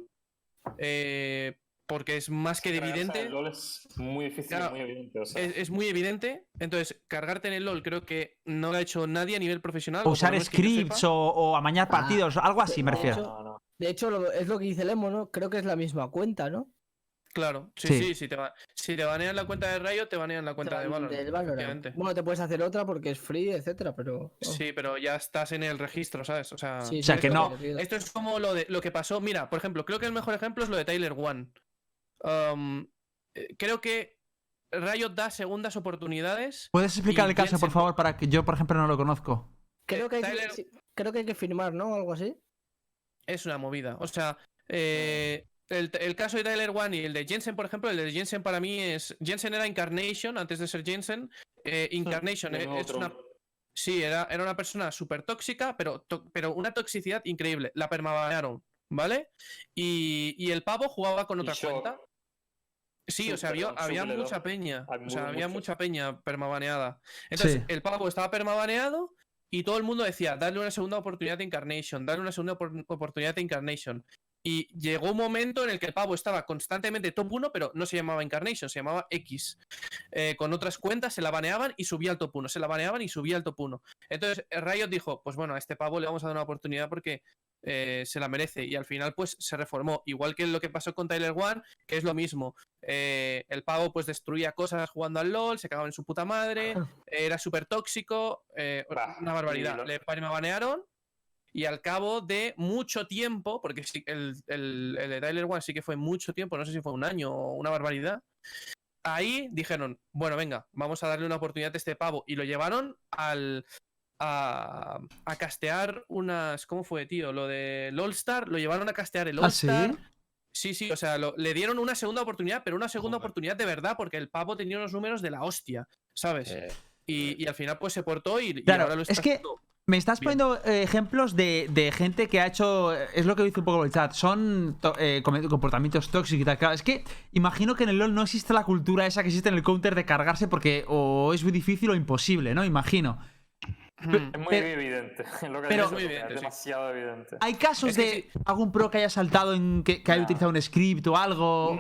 Eh, porque es más que evidente. el LoL es muy difícil Claro, y muy evidente. O sea, Es, es muy evidente. Entonces, cargarte en el LOL creo que no lo ha hecho nadie a nivel profesional. O usar scripts o, o amañar Ah, partidos, algo así me de refiero. hecho- no, no. De hecho, lo- es lo que dice Lemo, ¿no? Creo que es la misma cuenta, ¿no? Claro, sí, Sí. sí, si, te va- si te banean la cuenta de Rayo, te banean la cuenta de Valorant. Del Valorant. Bueno, te puedes hacer otra porque es free, etcétera, pero. oh, Sí, pero ya estás en el registro, ¿sabes? O sea, sí, o sea, sí, que no. esto es como lo, de, lo que pasó. Mira, por ejemplo, creo que el mejor ejemplo es lo de Tyler One. Um, eh, creo que Riot da segundas oportunidades. ¿Puedes explicar el caso, por favor, para que yo, por ejemplo, no lo conozco? Creo que, hay que, Tyler- sí, creo que hay que firmar, ¿no? Algo así. Es una movida. O sea, eh, el, el caso de Tyler One y el de Jensen, por ejemplo, el de Jensen para mí es. Jensen era Incarnation antes de ser Jensen. Eh, Incarnation es una. Trump. Sí, era, era una persona súper tóxica, pero, to- pero una toxicidad increíble. La permabanearon, ¿vale? Y, y el pavo jugaba con otra cuenta. Sí, o sea, había, había mucha peña. Hay O sea, muy había mucho. mucha peña permabaneada. Entonces, Sí. el pavo estaba permabaneado y todo el mundo decía, darle una segunda oportunidad a Incarnation, darle una segunda opor- oportunidad a Incarnation. Y llegó un momento en el que el pavo estaba constantemente top 1, pero no se llamaba Incarnation, se llamaba X. Eh, con otras cuentas se la baneaban y subía al top 1, se la baneaban y subía al top 1. Entonces eh, Riot dijo, pues bueno, a este pavo le vamos a dar una oportunidad porque eh, se la merece. Y al final pues se reformó. Igual que lo que pasó con Tyler One, que es lo mismo. Eh, el pavo pues destruía cosas jugando al LOL, se cagaba en su puta madre, era súper tóxico, eh, Bah, una barbaridad. Le banearon y al cabo de mucho tiempo, porque sí, el, el, el de Tyler One sí que fue mucho tiempo, no sé si fue un año o una barbaridad. Ahí dijeron, bueno, venga, vamos a darle una oportunidad a este pavo. Y lo llevaron al. A, a castear unas. ¿Cómo fue, tío? Lo de All Star, lo llevaron a castear el ¿Ah, All sí? Sí, sí, o sea, lo- le dieron una segunda oportunidad, pero una segunda Joder. oportunidad de verdad, porque el pavo tenía unos números de la hostia, ¿sabes? Eh, Y, y al final, pues se portó y, y Claro, ahora lo es está que- haciendo Me estás Bien. poniendo eh, ejemplos de, de gente que ha hecho. Es lo que dice un poco el chat. Son to- eh, com- comportamientos tóxicos y tal. Claro, es que imagino que en el LoL no existe la cultura esa que existe en el counter de cargarse porque o es muy difícil o imposible, ¿no? Imagino. Es muy Pero- evidente. Es, lo que pero- Es muy evidente, es sí. demasiado evidente. ¿Hay casos Es que de algún pro que haya saltado en que, que haya utilizado un script o algo?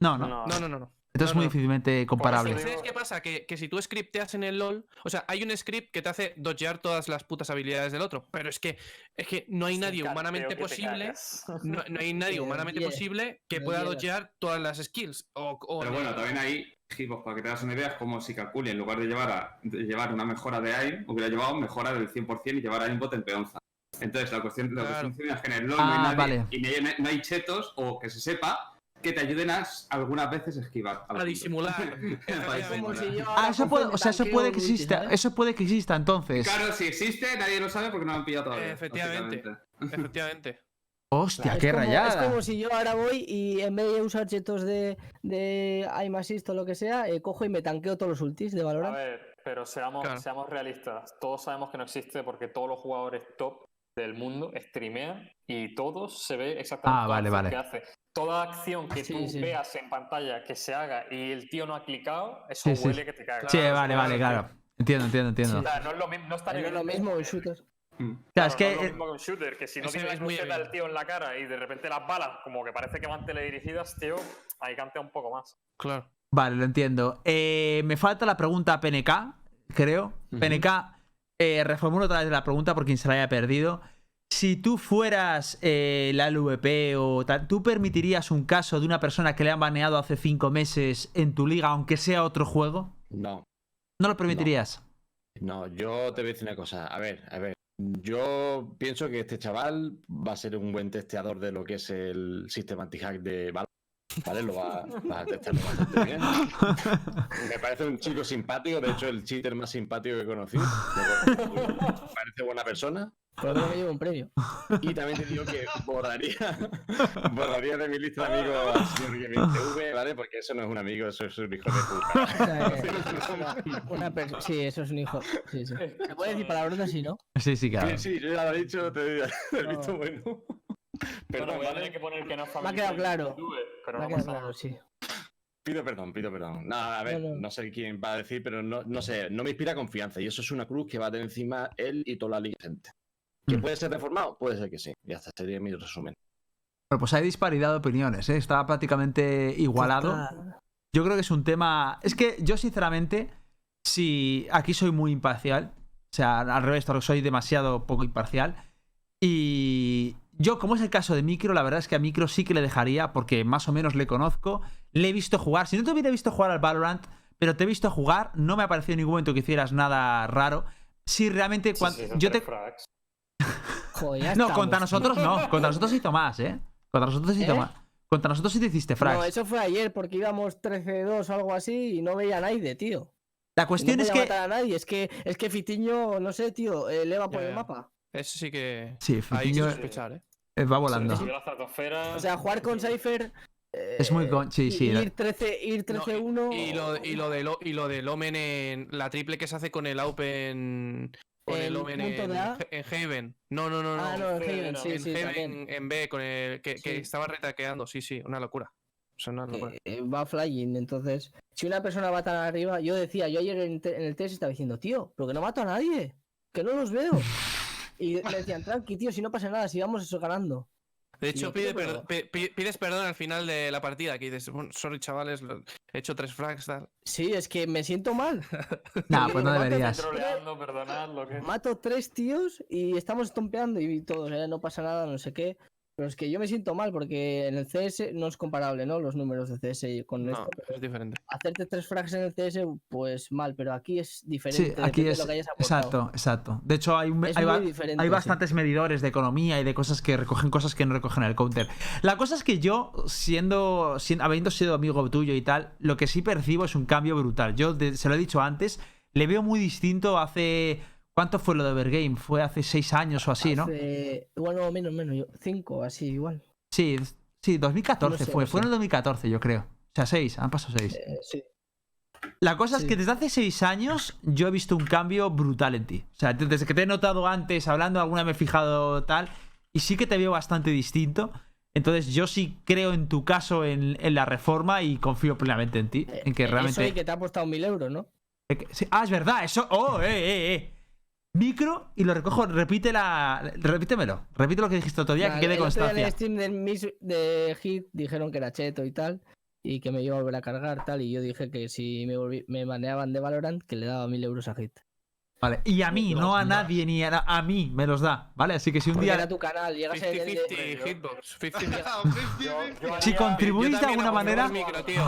No, no. no. No, no, no, no. No. Entonces es no, muy no. difícilmente comparable. ¿Sabes qué pasa? Que, que si tú scripteas en el LOL, o sea, hay un script que te hace dodgear todas las putas habilidades del otro, pero es que, es que no hay nadie humanamente posible, no, no hay nadie humanamente posible que pueda dodgear todas las skills. O, o Pero en bueno, también ahí, Gibos, para que te das una idea, es como si Calculi, en lugar de llevar, a- de llevar una mejora de AIM, hubiera llevado mejora del 100% y llevar a aimbot en peonza. Entonces, la cuestión, la Claro. cuestión es que en el LoL no hay Ah, nadie vale. y ni hay- no hay chetos o que se sepa que te ayuden a algunas veces esquivar. a disimular. Si Ah, eso puede, o sea, eso puede que exista. Eso puede que exista entonces. Claro, si existe, nadie lo sabe porque no lo han pillado todavía. Efectivamente. Efectivamente. Hostia, qué como, rayada. Es como si yo ahora voy y en vez de usar chetos de, de o lo que sea, eh, cojo y me tanqueo todos los ultis de A Valorant. ver, pero seamos, Claro. seamos realistas. Todos sabemos que no existe porque todos los jugadores top del mundo streamean y todos se ve exactamente Ah, vale, vale. que hace. Toda acción que Sí, tú sí. veas en pantalla que se haga y el tío no ha clicado, eso Sí, sí. huele que te cagas. Sí, Claro, vale, vale, claro. Entiendo, entiendo, entiendo. O sea, no es lo mismo, no es tan No es lo mismo en shooters. Mm. Claro, es no que. es lo mismo que un shooter, que si no Ese tiene la es muy cruceta del evidente. tío en la cara y de repente las balas como que parece que van teledirigidas, tío, ahí canta un poco más. Claro. Vale, lo entiendo. Eh, me falta la pregunta a PNK, creo. Ujú. PNK, eh, reformulo otra vez la pregunta por quien se la haya perdido. Si tú fueras eh, la LVP o tal, ¿tú permitirías un caso de una persona que le han baneado hace cinco meses en tu liga, aunque sea otro juego? no, ¿No lo permitirías? no, yo te voy a decir una cosa. A ver, a ver. Yo pienso que este chaval va a ser un buen testeador de lo que es el sistema anti-hack de Valorant. ¿Vale? Lo va, va a testarlo bastante bien. Me parece un chico simpático, de hecho, el cheater más simpático que he conocido. Me parece buena persona. Por lo menos me llevo un premio. Y también te digo que borraría, borraría de mi lista de amigos al señor TV, ¿vale? Porque eso no es un amigo, eso es un hijo de puta. O sea, eh, una, una perso- sí, eso es un hijo. Sí, sí. Se puede decir palabras así, ¿no? Sí, sí, claro. Sí, sí, yo ya lo he dicho, te digo, el No. visto bueno. Pero Perdón, voy a tener que poner que no es Me ha quedado claro. de YouTube, pero Me ha quedado claro, nada. sí. Pido perdón, pido perdón. No, a ver, No, no. no, sé quién va a decir, pero no, no sé, no me inspira confianza. Y eso es una cruz que va a tener encima él y toda la liga gente. ¿Que Mm. puede ser reformado? Puede ser que sí. Ya está, sería mi resumen. Bueno, pues hay disparidad de opiniones, ¿eh? Está prácticamente igualado. Yo creo que es un tema. Es que yo, sinceramente, si aquí soy muy imparcial. O sea, al revés, soy demasiado poco imparcial. Y yo, como es el caso de Micro, la verdad es que a Micro sí que le dejaría, porque más o menos le conozco. Le he visto jugar. Si no te hubiera visto jugar al Valorant, pero te he visto jugar, no me ha parecido en ningún momento que hicieras nada raro. Si realmente. cuan- Sí, yo te. frags. Joder, ya No, estamos, contra tío. nosotros no. Contra nosotros hizo más, ¿eh? Contra nosotros hizo ¿Eh? más. Contra nosotros sí te hiciste frags. No, eso fue ayer porque íbamos 13-2 o algo así y no veía a nadie, tío. La Y cuestión no es que. matar a nadie. Es que, es que Fitiño, no sé, tío, eleva por Ya, el ya. mapa. Eso sí que. Sí, Hay que Fitiño sospechar, ¿eh? eh, va volando. O sea, jugar con Cypher. Es muy con- sí, sí, Ir 13, ir 13-1. Y lo, y lo del y lo del Omen en. La triple que se hace con el Open. Con el ¿En Omen en, Haven. No, no, no, no. Ah, no, en Haven, sí, en sí, Haven, en B, con el. Que, estaba retaqueando. Sí, sí, una locura. O sea, una locura. que, eh, va flying. Entonces, si una persona va tan arriba, yo decía, yo ayer en el test estaba diciendo, tío, pero que no mato a nadie, que no los veo. Y me decían, tranqui, tío, si no pasa nada, si vamos eso ganando. De hecho, pide pides perdón al final de la partida. Que dices, "Bueno, sorry, chavales, lo- he hecho tres frags. Tal. Sí, es que me siento mal. Nah, pues no deberías. Mato tres tíos y estamos estompeando y todos, eh, no pasa nada, no sé qué. Pero es que yo me siento mal porque en el CS no es comparable, ¿no? Los números de CS con No, esto. es diferente. Hacerte tres frags en el CS, pues mal, pero aquí es diferente. Sí, aquí depende de es. lo que hayas. Exacto, exacto. De hecho, hay, Es hay, hay sí. bastantes medidores de economía y de cosas que recogen cosas que no recogen el counter. La cosa es que yo, siendo, sien- habiendo sido amigo tuyo y tal, lo que sí percibo es un cambio brutal. Yo de- se lo he dicho antes, le veo muy distinto hace. ¿Cuánto fue lo de Overgame? Fue hace seis años o así, ¿no? Hace- Bueno, menos, menos, yo- cinco, así igual. Sí, sí, 2014 No sé, fue. no Fue en el 2014, yo creo. O sea, seis, han pasado seis. Eh, sí. La cosa es que desde hace seis años yo he visto un cambio brutal en ti. O sea, desde que te he notado antes hablando, alguna me he fijado tal, y sí que te veo bastante distinto. Entonces yo sí creo en tu caso en, en la reforma y confío plenamente en ti. En que Eh, Eso realmente... y que te ha apostado mil euros, ¿no? Eh, sí, Ah, es verdad, eso... ¡Oh, eh, eh, eh! Micro y lo recojo, repite la... Repítemelo. Repite lo que dijiste otro día, que quede día En constancia. el Miss- de Hit dijeron que era cheto y tal. Y que me iba a volver a cargar tal. Y yo dije que si me, volví- me baneaban de Valorant, que le daba mil euros a Hit. Vale. Y a mí, no a nadie, ni a, a mí me los da, ¿vale? Así que si un Porque día... era tu canal, llegas en el de- 50-50 hitbox. 50 Si contribuís de alguna manera... micro, tío.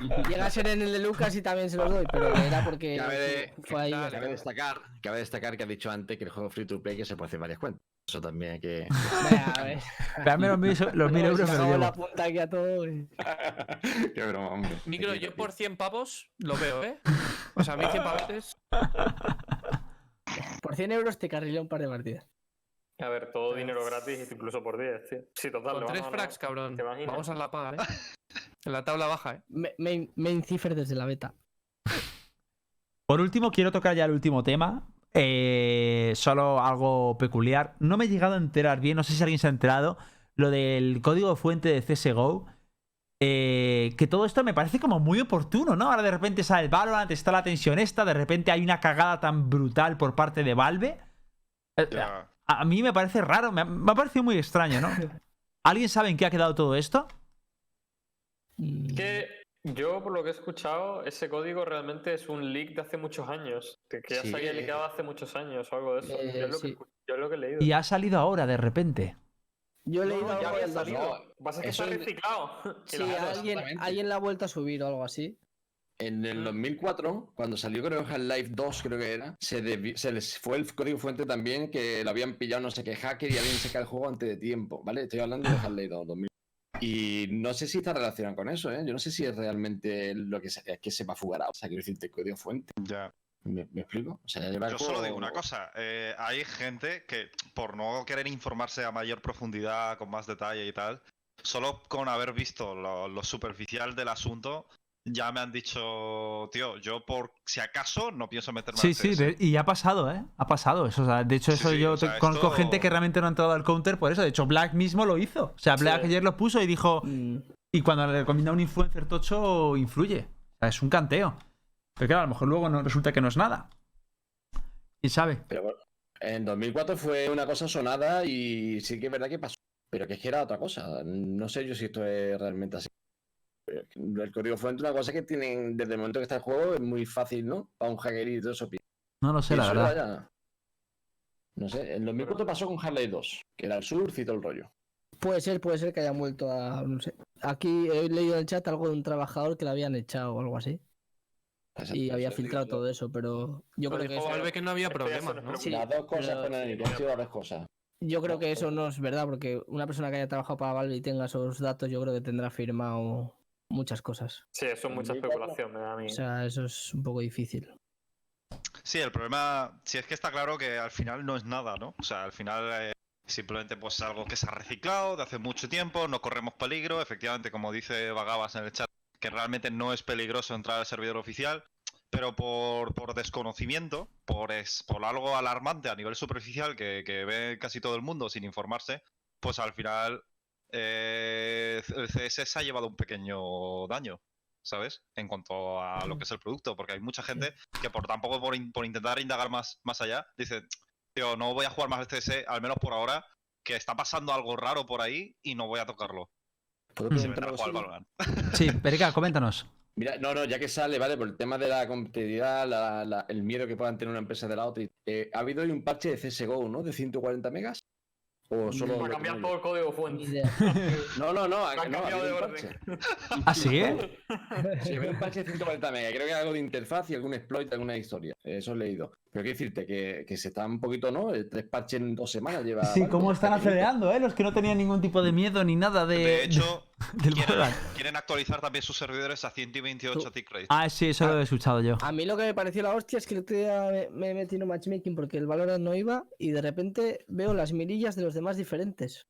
Llega a ser en el de Lucas y también se los doy, pero era porque Cabe, fue ahí. Cabe destacar, cabe destacar que ha dicho antes que el juego free to play que se puede hacer varias cuentas. Eso también hay que. Venga, a ver. Dame los mil, los mil No, euros me la punta aquí a todo. y- Qué broma, hombre. Micro, yo por invertir. 100 pavos lo veo, ¿eh? O sea, a mí 100 pavetes. Por 100 euros te carrilé un par de partidas. A ver, todo dinero gratis, incluso por 10, tío. Sí, total. Con tres a frags, cabrón. Vamos a la paga, ¿eh? En la tabla baja, ¿eh? Me- Main, main cipher desde la beta. Por último, quiero tocar ya el último tema. Eh, solo algo peculiar. No me he llegado a enterar bien, no sé si alguien se ha enterado, lo del código fuente de CSGO. Eh, que todo esto me parece como muy oportuno, ¿no? Ahora de repente sale el Valorant, está la tensión esta, de repente hay una cagada tan brutal por parte de Valve. Eh. A mí me parece raro, me ha, me ha parecido muy extraño, ¿no? ¿Alguien sabe en qué ha quedado todo esto? Mm, Que yo, por lo que he escuchado, ese código realmente es un leak de hace muchos años. Que, que ya Sí. se había leakado hace muchos años o algo de eso. Eh, yo, es lo que, sí. escu- yo es lo que he leído. Y ha salido ahora, de repente. Yo he leído no, ya había salido. no, Lo que pasa es que eso está es- reciclado. Sí, alguien, alguien la ha vuelto a subir o algo así. En el 2004, cuando salió creo Half-Life 2, creo que era, se, debi- se les fue el código fuente también que lo habían pillado no sé qué hacker y habían sacado el juego antes de tiempo, ¿vale? Estoy hablando de Half-Life 2, 2000. Y no sé si está relacionado con eso, ¿eh? Yo no sé si es realmente lo que se, que se va a fugar. O sea, quiero decirte, código fuente. Ya. ¿Me, me explico? O sea, Yo solo digo una cosa. eh, hay gente que, por no querer informarse a mayor profundidad, con más detalle y tal, solo con haber visto lo, lo superficial del asunto, ya me han dicho, tío, yo por si acaso no pienso meterme Sí, sí, CS". de- y ha pasado, ¿eh? Ha pasado eso. o sea, de hecho, eso sí, yo o sea, conozco esto- gente que realmente no ha entrado al counter por eso. De hecho, Black mismo lo hizo. O sea, Black Sí. ayer lo puso y dijo. Mm, Y cuando le recomienda a un influencer tocho, influye. O sea, es un canteo. Pero claro, a lo mejor luego no, resulta que no es nada. ¿Quién sabe? Pero bueno, en 2004 fue una cosa sonada y sí que es verdad que pasó. Pero que es que era otra cosa. No sé yo si esto es realmente así. El código fuente es una cosa que tienen desde el momento que está el juego, es muy fácil, ¿no? Para un hacker y todo eso. No lo sé, la verdad. No sé, en 2004 pasó con Harley 2, que era el surf y todo el rollo. Puede ser, puede ser que hayan vuelto a. No sé. Aquí he leído en el chat algo de un trabajador que le habían echado o algo así. Y había filtrado todo eso, pero yo creo que dijo eso, Valve que no había problemas, ¿no? Sí, Las dos cosas pero- ponen las dos cosas. yo creo que eso no es verdad, porque una persona que haya trabajado para Valve y tenga esos datos, yo creo que tendrá firmado muchas cosas. Sí, eso es mucha especulación, me da a mí. O sea, eso es un poco difícil. Sí, el problema, si es que está claro que al final no es nada, ¿no? O sea, al final eh, simplemente pues es algo que se ha reciclado de hace mucho tiempo, no corremos peligro, efectivamente, como dice Vagabas en el chat, que realmente no es peligroso entrar al servidor oficial, pero por, por desconocimiento, por, es, por algo alarmante a nivel superficial que, que ve casi todo el mundo sin informarse, pues al final eh, el CS se ha llevado un pequeño daño. ¿Sabes? En cuanto a lo que es el producto, porque hay mucha gente que por tampoco por, in- por intentar indagar más, más allá, dice, tío, no voy a jugar más al CS, al menos por ahora, que está pasando algo raro por ahí y no voy a tocarlo. ¿Puedo Mm. Preguntar. Sí, Perica, coméntanos. Mira, no, no, ya que sale, ¿vale? Por el tema de la competitividad, la- la- el miedo que puedan tener una empresa de la otra. eh, ¿Ha habido hoy un parche de CSGO, ¿no? De 140 megas. ¿O solo Va a lo cambiar todo el código fuente. No, no, no. Ha cambiar habido de orden. ¿Ah, sí? Sí, un parche de 140 megas. Creo que algo de interfaz y algún exploit, alguna historia. Eso he leído. Pero quiero decirte que, que se está un poquito, ¿no? Eh, Tres parches en dos semanas lleva. Sí, cómo están acelerando, ¿eh? Los que no tenían ningún tipo de miedo ni nada de. De hecho, del quieren, actualizar también sus servidores a 128 tick rate. Ah, sí, eso lo he escuchado yo. A mí lo que me pareció la hostia es que el otro día me, me he metido en matchmaking porque el Valorant no iba y de repente veo las mirillas de los demás diferentes.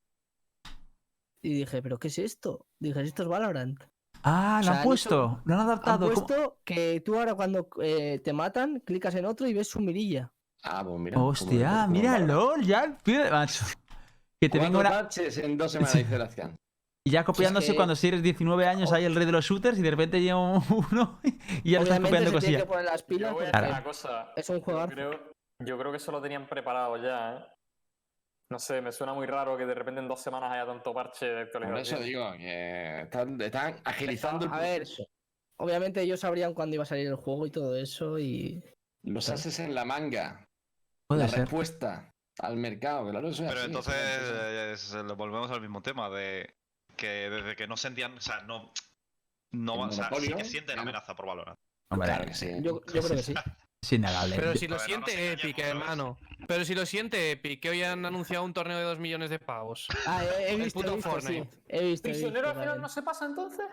Y dije, ¿pero qué es esto? Dije, esto es Valorant. Ah, lo han han puesto, lo han Han adaptado. ¿Cómo? puesto que tú ahora cuando eh, te matan, clicas en otro y ves su mirilla. Ah, pues mira. como- Hostia, como mira, Valorant. LOL, ya macho. Que te venga una. en dos semanas dice. Y ya copiándose que- cuando si eres 19 años, hay el rey de los shooters y de repente llega un- uno y ya estás Obviamente copiando cosillas. que poner las Yo pilas voy a porque decir una cosa. es un creo, yo creo que eso lo tenían preparado ya, ¿eh? No sé, me suena muy raro que de repente en dos semanas haya tanto parche de Por actualización. eso digo que están, están agilizando el A ver, obviamente ellos sabrían cuándo iba a salir el juego y todo eso y... Los ases en la manga. Puede la ser. respuesta al mercado, claro, eso es Pero así, entonces eso es así. eh, le volvemos al mismo tema de que desde que no sentían, o sea, no, no, o sea, sí que sienten amenaza por Valorant. Hombre, Claro que sí. Yo, yo creo que sí. es innegable. Pero si lo ver, no siente Epic, engañemos, hermano. Pero si lo siente Epic, que hoy han anunciado un torneo de 2 millones de pavos. Ah, he, he El visto, he puto visto, sí. Fortnite. He visto, he ¿Prisionero visto al final no se pasa entonces?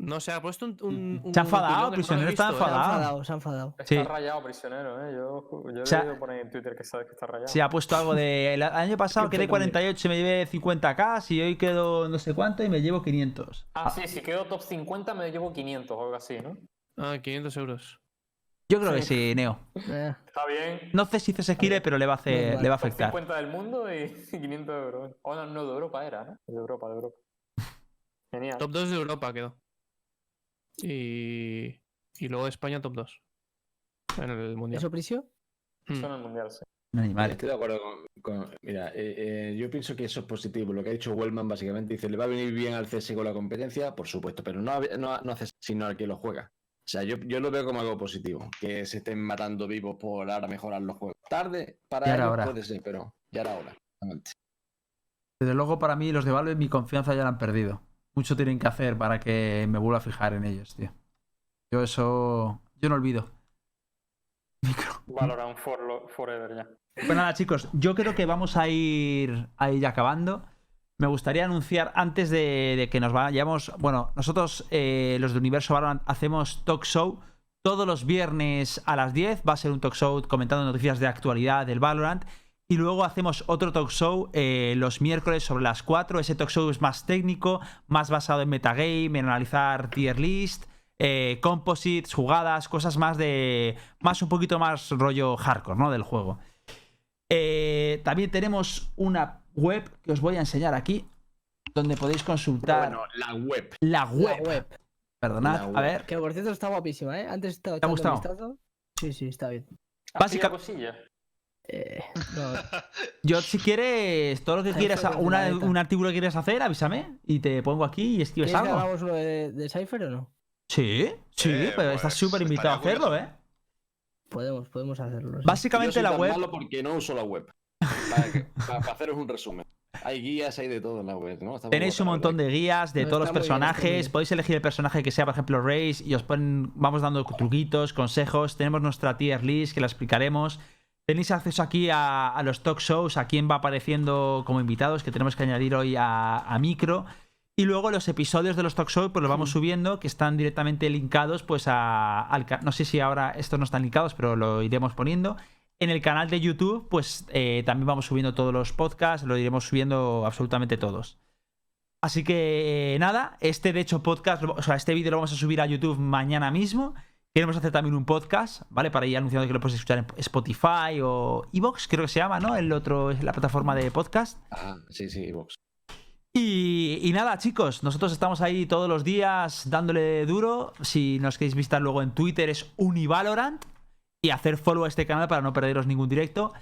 No se ha puesto un. un, un Se ha enfadado, no he Prisionero está visto. Se ha enfadado. se ha enfadado. Está Sí. rayado prisionero, ¿eh? Yo, yo O sea- he leído por ahí en Twitter que sabes que está rayado. Se ha puesto algo de. El año pasado quedé fenómeno. 48 y me llevé 50k, y hoy quedo no sé cuánto y me llevo 500. Ah, sí, si quedo top 50 me llevo 500 o algo así, ¿no? Ah, 500 euros. Yo creo que Sí. sí, Neo. Eh, Está bien. No sé si se quiere, pero le va a, hacer, Normal. le va a afectar. 50 del mundo y 500 euros. O no, no, de Europa era, ¿no? De Europa, de Europa. Genial. Top 2 de Europa quedó. Y. Y luego de España, top 2. En el mundial. ¿Eso, Prisio? Mm. Eso en el mundial, sí. Animal. Estoy de acuerdo con. con- mira, eh, eh, yo pienso que eso es positivo. Lo que ha dicho Wellman básicamente dice: ¿le va a venir bien al CS con la competencia? Por supuesto, pero no, no, no hace sino al que lo juega. O sea, yo, yo lo veo como algo positivo. Que se estén matando vivos por ahora mejorar los juegos. Tarde para Ya era ellos hora. puede ser, pero ya era hora. Desde luego, para mí, los de Valve, mi confianza ya la han perdido. Mucho tienen que hacer para que me vuelva a fijar en ellos, tío. Yo eso. Yo no olvido. Micro. Valorant for lo- forever ya. Pues nada, chicos, yo creo que vamos a ir, a ir acabando. Me gustaría anunciar antes de, que nos vayamos. Bueno, nosotros, eh, los de Universo Valorant, hacemos talk show todos los viernes a las 10. Va a ser un talk show comentando noticias de actualidad del Valorant. Y luego hacemos otro talk show eh, los miércoles sobre las 4. Ese talk show es más técnico, más basado en metagame, en analizar tier list, eh, composites, jugadas, cosas más de. más un poquito más rollo hardcore, ¿no? Del juego. Eh, también tenemos una web que os voy a enseñar aquí, donde podéis consultar Bueno, la web. la La web. Perdonad, La a ver. Que por cierto está guapísima, ¿eh? Antes estaba ¿Te ha gustado? vistazo. Sí, sí, está bien. Básica- Básica cosilla. Eh, no, Yo, si quieres, todo lo que quieras, una- un artículo que quieras hacer, avísame y te pongo aquí y escribes ¿Quieres que algo. hagamos lo de, de Cypher o no? Sí, sí, Eh, pero pues, estás súper invitado a hacerlo. ¿eh? Podemos, podemos hacerlo. sí. Básicamente Yo soy la tan web. malo porque no uso la web. Para, que- para- para haceros un resumen. Hay guías, hay de todo en la web. ¿no? Está Tenéis un montón de guías de No, todos los personajes. bien. Podéis elegir el personaje que sea, por ejemplo, Race, y os ponen, vamos dando truquitos, consejos. Tenemos nuestra tier list que la explicaremos. Tenéis acceso aquí a, a los talk shows, a quién va apareciendo como invitados, que tenemos que añadir hoy a, a Micro. Y luego los episodios de los talk shows, pues los vamos subiendo, que están directamente linkados, pues a, al No sé si ahora estos no están linkados, pero lo iremos poniendo. En el canal de YouTube, pues eh, también vamos subiendo todos los podcasts, lo iremos subiendo absolutamente todos. Así que eh, nada, este de hecho podcast, o sea, este vídeo lo vamos a subir a YouTube mañana mismo. Queremos hacer también un podcast, ¿vale? Para ir anunciando que lo puedes escuchar en Spotify o Evox, creo que se llama, ¿no? El otro es la plataforma de podcast. Ah, sí, sí, Vox. Y, y nada, chicos, nosotros estamos ahí todos los días dándole duro. Si nos queréis visitar luego en Twitter es Univalorant. Y hacer follow a este canal para no perderos ningún directo.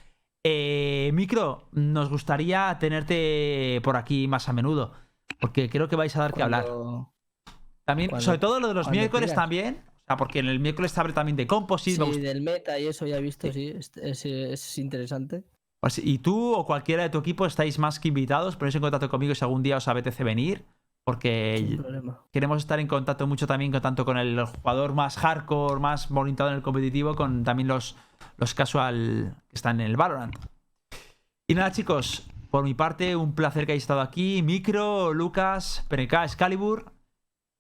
Eh, Micro, nos gustaría tenerte por aquí más a menudo. Porque creo que vais a dar que hablar. También, cuando- sobre todo lo de los miércoles también. O sea, porque en el miércoles se abre también de Composite. Sí, del meta y eso ya he visto, sí. Es, es- es interesante. Pues, y tú o cualquiera de tu equipo estáis más que invitados. Ponéis en contacto conmigo si algún día os apetece venir. Porque queremos estar en contacto mucho también con tanto con el jugador más hardcore, más orientado en el competitivo, con también los, los casual que están en el Valorant. Y nada, chicos, por mi parte, un placer que hayáis estado aquí. Micro, Lucas, PNK, Excalibur.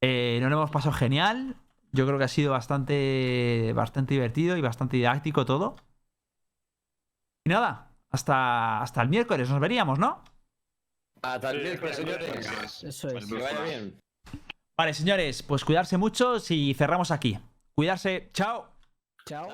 Eh, nos lo hemos pasado genial. Yo creo que ha sido bastante, bastante divertido y bastante didáctico todo. Y nada, hasta, hasta el miércoles nos veríamos, ¿no? Hasta el miércoles, señores. Eso es. Que vaya bien. Vale, señores, pues cuidarse mucho y cerramos aquí. Cuidarse. Chao. Chao.